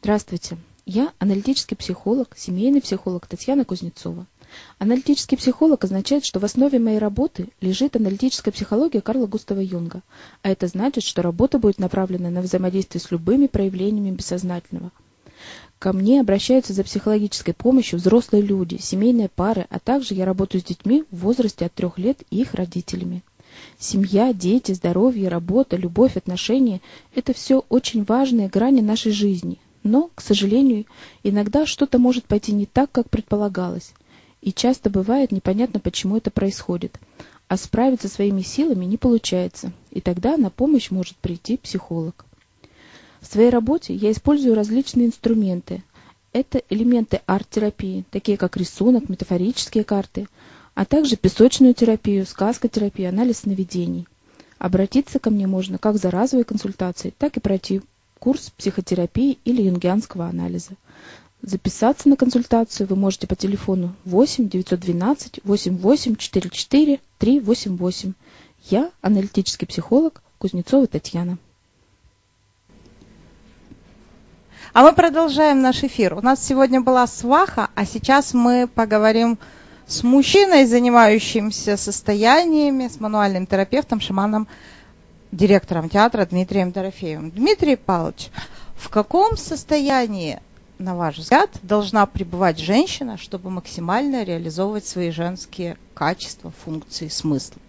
Здравствуйте. Я аналитический психолог, семейный психолог Татьяна Кузнецова. Аналитический психолог означает, что в основе моей работы лежит аналитическая психология Карла Густава Юнга, а это значит, что работа будет направлена на взаимодействие с любыми проявлениями бессознательного. Ко мне обращаются за психологической помощью взрослые люди, семейные пары, а также я работаю с детьми в возрасте от трех лет и их родителями. Семья, дети, здоровье, работа, любовь, отношения – это все очень важные грани нашей жизни – но, к сожалению, иногда что-то может пойти не так, как предполагалось. И часто бывает непонятно, почему это происходит. А справиться своими силами не получается, и тогда на помощь может прийти психолог. В своей работе я использую различные инструменты. Это элементы арт-терапии, такие как рисунок, метафорические карты, а также песочную терапию, сказкотерапию, анализ сновидений. Обратиться ко мне можно как за разовой консультацией, так и пройти курс психотерапии или юнгианского анализа. Записаться на консультацию вы можете по телефону 8 912 88 44 388. Я аналитический психолог Кузнецова Татьяна.
А мы продолжаем наш эфир. У нас сегодня была сваха, а сейчас мы поговорим с мужчиной, занимающимся состояниями, с мануальным терапевтом, шаманом, директором театра Дмитрием Дорофеевым. Дмитрий Павлович, в каком состоянии на ваш взгляд, должна пребывать женщина, чтобы максимально реализовывать свои женские качества, функции, смыслы?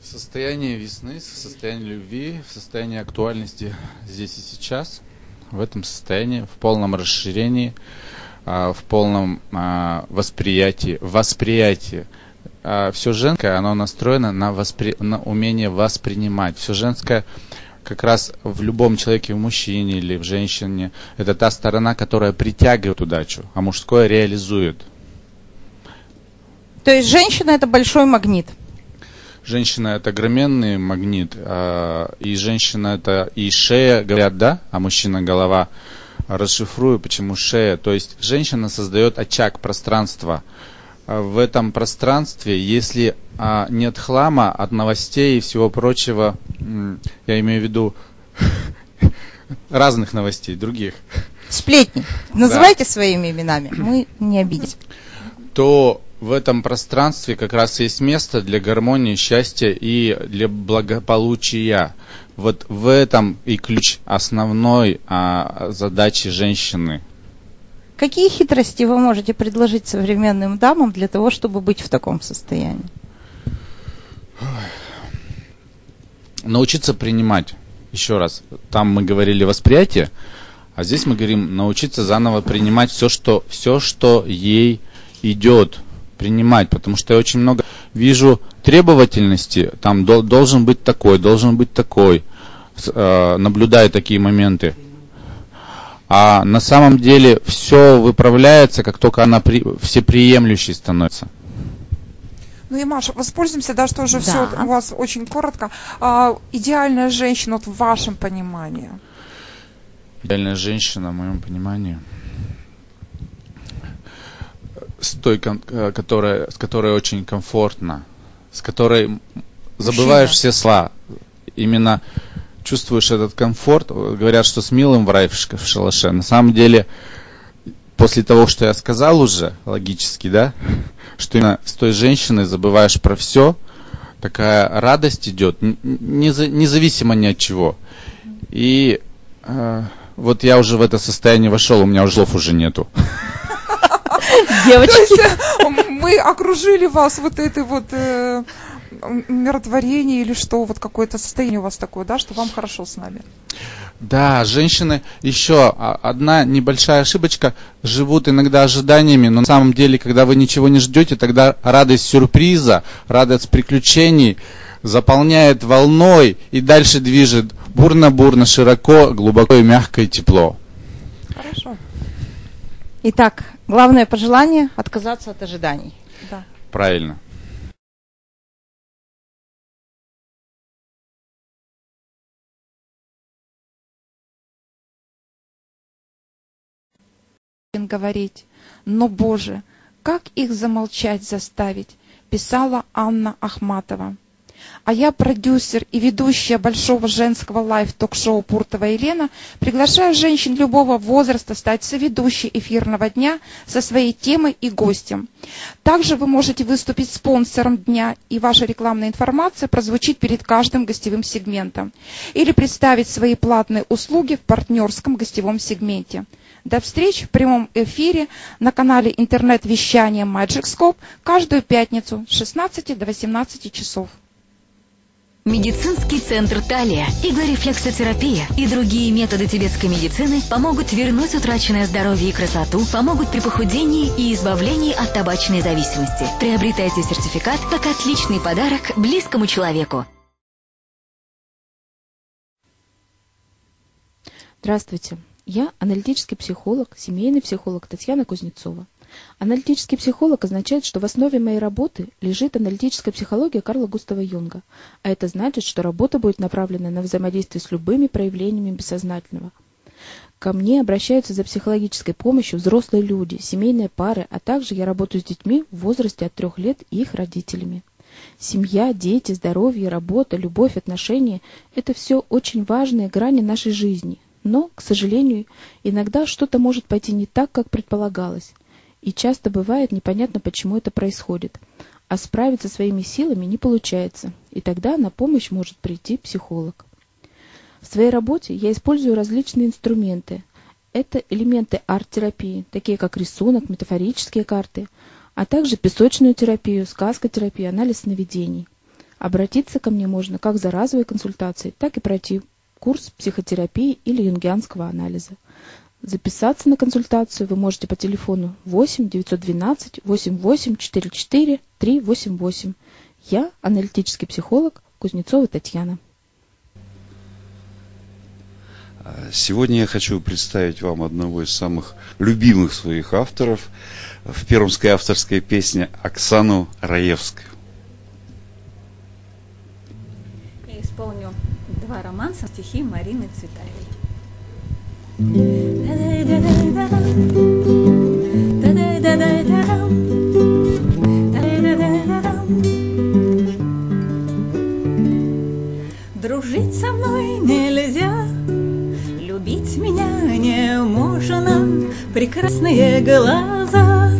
В состоянии весны, в состоянии любви, в состоянии актуальности здесь и сейчас, в этом состоянии, в полном расширении, а, в полном а, восприятии, восприятии. А, Все женское, оно настроено на, воспри... на умение воспринимать. Все женское как раз в любом человеке, в мужчине или в женщине, это та сторона, которая притягивает удачу, а мужское реализует.
То есть женщина это большой магнит.
Женщина это огроменный магнит, а, и женщина это и шея, говорят, да, а мужчина голова. Расшифрую, почему шея. То есть женщина создает очаг пространства. А в этом пространстве, если а, нет хлама от новостей и всего прочего, я имею в виду разных новостей, других.
Сплетни. Называйте да. своими именами, мы не обидимся.
То в этом пространстве как раз есть место для гармонии, счастья и для благополучия. Вот в этом и ключ основной а, задачи женщины –
Какие хитрости вы можете предложить современным дамам для того, чтобы быть в таком состоянии?
Научиться принимать. Еще раз, там мы говорили восприятие, а здесь мы говорим научиться заново принимать все, что, все, что ей идет принимать, потому что я очень много вижу требовательности, там должен быть такой, должен быть такой, э, наблюдая такие моменты. А на самом деле все выправляется, как только она при, всеприемлющей становится.
Ну и Маша, воспользуемся, да, что уже да. все у вас очень коротко. А, идеальная женщина вот в вашем понимании?
Идеальная женщина, в моем понимании, с той, которая, с которой очень комфортно, с которой забываешь Мужчина. все слова. Именно чувствуешь этот комфорт. Говорят, что с милым в рай в шалаше. На самом деле, после того, что я сказал уже, логически, да, что именно с той женщиной забываешь про все, такая радость идет, независимо ни от чего. И э, вот я уже в это состояние вошел, у меня уже слов уже нету.
Девочки. Мы окружили вас вот этой вот э, миротворение или что, вот какое-то состояние у вас такое, да, что вам хорошо с нами.
Да, женщины еще одна небольшая ошибочка, живут иногда ожиданиями, но на самом деле, когда вы ничего не ждете, тогда радость сюрприза, радость приключений заполняет волной и дальше движет бурно-бурно, широко, глубоко и мягко и тепло.
Хорошо. Итак, главное пожелание – отказаться от ожиданий.
Да. Правильно.
Говорить, но, Боже, как их замолчать заставить, писала Анна Ахматова. А я, продюсер и ведущая большого женского live-ток-шоу Пуртова Елена, приглашаю женщин любого возраста стать соведущей эфирного дня со своей темой и гостем. Также вы можете выступить спонсором дня, и ваша рекламная информация прозвучит перед каждым гостевым сегментом. Или представить свои платные услуги в партнерском гостевом сегменте. До встречи в прямом эфире на канале интернет-вещания Magic Scope каждую пятницу с 16 до 18 часов.
Медицинский центр Талия, иглорефлексотерапия и другие методы тибетской медицины помогут вернуть утраченное здоровье и красоту, помогут при похудении и избавлении от табачной зависимости. Приобретайте сертификат как отличный подарок близкому человеку.
Здравствуйте. Я аналитический психолог, семейный психолог Татьяна Кузнецова. Аналитический психолог означает, что в основе моей работы лежит аналитическая психология Карла Густава Юнга, а это значит, что работа будет направлена на взаимодействие с любыми проявлениями бессознательного. Ко мне обращаются за психологической помощью взрослые люди, семейные пары, а также я работаю с детьми в возрасте от трех лет и их родителями. Семья, дети, здоровье, работа, любовь, отношения – это все очень важные грани нашей жизни. Но, к сожалению, иногда что-то может пойти не так, как предполагалось. И часто бывает непонятно, почему это происходит. А справиться своими силами не получается, и тогда на помощь может прийти психолог. В своей работе я использую различные инструменты. Это элементы арт-терапии, такие как рисунок, метафорические карты, а также песочную терапию, сказкотерапию, анализ сновидений. Обратиться ко мне можно как за разовой консультацией, так и пройти курс психотерапии или юнгианского анализа. Записаться на консультацию вы можете по телефону 8 912 8844 388. Я аналитический психолог Кузнецова Татьяна.
Сегодня я хочу представить вам одного из самых любимых своих авторов в пермской авторской песне Оксану Раевскую.
Я исполню два романса стихи Марины Цветаевой. Дружить со мной нельзя, любить меня не можно, прекрасные глаза.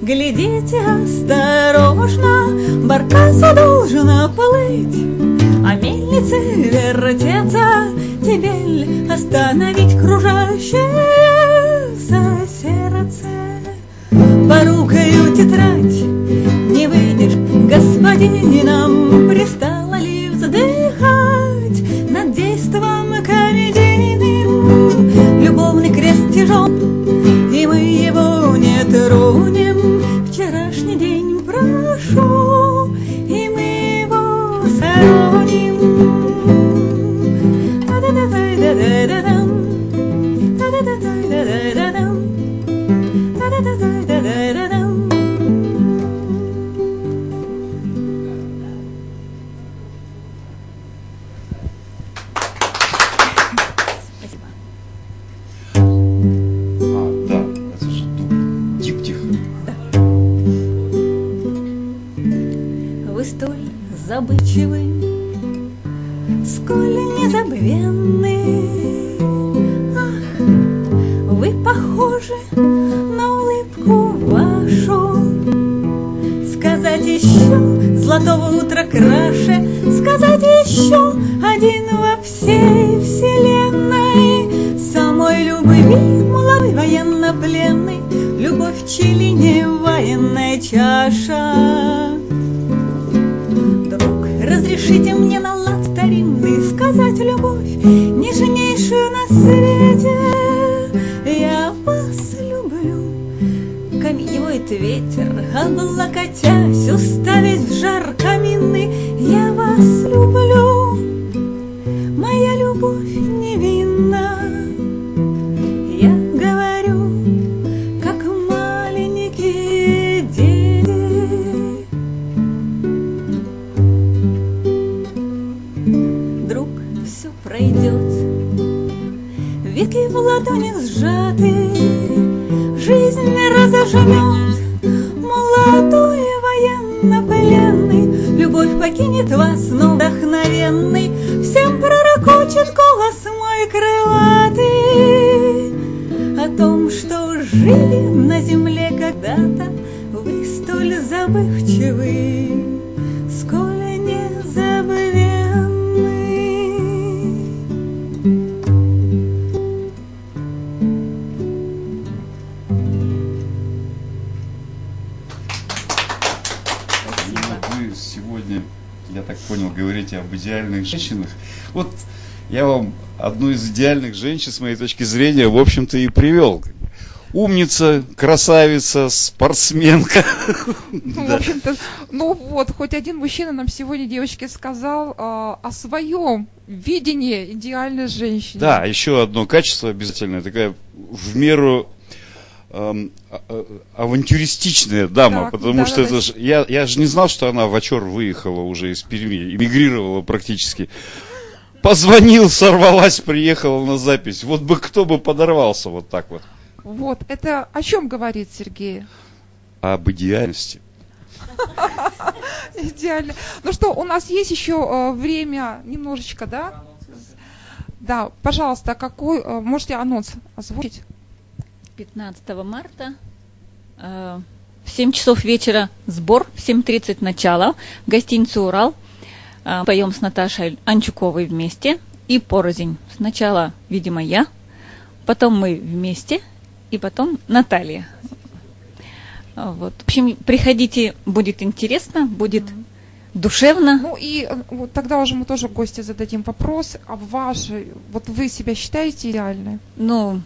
Глядите осторожно, баркаса должна плыть, а мельницы вертеться, тебе остановить кружащееся сердце. Порукою тетрадь не выйдешь, господином
женщин, с моей точки зрения, в общем-то и привел. умница, красавица, спортсменка.
Ну, в общем-то, ну вот, хоть один мужчина нам сегодня, девочки, сказал а, о своем видении идеальной женщины.
Да, еще одно качество обязательное, такая в меру эм, а- а- авантюристичная дама,
Так,
потому
да,
что
давайте.
это ж, я, я же не знал, что она в Очер выехала уже из Перми, эмигрировала практически. Позвонил, сорвалась, приехала на запись. Вот бы кто бы подорвался вот так вот.
Вот, это о чем говорит Сергей?
Об идеальности.
Идеально. Ну что, у нас есть еще э, время немножечко, да? Да, пожалуйста, какой, э, можете анонс озвучить?
15 марта э, в 7 часов вечера сбор, в 7.30 начало, в гостинице «Урал». Э, Поем с Наташей Анчуковой вместе и порознь. Сначала, видимо, я, потом мы вместе, и потом Наталья. А, Вот. В общем, приходите, будет интересно, будет душевно.
Ну и э, вот тогда уже мы тоже гости зададим вопрос, а ваши, вот вы себя считаете идеальной?
Ну,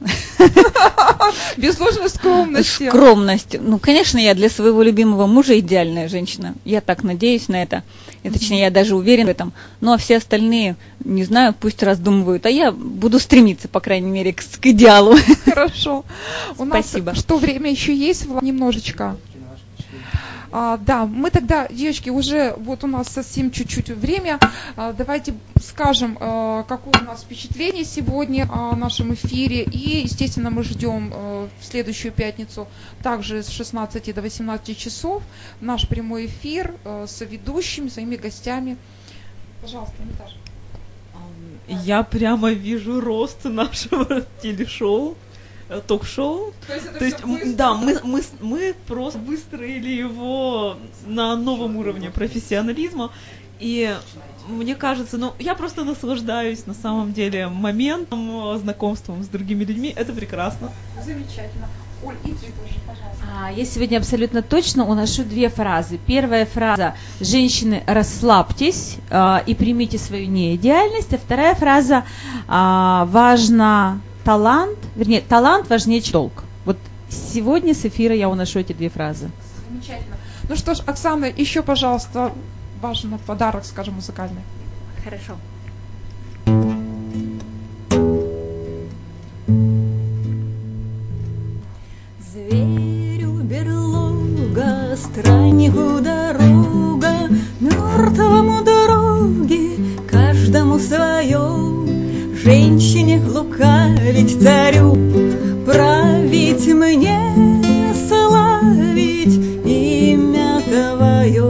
Без ложной скромности.
Скромность. Ну, конечно, я для своего любимого мужа идеальная женщина. Я так надеюсь на это. И, точнее, я даже уверен в этом. Ну, а все остальные, не знаю, пусть раздумывают. А я буду стремиться, по крайней мере, к, к идеалу.
Хорошо. У нас
Спасибо.
что, время еще есть? Немножечко. А, да, мы тогда, девочки, уже вот у нас совсем чуть-чуть время. А, давайте скажем, а, какое у нас впечатление сегодня о нашем эфире. И, естественно, мы ждем а, в следующую пятницу также с 16 до 18 часов наш прямой эфир а, с ведущими, своими гостями. Пожалуйста, Наташа.
Я прямо вижу рост нашего телешоу, ток-шоу.
То есть это
То есть,
быстро?
да, мы, мы, с- мы просто выстроили его на новом уровне профессионализма. И мне кажется, ну, я просто наслаждаюсь на самом деле моментом, э, знакомством с другими людьми. Это прекрасно.
Замечательно. Оль, и ты тоже, пожалуйста.
А, Я сегодня абсолютно точно уношу две фразы. Первая фраза «Женщины, расслабьтесь а, и примите свою неидеальность». А вторая фраза а, «Важно талант, вернее, талант важнее, чем долг». Вот сегодня с эфира я уношу эти две фразы.
Замечательно. Ну что ж, Оксана, еще, пожалуйста, важный подарок, скажем, музыкальный.
Хорошо.
Зверю берлога, страннику дорога, мертвому дороги, каждому свое. Женщине лукавить царю, править мне, славить имя твое.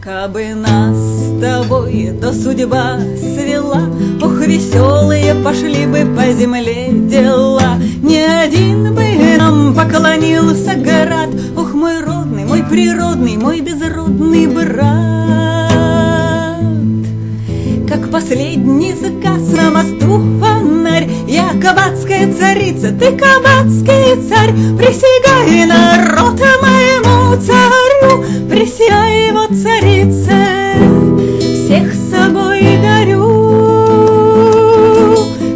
Кабы нас с тобой до судьба свела, Ох, веселые пошли бы по земле дела. Ни один бы нам поклонился град, Ох, мой родный, мой природный, мой безродный брат. Как последний заказ. На мосту фонарь, Я кабацкая царица, ты кабацкий царь, Присягай народ моему царю, Присягай его царице, всех с собой дарю.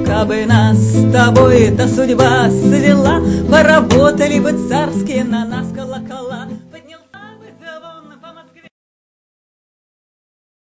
Кабы нас с тобой до судьба свела, Поработали бы царские на нас колокола,